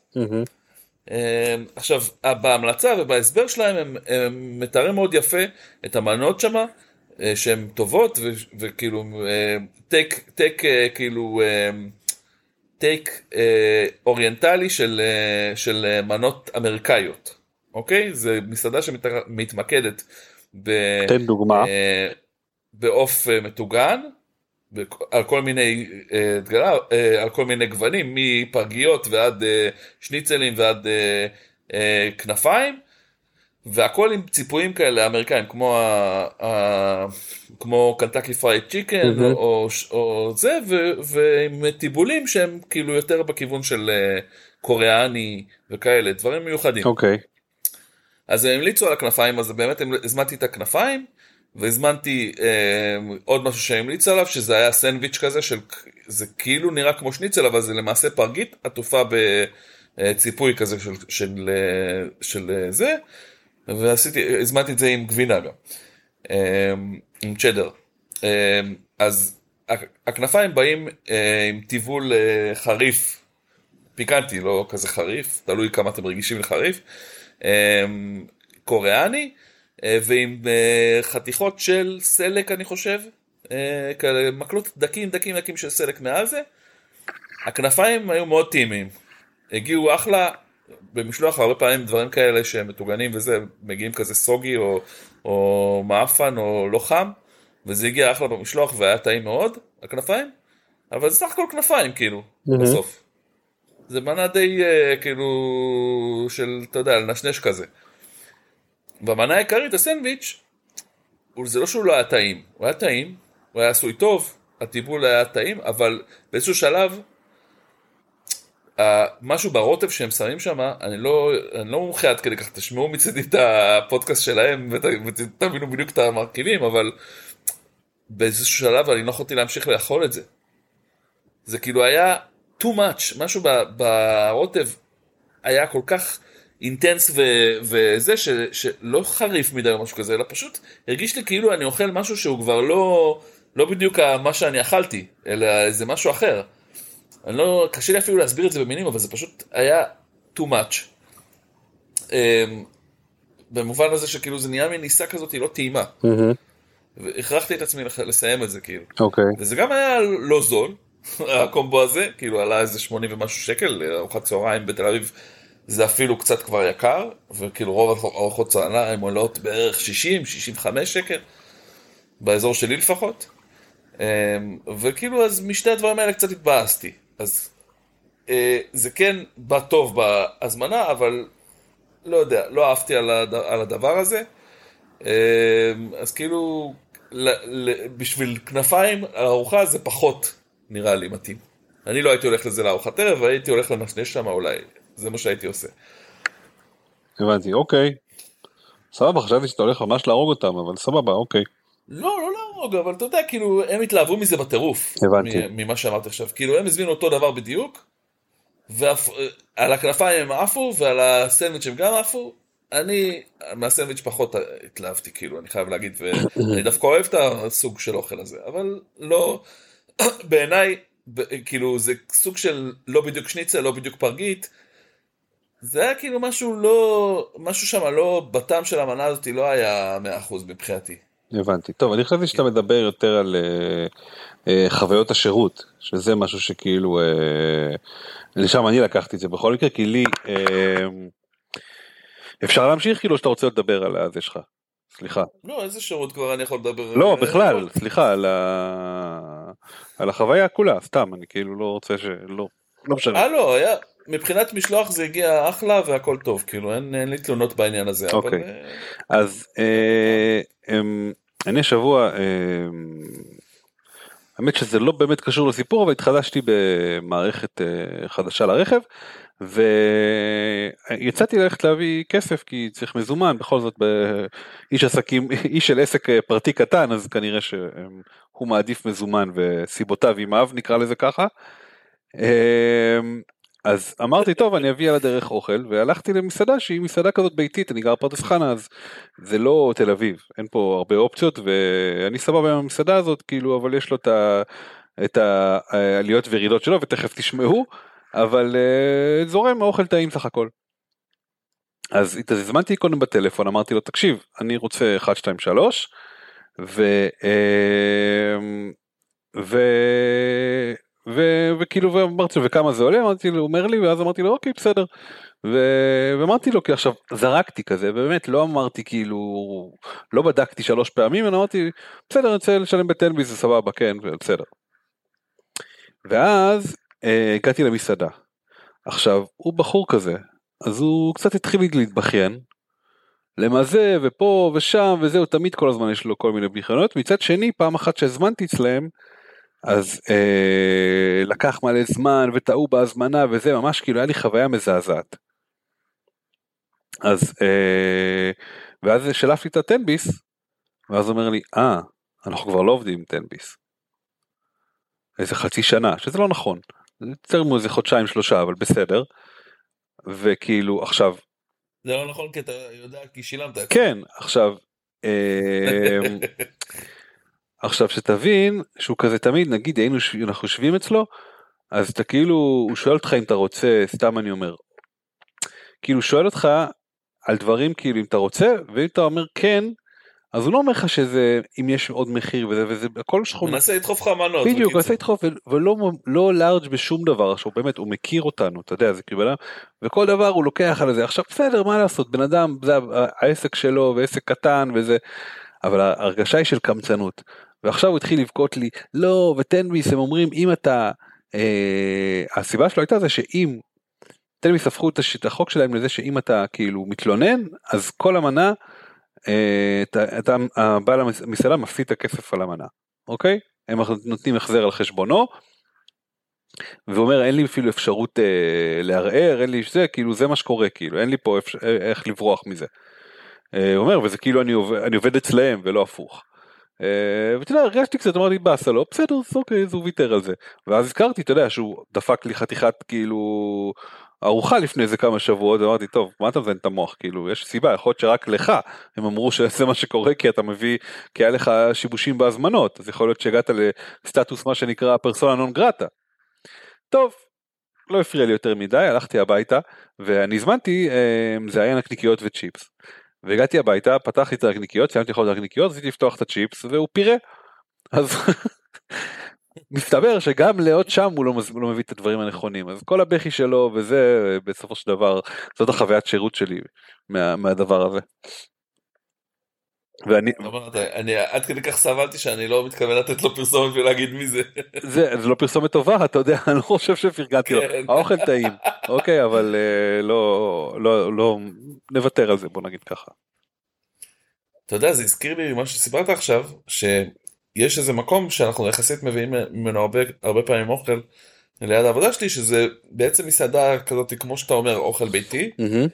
אה, עכשיו, בהמלצה ובהסבר שלהם הם, הם מתארים מאוד יפה את המנות שמה, שהן טובות, ו, וכאילו, אה, take, take, אה, כאילו, אה, take אה, אוריינטלי של, אה, של אה, מנות אמריקאיות, אוקיי? זה מסעדה שמתמקדת ב... תן דוגמה. אה, בעוף אה, מטוגן, על כל מיני אה, דגלה, אה, על כל מיני גוונים, מפרגיות ועד אה, שניצלים ועד אה, אה, כנפיים, והכל עם ציפויים כאלה אמריקאים, כמו, ה, ה, כמו קנטקי fried chicken, מהמם. או, או, זה, ו, ועם טיבולים שהם כאילו יותר בכיוון של אה, קוריאני וכאלה, דברים מיוחדים. אוקיי. אז הם המליצו על הכנפיים, אז באמת הם- הזמנתי את הכנפיים, והזמנתי אה, עוד משהו שהם המליצו עליו, שזה היה סנדוויץ' כזה, של, זה כאילו נראה כמו שניצל, אבל זה למעשה פרגית עטופה בציפוי כזה של, של, אה, של אה, זה, ועשיתי, הזמנתי את זה עם גבינה גם, אה, עם צ'דר. אה, אז הכ- הכנפיים באים אה, עם טיבול אה, חריף, פיקנטי, לא כזה חריף, תלוי כמה אתם רגישים לחריף. אמ, קוריאני, אה, ועם חתיכות של סלק אני חושב, כאלה מקלות דקים דקים דקים של סלק מעל זה. הכנפיים היו מאוד טעימים, הגיעו אחלה, במשלוח הרבה פעמים דברים כאלה שהם מטוגנים וזה, מגיעים כזה סוגי או, או מעפן או לא חם, וזה הגיע אחלה במשלוח והיה טעים מאוד, הכנפיים, אבל זה סך הכל כנפיים כאילו, מהמם. בסוף. זה מנה די אה, כאילו של, אתה יודע, לנשנש כזה. במנה העיקרית, הסנדוויץ', זה לא שהוא לא היה טעים, הוא היה טעים, הוא היה עשוי טוב, הטיפול היה טעים, אבל באיזשהו שלב, משהו ברוטב שהם שמים שם, אני לא, אני לא מומחה עד כדי כך, תשמעו מצידי את הפודקאסט שלהם ות- ותבינו בדיוק את המרכיבים, אבל באיזשהו שלב אני לא יכולתי להמשיך לאכול את זה. זה כאילו היה too much, משהו ברוטב היה כל כך אינטנס ו- וזה, ש- שלא חריף מדי או משהו כזה, אלא פשוט הרגיש לי כאילו אני אוכל משהו שהוא כבר לא, לא בדיוק מה שאני אכלתי, אלא איזה משהו אחר. אני לא, קשה לי אפילו להסביר את זה במילים, אבל זה פשוט היה too much. אמ, במובן הזה שכאילו זה נהיה מין עיסה כזאת, היא לא טעימה. והכרחתי את עצמי לסיים את זה כאילו. אוקיי. וזה גם היה לא זול, הקומבו הזה, כאילו עלה איזה 80 ומשהו שקל, ארוחת צהריים בתל אביב זה אפילו קצת כבר יקר, וכאילו רוב ארוחות צהריים עולות בערך 60, 65 שקל, באזור שלי לפחות. אמ, וכאילו אז משתי הדברים האלה קצת התבאסתי. אז אה, זה כן בא טוב בהזמנה, אבל לא יודע, לא אהבתי על הד- על הדבר הזה. אמ, אז כאילו, ל- ל- בשביל כנפיים, הארוחה זה פחות נראה לי מתאים. אני לא הייתי הולך לזה לארוחת ערב, הייתי הולך לנשנש שם אולי, זה מה שהייתי עושה. הבנתי, אוקיי. סבבה, חשבתי שאתה הולך ממש להרוג אותם, אבל סבבה, אוקיי. לא, לא להרוג, אבל אתה יודע, כאילו, הם התלהבו מזה בטירוף. הבנתי. ממה שאמרתי עכשיו. כאילו, הם הזמינו אותו דבר בדיוק, ועל הכנפיים הם עפו, ועל הסנדוויץ' הם גם עפו. אני, מהסנדוויץ' פחות התלהבתי, כאילו, אני חייב להגיד, ואני דווקא אוהב את הסוג של אוכל הזה, אבל לא, בעיניי, כאילו, זה סוג של לא בדיוק שניצל, לא בדיוק פרגית. זה היה כאילו משהו לא, משהו שם לא, בטעם של המנה הזאת לא היה 100% מבחינתי. הבנתי. טוב, אני חשבתי שאתה מדבר יותר על אה, אה, חוויות השירות, שזה משהו שכאילו, אה, לשם אני לקחתי את זה בכל מקרה, כי לי, אה, אפשר להמשיך כאילו שאתה רוצה לדבר על הזה שלך? סליחה. לא, איזה שירות כבר אני יכול לדבר? לא, אה, בכלל, סליחה, על, ה... על החוויה כולה, סתם, אני כאילו לא רוצה ש... לא, לא משנה. אה, לא, היה, מבחינת משלוח זה הגיע אחלה והכל טוב, כאילו, אין, אין לי תלונות בעניין הזה. אבל, אוקיי. אה, אז אה, אמ, אני השבוע, אה, האמת שזה לא באמת קשור לסיפור, אבל התחדשתי במערכת אה, חדשה לרכב, ויצאתי ללכת להביא כסף כי צריך מזומן, בכל זאת איש עסקים, איש של עסק אה, פרטי קטן, אז כנראה שהוא מעדיף מזומן וסיבותיו עימיו, נקרא לזה ככה. אז אמרתי טוב אני אביא על הדרך אוכל והלכתי למסעדה שהיא מסעדה כזאת ביתית אני גר פרדס חנה אז זה לא תל אביב אין פה הרבה אופציות ואני סבבה עם המסעדה הזאת כאילו אבל יש לו את, ה, את העליות וירידות שלו ותכף תשמעו אבל uh, זורם האוכל טעים סך הכל. אז הזמנתי קודם בטלפון אמרתי לו תקשיב אני רוצה 1 2 3 ו... אמ, ו... ו... וכאילו ואמרתי לו וכמה זה עולה? אמרתי לו הוא אומר לי ואז אמרתי לו אוקיי בסדר. ו... ואמרתי לו כי עכשיו זרקתי כזה באמת לא אמרתי כאילו לא בדקתי שלוש פעמים אני אמרתי בסדר אני רוצה לשלם בטלבי זה סבבה כן בסדר. ואז אה, הגעתי למסעדה. עכשיו הוא בחור כזה אז הוא קצת התחיל להתבכיין. למזה ופה ושם וזהו תמיד כל הזמן יש לו כל מיני בדיחונות מצד שני פעם אחת שהזמנתי אצלהם אז אה, לקח מלא זמן וטעו בהזמנה וזה ממש כאילו היה לי חוויה מזעזעת. אז אה, ואז שלפתי את הטנביס ואז אומר לי אה אנחנו כבר לא עובדים עם טנביס. איזה חצי שנה שזה לא נכון יותר מאיזה חודשיים שלושה אבל בסדר. וכאילו עכשיו זה לא נכון כי אתה יודע כי שילמת. כן עכשיו אה, עכשיו שתבין שהוא כזה תמיד נגיד היינו אנחנו יושבים אצלו אז אתה כאילו הוא שואל אותך אם אתה רוצה סתם אני אומר. כאילו הוא שואל אותך על דברים כאילו אם אתה רוצה ואם אתה אומר כן אז הוא לא אומר לך שזה אם יש עוד מחיר וזה וזה הכל שכונה. מנסה לדחוף לך מנות. בדיוק, הוא. עושה לדחוף ולא לא לארג' בשום דבר, עכשיו באמת הוא מכיר אותנו, אתה יודע, זה כאילו וכל דבר הוא לוקח על זה, עכשיו בסדר, מה לעשות, בן אדם, זה העסק שלו ועסק קטן וזה, אבל ההרגשה היא של קמצנות, ועכשיו הוא התחיל לבכות לי, לא, וטנביס הם אומרים אם אתה, אה, הסיבה שלו הייתה זה שאם, טנביס הפכו את החוק שלהם לזה שאם אתה כאילו מתלונן, אז כל המנה, אה, אתה, אתה, הבעל המסעדה מפסיד את הכסף על המנה, אוקיי? הם נותנים החזר על חשבונו. ואומר אין לי אפילו אפשרות אה, לערער אין לי זה כאילו זה מה שקורה כאילו אין לי פה אפשר, איך לברוח מזה. אה, אומר וזה כאילו אני עובד, אני עובד אצלהם ולא הפוך. אה, ואתה יודע, הרגשתי קצת, אמרתי באסה לו, בסדר, אז אוקיי, אז הוא ויתר על זה. ואז הזכרתי, אתה יודע, שהוא דפק לי חתיכת כאילו ארוחה לפני איזה כמה שבועות, ואמרתי, טוב, מה אתה מזיין את המוח, כאילו, יש סיבה, יכול להיות שרק לך הם אמרו שזה מה שקורה כי אתה מביא, כי היה לך שיבושים בהזמנות, אז יכול להיות שהגעת לסטטוס מה שנקרא פרסונה נון גרטה. טוב, לא הפריע לי יותר מדי, הלכתי הביתה, ואני הזמנתי, אה, זה היה נקניקיות וצ'יפס. והגעתי הביתה, פתחתי את הנקניקיות, סיימתי לאכול את הנקניקיות, רציתי לפתוח את הצ'יפס, והוא פירה. אז מסתבר שגם לעוד שם הוא לא, לא מביא את הדברים הנכונים, אז כל הבכי שלו וזה, בסופו של דבר, זאת החוויית שירות שלי מה, מהדבר הזה. ואני, אמרת, אני עד כדי כך סבלתי שאני לא מתכוון לתת לו פרסומת ולהגיד מי זה. זה, זה לא פרסומת טובה, אתה יודע, אני לא חושב שפרגנתי לו, כן. האוכל טעים, אוקיי, אבל אה, לא, לא, לא, נוותר על זה, בוא נגיד ככה. אתה יודע, זה הזכיר לי מה שסיפרת עכשיו, שיש איזה מקום שאנחנו יחסית מביאים ממנו הרבה, הרבה פעמים אוכל ליד העבודה שלי, שזה בעצם מסעדה כזאת, כמו שאתה אומר, אוכל ביתי, אמ,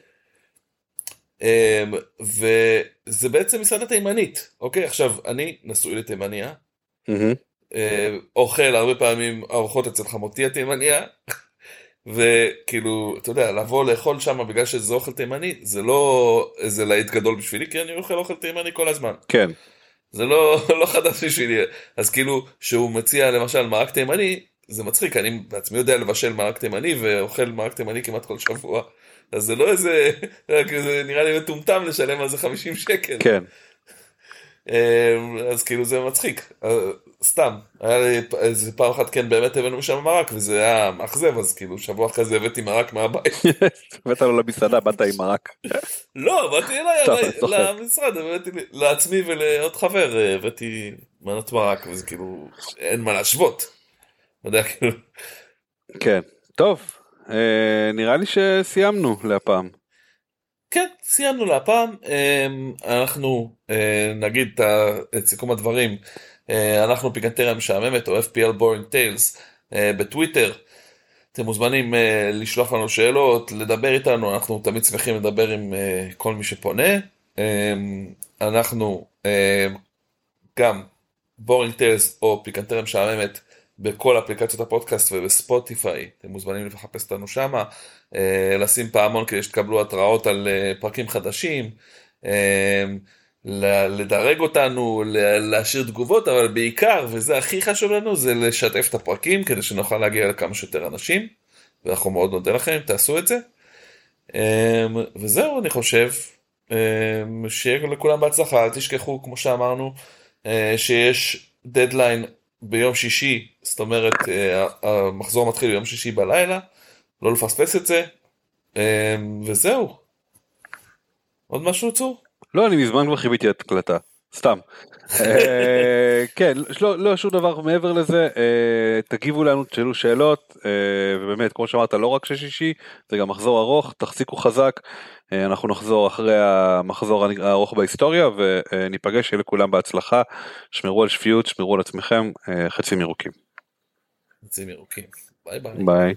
וזה בעצם מסעדה תימנית, אוקיי? עכשיו, אני נשוי לתימניה, אה, אוכל הרבה פעמים ארוחות אצל חמותי התימניה, וכאילו, אתה יודע, לבוא לאכול שם בגלל שזה אוכל תימני, זה לא איזה להיט גדול בשבילי, כי אני אוכל אוכל תימני כל הזמן. כן, זה לא, לא חדש בשבילי. אז כאילו, שהוא מציע למשל מרק תימני, זה מצחיק, אני בעצמי יודע לבשל מרק תימני ואוכל מרק תימני כמעט כל שבוע. אז זה לא איזה, רק זה נראה לי מטומטם לשלם על זה 50 שקל. כן, אמ, אז כאילו זה מצחיק, אה, סתם, היה לי איזה פעם אחת כן באמת הבאנו משם מרק וזה היה מאכזב, אז כאילו שבוע אחרי זה הבאתי מרק מהבית. הבאת לו למסעדה, באת עם מרק. לא, באתי אליי. למשרד, הבאתי לעצמי ולעוד חבר, אה, הבאתי מנת מרק, וזה כאילו, אין מה להשוות. כאילו, כן, טוב, נראה לי שסיימנו להפעם. כן, סיימנו להפעם, אמ, אנחנו אה, נגיד את את סיכום הדברים, אה, אנחנו פיקנטריה משעממת או FPL Boring Tales אה, בטוויטר, אתם מוזמנים אה, לשלוח לנו שאלות, לדבר איתנו, אנחנו תמיד שמחים לדבר עם אה, כל מי שפונה, אמ, אנחנו אה, גם בורינג טיילס או פיקנטריה משעממת בכל אפליקציות הפודקאסט ובספוטיפיי, אתם מוזמנים לחפש אותנו שמה, אה, לשים פעמון כדי שתקבלו התראות על אה, פרקים חדשים, אה, לדרג אותנו, להשאיר תגובות, אבל בעיקר, וזה הכי חשוב לנו, זה לשתף את הפרקים כדי שנוכל להגיע לכמה שיותר אנשים, ואנחנו מאוד נודה לכם אם תעשו את זה. וזהו, אני חושב, שיהיה לכולם בהצלחה, אל תשכחו, כמו שאמרנו, שיש דדליין ביום שישי, זאת אומרת, אה, המחזור מתחיל ביום שישי בלילה, לא לפספס את זה, אה, וזהו. עוד משהו צור? לא, אני מזמן כבר חיביתי את הקלטה, סתם. אה, כן, לא, לא שום דבר מעבר לזה, תגיבו לנו, תשאלו שאלות, ובאמת, כמו שאמרת, לא רק שישי, זה גם מחזור ארוך, תחזיקו חזק, אנחנו נחזור אחרי המחזור הארוך בהיסטוריה, וניפגש, שיהיה לכולם בהצלחה, שמרו על שפיות, שמרו על עצמכם, אה, חצים ירוקים. עצים ירוקים. ביי ביי. ביי.